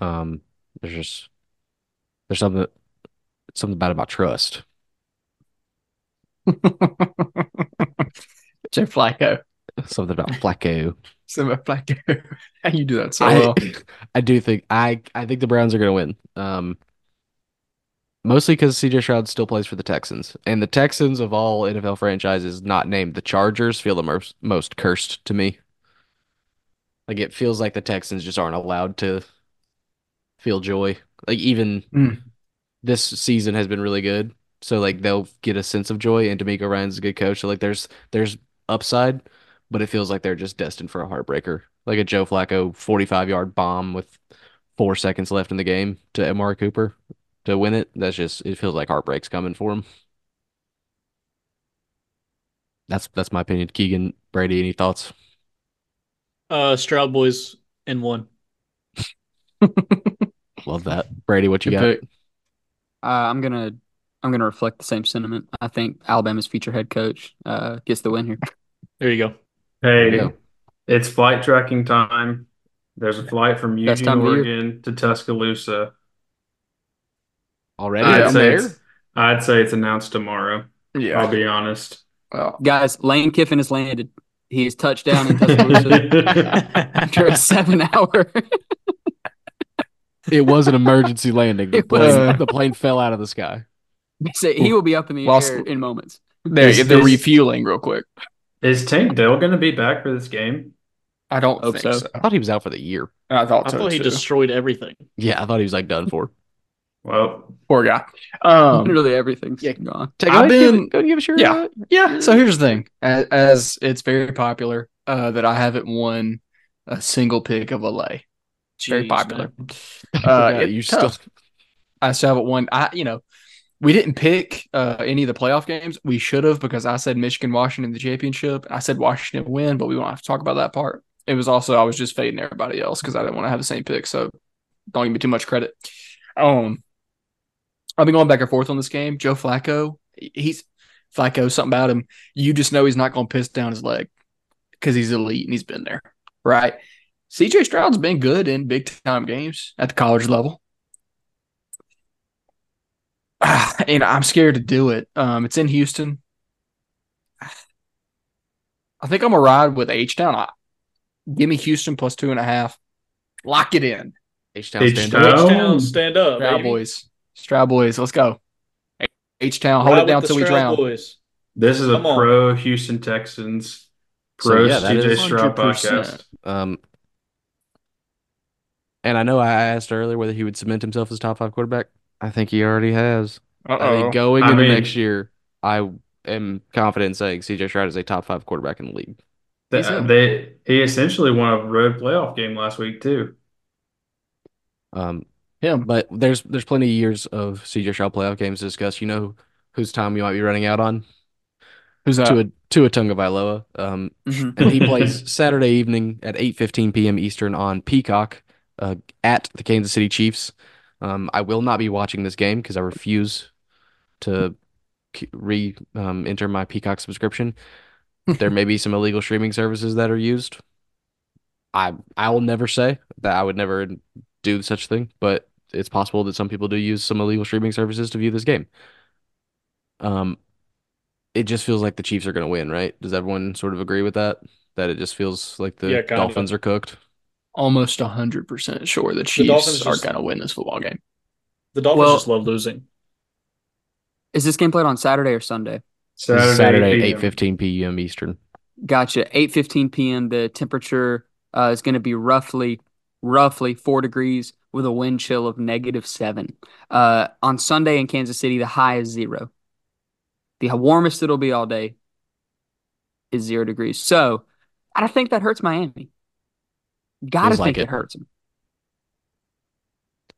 Um, there's just there's something something about about trust. Joe Flacco. Something about Flacco. Simba Flacco. How you do that so I, well? I do think I I think the Browns are going to win. Um, mostly because CJ Stroud still plays for the Texans, and the Texans of all NFL franchises not named the Chargers feel the most most cursed to me. Like it feels like the Texans just aren't allowed to feel joy. Like even Mm. This season has been really good, so like they'll get a sense of joy. And DeMeco Ryan's a good coach, so like there's there's upside, but it feels like they're just destined for a heartbreaker, like a Joe Flacco 45 yard bomb with four seconds left in the game to Amari Cooper to win it. That's just it feels like heartbreak's coming for him. That's that's my opinion. Keegan Brady, any thoughts? Uh, Stroud boys in one. Love that, Brady. What you Good got? pick. Uh, I'm gonna I'm gonna reflect the same sentiment. I think Alabama's future head coach uh, gets the win here. There you go. Hey, Yeah. it's flight tracking time. There's a flight from Best Eugene, of year. Oregon to Tuscaloosa. Already I'd I'm say there. it's I'd say it's announced tomorrow. Yeah. I'll be honest. Well, Guys, Lane Kiffin has landed. He is touchdown in Tuscaloosa after a seven hour. It was an emergency landing. The It was. plane, the plane fell out of the sky. Say he will be up in the Whilst- air in moments. there, Is they're this- refueling real quick. Is Tank Dell going to be back for this game? I don't Hope think so. so. I thought he was out for the year. I thought I so thought he too. destroyed everything. Yeah, I thought he was like done for. Well, Poor guy. Um, Literally everything's yeah. gone. Take, I've go give been- go give a shirt. yeah. Yeah. So here's the thing, as, as it's very popular, uh, that I haven't won a single pick of a lay. Very Jeez, popular. Uh, Yeah, you still. I still haven't won. I, you know, we didn't pick uh, any of the playoff games. We should have because I said Michigan, Washington, the championship. I said Washington win, but we won't have to talk about that part. It was also I was just fading everybody else because I didn't want to have the same pick. So don't give me too much credit. Um, I've been going back and forth on this game. Joe Flacco, he's Flacco. Something about him, you just know he's not going to piss down his leg because he's elite and he's been there, right? CJ Stroud's been good in big time games at the college level. and I'm scared to do it. Um, it's in Houston. I think I'm gonna ride with H Town. Give me Houston plus two and a half. Lock it in. H-Town H-Town. stand up. Oh. H-Town, stand up, Stroud baby. boys. Stroud boys. Let's go. H Town, hold Ride it down with the till each Stroud round. boys. this is a on. pro Houston Texans, So, pro yeah, CJ Stroud podcast. Um, and I know I asked earlier whether he would cement himself as top five quarterback. I think he already has. Uh-oh. think going I into mean- next year, I am confident in saying CJ Stroud is a top five quarterback in the league. He's They, they he essentially won a road playoff game last week too. Um, Him. but there's there's plenty of years of CJ Stroud playoff games to discuss. You know whose time you might be running out on? Who's that? Tua Tua Tagovailoa. Um, Mhm. and he plays Saturday evening at 8:15 p.m. Eastern on Peacock uh, at the Kansas City Chiefs. Um, I will not be watching this game because I refuse to re um, enter my Peacock subscription. there may be some illegal streaming services that are used. I I will never say that I would never do such a thing, but it's possible that some people do use some illegal streaming services to view this game. Um, it just feels like the Chiefs are going to win, right? Does everyone sort of agree with that? That it just feels like the Yeah, kinda. Dolphins are cooked. Almost 100% sure the Chiefs Dolphins are going to win this football game. The Dolphins Well- just love losing. Is this game played on Saturday or Sunday? This is Saturday, PM. 8:15 p.m. Eastern. Gotcha. 8:15 p.m. The temperature uh, is going to be roughly roughly 4 degrees with a wind chill of negative 7. Uh, on Sunday in Kansas City the high is 0. The warmest it'll be all day is 0 degrees. So, I don't think that hurts Miami. Got to Feels think like it. it. hurts them.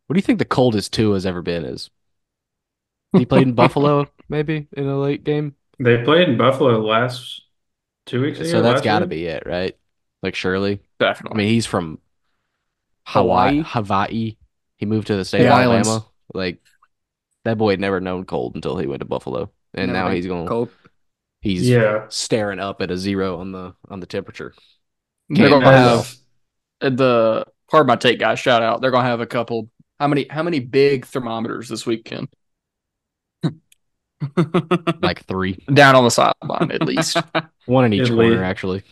What do you think the coldest two has ever been is? He played in Buffalo, maybe in a late game. They played in Buffalo last two weeks ago. So that's last got to be it, right? Like surely. Definitely. I mean, he's from Hawaii. Hawaii? Hawaii. He moved to the state The of islands. Alabama. Like that boy had never known cold until he went to Buffalo, and Never now he's going. cold. He's Yeah. staring up at a zero on the on the temperature. They're Can't going to tell. have the part of my take, guys. Shout out. They're going to have a couple. How many? How many big thermometers this weekend? like three, Down on the sideline, at least. one in each At corner least. actually.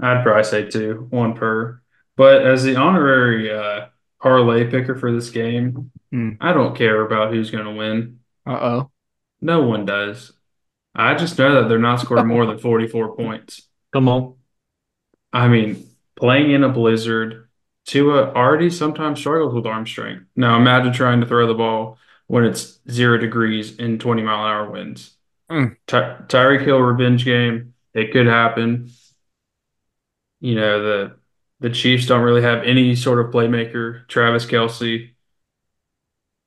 I'd probably say two, one per. But as the honorary uh, parlay picker for this game, Hmm. I don't care about who's going to win. Uh-oh. No one does. I just know that they're not scoring more than 44 points. Come on. I mean, playing in a blizzard, Tua already sometimes struggles with arm strength. Now imagine trying to throw the ball when it's zero degrees in 20 mile an hour winds. Mm. Ty- Tyreek Hill revenge game, it could happen. You know, the the Chiefs don't really have any sort of playmaker. Travis Kelce,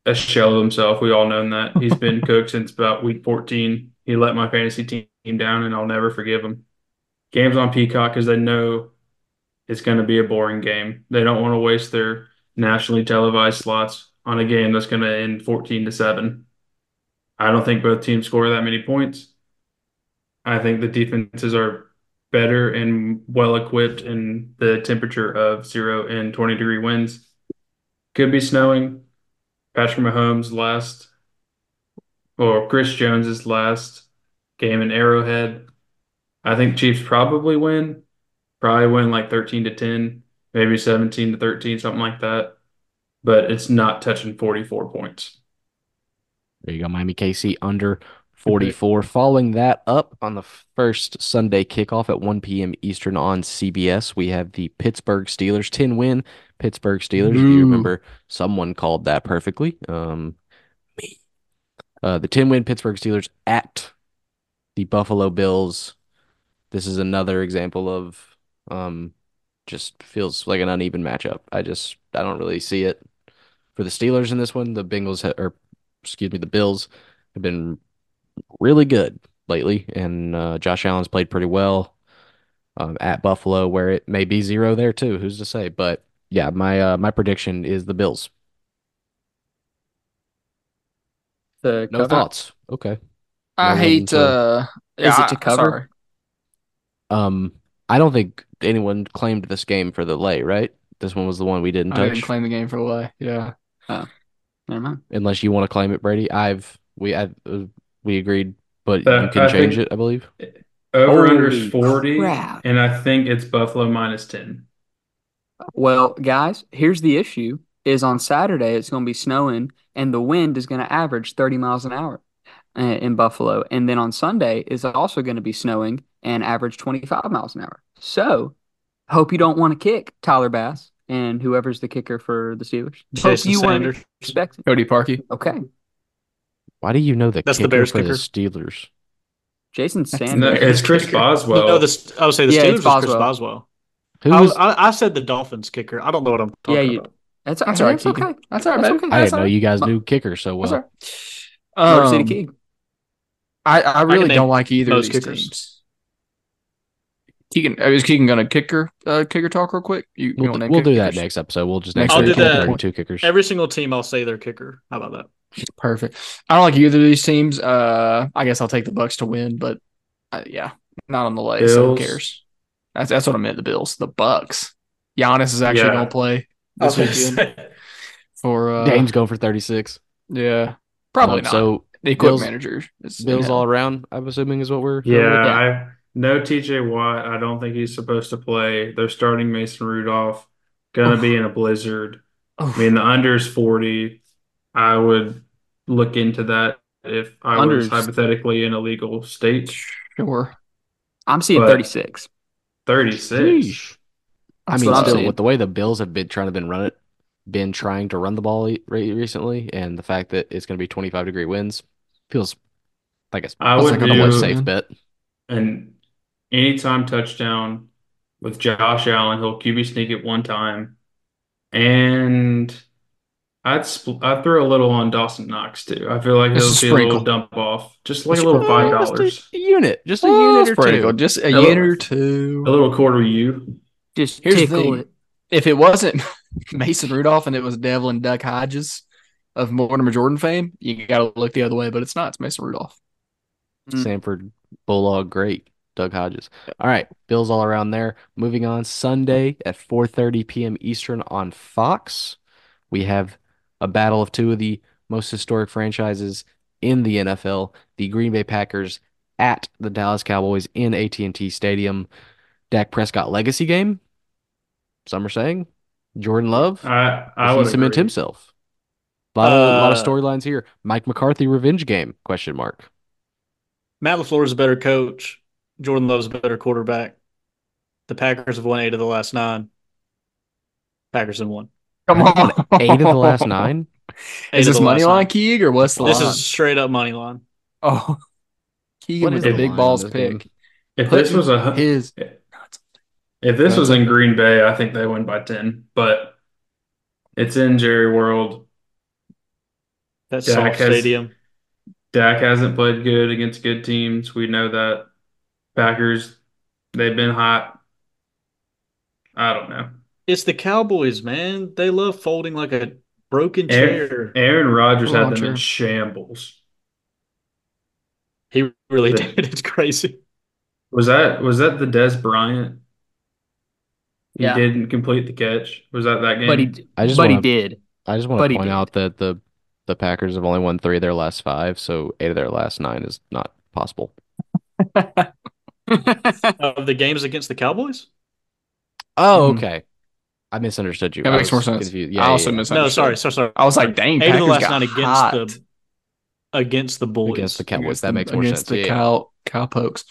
a shell of himself. We all know that. He's been cooked since about week 14. He let my fantasy team down, and I'll never forgive him. Games on Peacock because they know it's going to be a boring game. They don't want to waste their nationally televised slots on a game that's going to end 14 to 7. I don't think both teams score that many points. I think the defenses are better and well equipped in the temperature of 0 and 20 degree winds. Could be snowing. Patrick Mahomes last or Chris Jones's last game in Arrowhead. I think Chiefs probably win. Probably win like 13 to 10, maybe 17 to 13, something like that. But it's not touching 44 points. There you go, Miami KC under 44. Following that up on the first Sunday kickoff at 1 p.m. Eastern on CBS, we have the Pittsburgh Steelers 10 win. Pittsburgh Steelers, if you remember, someone called that perfectly. Um, me. Uh, the 10 win Pittsburgh Steelers at the Buffalo Bills. This is another example of um, just feels like an uneven matchup. I just I don't really see it for the Steelers in this one. The Bengals ha- or excuse me, the Bills have been really good lately, and uh, Josh Allen's played pretty well um, at Buffalo, where it may be zero there too. Who's to say? But yeah, my uh, my prediction is the Bills. The No cover? thoughts. Okay. I No hate to- uh Is yeah, it to cover? sorry. Um, I don't think anyone claimed this game for the lay, right? This one was the one we didn't I touch, didn't claim the game for the lay. Yeah. Never mind. unless you want to claim it, Brady. I've we I uh, we agreed, but Uh, you can I change it, I believe. Over under Holy is 40, crap. and I think it's Buffalo minus 10. Well, guys, here's the issue: is on Saturday it's going to be snowing, and the wind is going to average 30 miles an hour uh, in Buffalo, and then on Sunday is also going to be snowing and average 25 miles an hour. So, hope you don't want to kick Tyler Bass and whoever's the kicker for the Steelers. Hope Jason you weren't Sanders. Cody Parkey. Okay, Why do you know the That's the Bears for the kicker. Steelers? Jason That's Sanders. No, it's Chris. Boswell. No, the, I would say the Yeah, Steelers it's is Chris Boswell. Boswell. Who I, was, I, I said the Dolphins kicker. I don't know what I'm talking Yeah, you- about. That's, That's that's all right, That's okay. That's all right, That's baby. okay. I didn't know right. you guys Mo- knew kicker so That's well. all right. Motor City Um, King. I, I really can name don't like either of most these kickers. teams. Keegan, is Keegan gonna kicker uh, kicker talk real quick? You, you We'll, want do, we'll do that next episode. We'll just Next next week. week I'll do that. two kickers. Every single team, I'll say their kicker. How about that? Perfect. I don't like either of these teams. Uh, I guess I'll take the Bucks to win, but uh, yeah, not on the lay. So who cares? That's that's what I meant. The Bills, the Bucks. Giannis is actually Yeah. gonna play this weekend for uh, Dame's going for 36. yeah, probably Um, not. So the equip Bills- manager is Bills yeah. all around, I'm assuming is what we're Yeah, going with? I no TJ Watt. I don't think he's supposed to play. They're starting Mason Rudolph. Gonna be in a blizzard. I mean, the under is 40. I would look into that if I Unders. was hypothetically in a legal state. Sure. I'm seeing but- 36. 36. Sheesh. I mean, still, saying. with the way the Bills have been trying to been run it, been trying to run the ball recently, and the fact that it's going to be 25 degree winds feels like a, I feels would like a more safe bet. An anytime touchdown with Josh Allen. He'll QB sneak it one time. And I'd spl- I'd throw a little on Dawson Knox too. I feel like Just it'll be a little dump off. Just like a little five just dollars. a unit, just a Oh, unit or sprinkle, two. just a little- unit or two. A little quarter U. Just Here's the tickle thing. it. if it wasn't Mason Rudolph and it was Devlin Duck Hodges of Mortimer Jordan fame, you got to look the other way. But it's not. It's Mason Rudolph. Mm. Samford Bulldog, great. Duck Hodges. All right, Bills all around there. Moving on, Sunday at 4:30 p.m. Eastern on Fox, we have a battle of two of the most historic franchises in the NFL: the Green Bay Packers at the Dallas Cowboys in AT&T Stadium. Dak Prescott legacy game. Some are saying Jordan Love. I I would cement agree. himself? A lot of, a lot of Uh, storylines here. Mike McCarthy revenge game? Question mark. Matt LaFleur is a better coach. Jordan Love's a better quarterback. The Packers have won eight of the last nine. Packers have won. Come on. Eight of the last nine. Eight Is this money line. Keeg, or what's the line? This line? is straight up money line. oh, Keegan What with is the the big balls pick. game? If this was a his if this was in Green Bay, I think they win by ten. But it's in Jerry World. That's Dak soft has- stadium. Dak hasn't played good against good teams. We know that. Packers, they've been hot. I don't know. It's the Cowboys, man. They love folding like a broken chair. Aaron Rodgers had on, them in shambles. He really The- did. It's crazy. Was that was that the Dez Bryant? He Yeah. didn't complete the catch. Was that that game? But he, I just but he wanna- did. I just want to point out that the the Packers have only won three of their last five, so eight of their last nine is not possible. Of the games against the Cowboys? Oh, Mhm. okay. I misunderstood you. That I makes more sense. confused. I Yeah, also yeah, yeah. misunderstood. No, sorry, sorry, sorry. I was like, dang, eight of the last got nine against hot the against the boys. against the Cowboys. against That the- makes more against sense. the Yeah, yeah. cow cowpokes.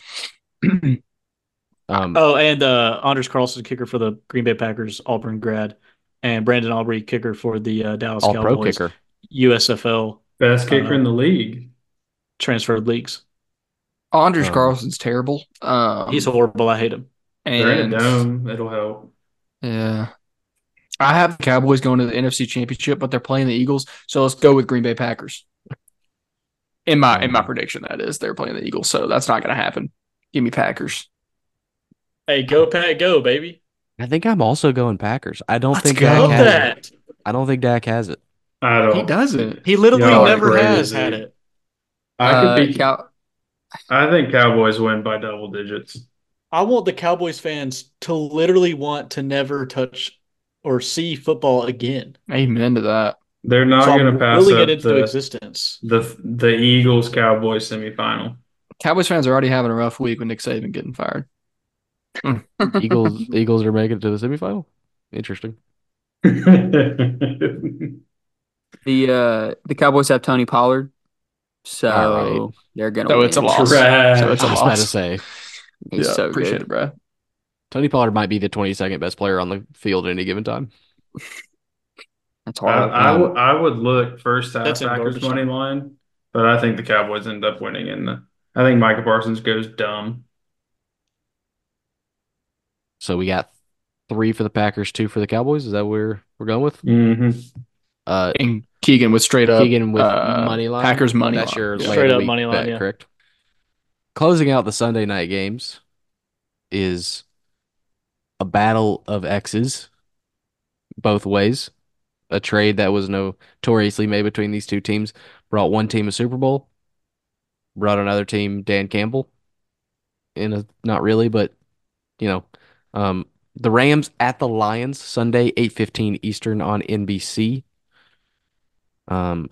Um, Oh, and uh, Anders Carlson, kicker for the Green Bay Packers, Auburn grad, and Brandon Aubrey, kicker for the uh, Dallas all pro Cowboys, kicker. USFL Best kicker Uh, in the league. transferred leagues. Anders Um, Carlson's terrible. Um, He's horrible. I hate him. They're in and a dome. It'll help. yeah, I have the Cowboys going to the NFC Championship, but they're playing the Eagles, so let's go with Green Bay Packers. In my in my Um, prediction, that is they're playing the Eagles, so that's not going to happen. Give me Packers. Hey, go Pack, go baby. I think I'm also going Packers. I don't Let's think go. Dak Love has it. that. I don't think Dak has it. I don't. He doesn't. He literally Y'all never crazy. has had it. I Uh, could be. Cow- I think Cowboys win by double digits. I want the Cowboys fans to literally want to never touch or see football again. Amen to that. They're not so going to pass really up it into the, existence. the the Eagles Cowboys semifinal. Cowboys fans are already having a rough week with Nick Saban getting fired. Eagles Eagles are making it to the semifinal. Interesting. The uh the Cowboys have Tony Pollard, so All right. they're gonna So win. it's a loss. Trash. So it's a I was about to loss. say He's so appreciate good. it, bro. Tony Pollard might be the 22nd best player on the field at any given time. That's I, hard. I, Um, would look first half That's Packers money line, but I think the Cowboys end up winning. In the, I think Micah Parsons goes dumb. So we got three for the Packers, two for the Cowboys. Is that where we're going with? Mm-hmm. Uh, And Keegan with straight up Keegan with uh, money line. Packers money That's line. your Yeah. Straight up week money line, bet, yeah. correct? Closing out the Sunday night games is a battle of X's both ways. A trade that was notoriously made between these two teams brought one team a Super Bowl, brought another team Dan Campbell. In a not really, but you know, um, the Rams at the Lions Sunday, 8:15 Eastern on NBC. Um,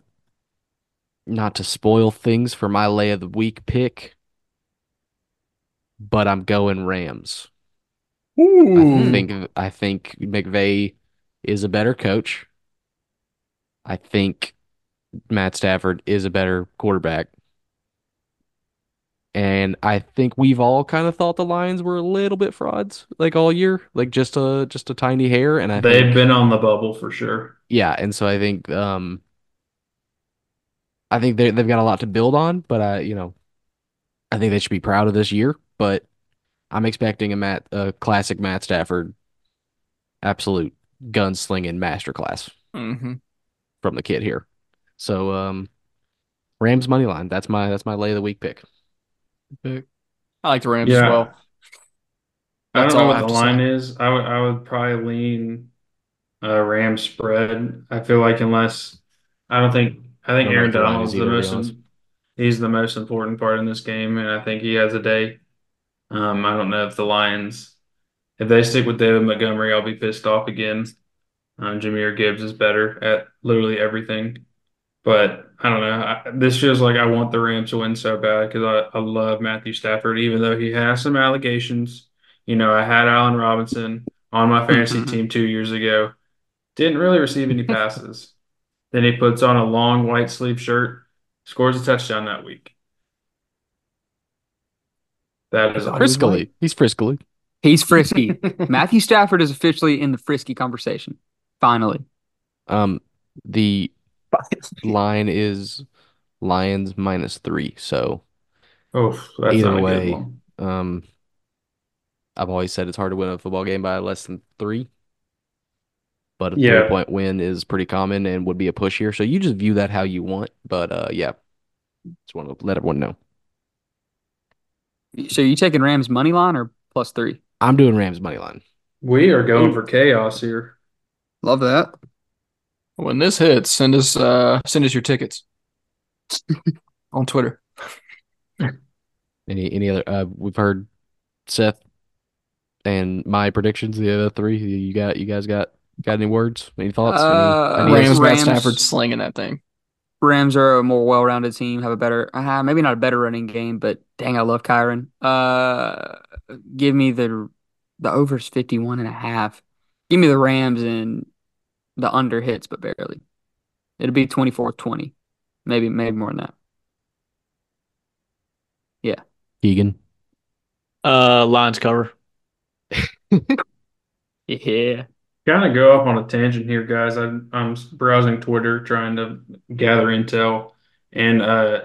not to spoil things for my lay of the week pick, but I'm going Rams. Ooh. I think I think McVay is a better coach. I think Matt Stafford is a better quarterback. And I think we've all kind of thought the Lions were a little bit frauds like all year, like just a just a tiny hair and I They've think been on the bubble for sure. yeah, and so I think um I think they they've got a lot to build on, but I you know I think they should be proud of this year, but I'm expecting a Matt a classic Matt Stafford absolute gunslinging masterclass Mhm. from the kid here. So um Rams money line, that's my that's my lay of the week pick. I like the Rams as Yeah. well. I don't know I what the to say. line is. I would I would probably lean uh Rams spread. I feel like unless I don't think I think Aaron what the line Donald's is the most honest. he's the most important part in this game, and I think he has a day. Um, I don't know if the Lions if they stick with David Montgomery, I'll be pissed off again. Um, Jahmyr Gibbs is better at literally everything. But I don't know. I, this feels like I want the Rams to win so bad because I, I love Matthew Stafford, even though he has some allegations. You know, I had Allen Robinson on my fantasy team two years ago. Didn't really receive any passes. Then he puts on a long white sleeve shirt, scores a touchdown that week. That is. Friskily. He's friskily. He's frisky. Matthew Stafford is officially in the frisky conversation. Finally. Um, the line is Lions minus three. So, Oh, that's Either not a way. good one. um, I've always said it's hard to win a football game by less than three. But a Yeah. three point win is pretty common and would be a push here. So you just view that how you want. But uh, yeah, just want to let everyone know. So you taking Rams money line or plus three? I'm doing Rams money line. We are going for chaos here. Love that. When this hits, send us uh send us your tickets on Twitter. Any any other? Uh, we've heard Seth and my predictions. The other three. You you got you guys got got any words? Any thoughts? Any- Uh, any- Rams, Matt Rams- Stafford slinging that thing. Rams are a more well-rounded team, have a better, uh, maybe not a better running game, but dang, I love Kyren. Uh, give me the the overs 51 and a half. Give me the Rams and the under hits, but barely. It'll be 24-20. Maybe maybe more than that. Yeah. Keegan. Uh, Lions cover. Yeah. Kind of go off on a tangent here, guys. I'm I'm browsing Twitter trying to gather intel, and uh,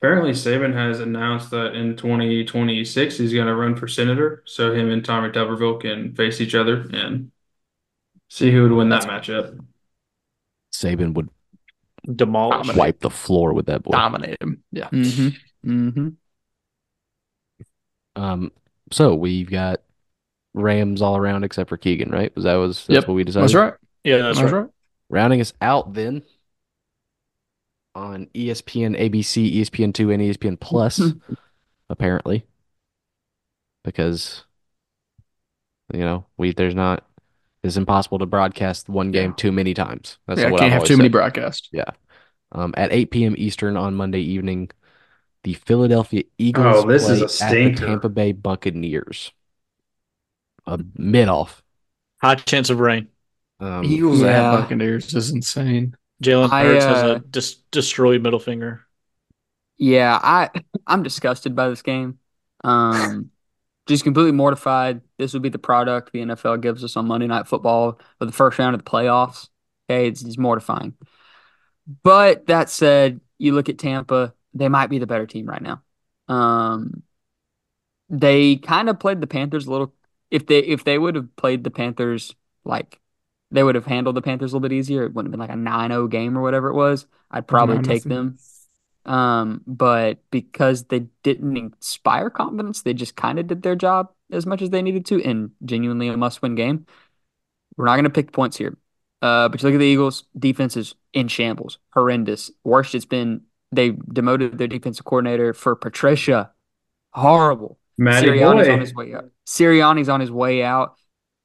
apparently Saban has announced that in 2026 he's going to run for senator, so him and Tommy Tuberville can face each other and see who would win that matchup. Saban would Demolish. Dominate. wipe the floor with that boy. Dominate him. Yeah. Mm-hmm. Mm-hmm. Um, so we've got Rams all around except for Keegan, right? Was that was that's Yep, what we decided? That's right. Yeah, that's, That's right. right. Rounding us out then on ESPN, ABC, ESPN2, and E ESPN Plus, apparently. Because you know, we there's not it's impossible to broadcast one game Yeah. too many times. That's yeah, what can't I've have always too many said. broadcasts. Um, at 8 p.m. Eastern on Monday evening, the Philadelphia Eagles Oh, this is play a at the. Tampa Bay Buccaneers. A mid off. High chance of rain. Um, Eagles at Yeah. Buccaneers is insane. Jalen I, Hurts has uh, a dis- destroyed middle finger. Yeah, I I'm disgusted by this game. Um, just completely mortified. This would be the product the NFL gives us on Monday Night Football for the first round of the playoffs. Okay, it's, it's mortifying. But that said, you look at Tampa, they might be the better team right now. Um, they kind of played the Panthers a little. If they if they would have played the Panthers like they would have handled the Panthers a little bit easier, it wouldn't have been like a 9-0 game or whatever it was. I'd probably take them. Um, but because they didn't inspire confidence, they just kind of did their job as much as they needed to, and genuinely a must-win game. We're not going to pick points here. Uh, but you look at the Eagles' defense is in shambles, horrendous. Worst it's been. They demoted their defensive coordinator for Patricia. Horrible. Matty Sirianni's boy. on his way out. Sirianni's on his way out.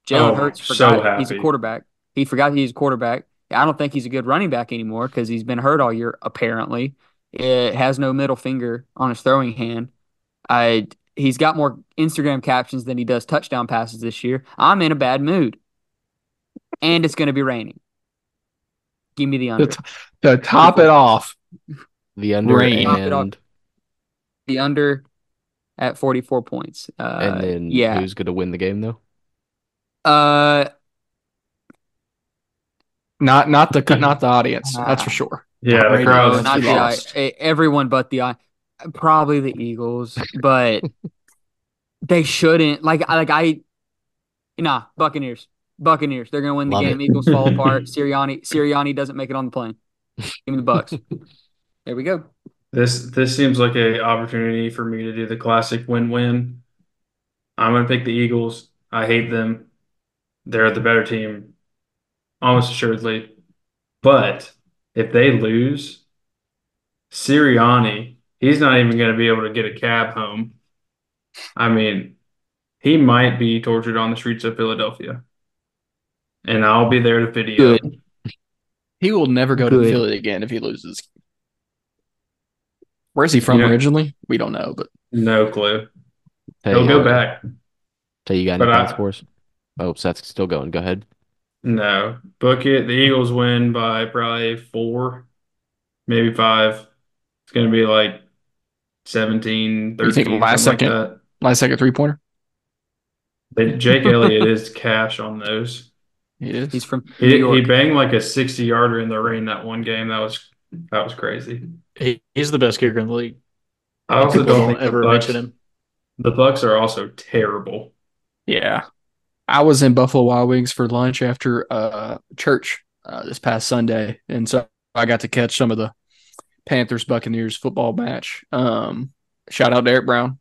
Jalen Oh, Hurts so forgot he's a quarterback. He forgot he's a quarterback. I don't think he's a good running back anymore because he's been hurt all year, apparently. It has no middle finger on his throwing hand. I he's got more Instagram captions than he does touchdown passes this year. I'm in a bad mood. And it's gonna be raining. Give me the To, under. t- to top it off, the under Rain. Top it off. and The under at 44 points. Uh, and then yeah. who's gonna win the game though? Uh not not the not the audience. That's for sure. Yeah, the Right No, crowd's now, not the eye. Everyone but the eye. Probably the Eagles, but they shouldn't. Like, like I, nah, Buccaneers. Buccaneers. They're gonna win the Love game. it. Eagles fall apart. Sirianni, Sirianni doesn't make it on the plane. Give me the Bucks. There we go. This this seems like a opportunity for me to do the classic win-win. I'm gonna pick the Eagles. I hate them. They're the better team, almost assuredly. But if they lose, Sirianni, he's not even gonna be able to get a cab home. I mean, he might be tortured on the streets of Philadelphia. And I'll be there to video. Good. He will never go to Good. Philly again if he loses. Where's he from Yeah. originally? We don't know, but No clue. Hey, He'll go uh, back. Tell you got But any I- thoughts for us? Oh, Seth's still going. Go ahead. No, book it. The Eagles win by probably four, maybe five. It's going to be like 17, You think last second? like. Last second three pointer. Jake Elliott is cash on those. He is. He's from New He, he banged like a 60 yarder in the rain that one game. That was that was crazy. He, he's the best kicker in the league. I also People don't don't think ever Bucks, mention him. the Bucks are also terrible. Yeah. I was in Buffalo Wild Wings for lunch after uh, church uh, this past Sunday. And so I got to catch some of the Panthers Buccaneers football match. Um, shout out to Eric Brown.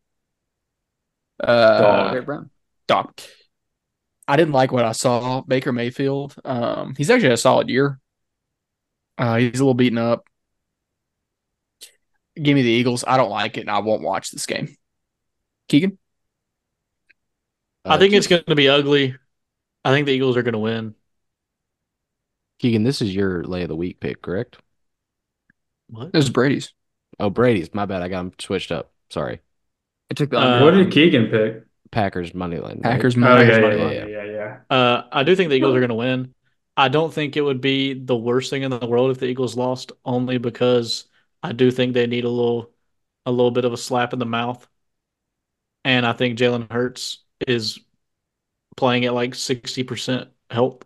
Uh, Dog. Derrick Brown. Doc. I didn't like what I saw. Baker Mayfield. Um, he's actually had a solid year. Uh, he's a little beaten up. Give me the Eagles. I don't like it, and I won't watch this game. Keegan, I Uh, think it's going to be ugly. I think the Eagles are going to win. Keegan, this is your lay of the week pick, correct? What? this is Brady's. Oh, Brady's. My bad. I got him switched up. Sorry. I took the under. what did Keegan pick? Packers money line. right? Packers Oh, money. yeah, yeah, money yeah, line. yeah, yeah, yeah. Uh, I do think the Eagles are going to win. I don't think it would be the worst thing in the world if the Eagles lost, only because I do think they need a little, a little bit of a slap in the mouth. And I think Jalen Hurts is playing at like sixty percent health,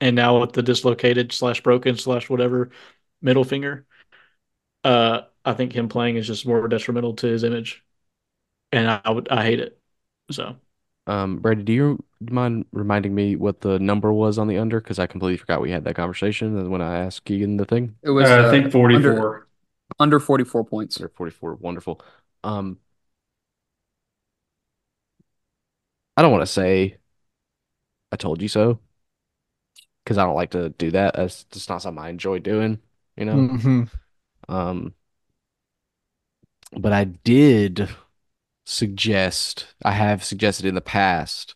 and now with the dislocated slash broken slash whatever middle finger, uh, I think him playing is just more detrimental to his image, and I would I hate it. So Um, Brady, do you mind reminding me what the number was on the under? Because I completely forgot we had that conversation when I asked Keegan the thing. It was Uh, uh, I think 44. under, under 44 points. Or 44. Wonderful. Um, I don't want to say I told you so because I don't like to do that. That's just not something I enjoy doing, you know? Mhm. Um, but I did suggest, I have suggested in the past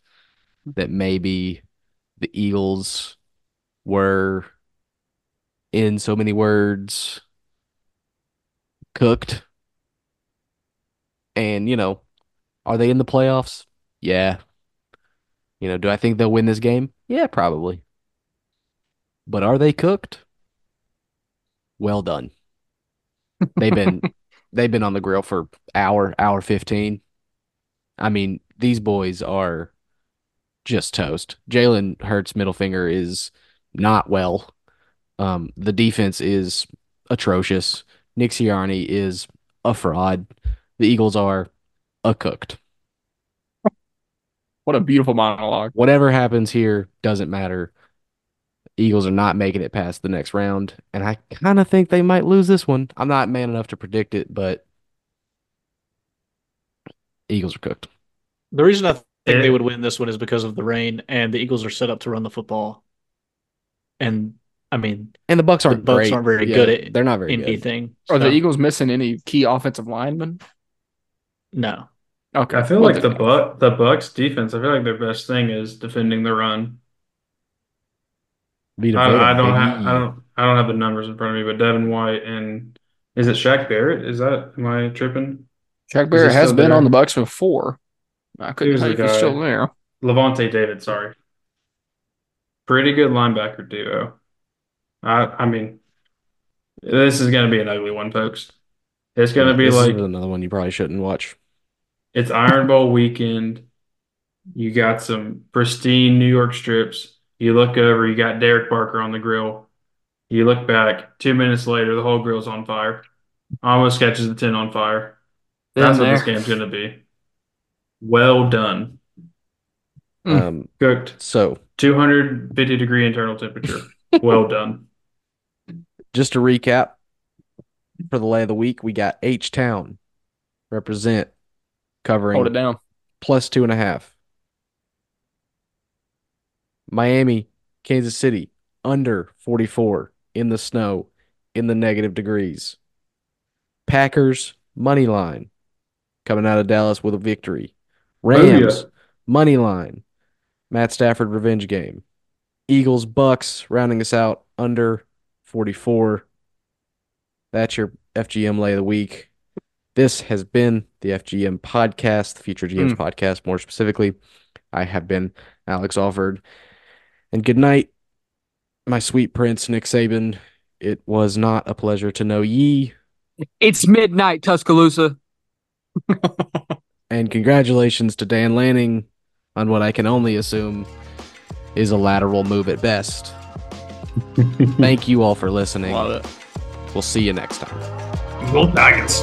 that maybe the Eagles were, in so many words, cooked. And, you know, are they in the playoffs? Yeah. You know, do I think they'll win this game? Yeah, probably. But are they cooked? Well done. They've been they've been on the grill for hour, hour 15. I mean, these boys are just toast. Jalen Hurts' middle finger is not well. Um, the defense is atrocious. Nick Sirianni is a fraud. The Eagles are a cooked. What a beautiful monologue. Whatever happens here doesn't matter. Eagles are not making it past the next round, and I kind of think they might lose this one. I'm not man enough to predict it, but Eagles are cooked. The reason I think eh. they would win this one is because of the rain, and the Eagles are set up to run the football. And I mean, And the Bucks aren't Bucks great. aren't very Yeah, good at They're not very good. anything. Are the Eagles missing any key offensive linemen? No. Okay. I feel well, like the Buck the Bucks defense. I feel like their best thing is defending the run. I, I don't have I don't I don't have the numbers in front of me, but Devin White and is it Shaq Barrett? Is that am I tripping? Shaq Is Barrett has been there? on the Bucks before. I couldn't Who's tell if he's still there. Lavonte David, sorry. Pretty good linebacker duo. I I mean, this is gonna be an ugly one, folks. It's gonna Yeah, be this like is another one you probably shouldn't watch. It's Iron Bowl weekend. You got some pristine New York strips. You look over, you got Derek Barker on the grill. You look back, two minutes later, the whole grill's on fire. Almost catches the tin on fire. That's Been what this game's gonna be. Well done. Mm. Um, Cooked. so 250 degree internal temperature. Well done. Just to recap for the lay of the week, we got H Town represent covering Hold it down. plus two and a half. Miami, Kansas City, under 44 in the snow, in the negative degrees. Packers, money line, coming out of Dallas with a victory. Oh, Rams, Booyah. money line, Matt Stafford revenge game. Eagles, Bucks, rounding us out, under 44. That's your FGM lay of the week. This has been the FGM podcast, the Future GMs mm. podcast, more specifically. I have been Alex Alford. And good night, my sweet prince, Nick Saban. It was not a pleasure to know ye. It's midnight, Tuscaloosa. And congratulations to Dan Lanning on what I can only assume is a lateral move at best. Thank you all for listening. Love it. We'll see you next time. Gold nuggets.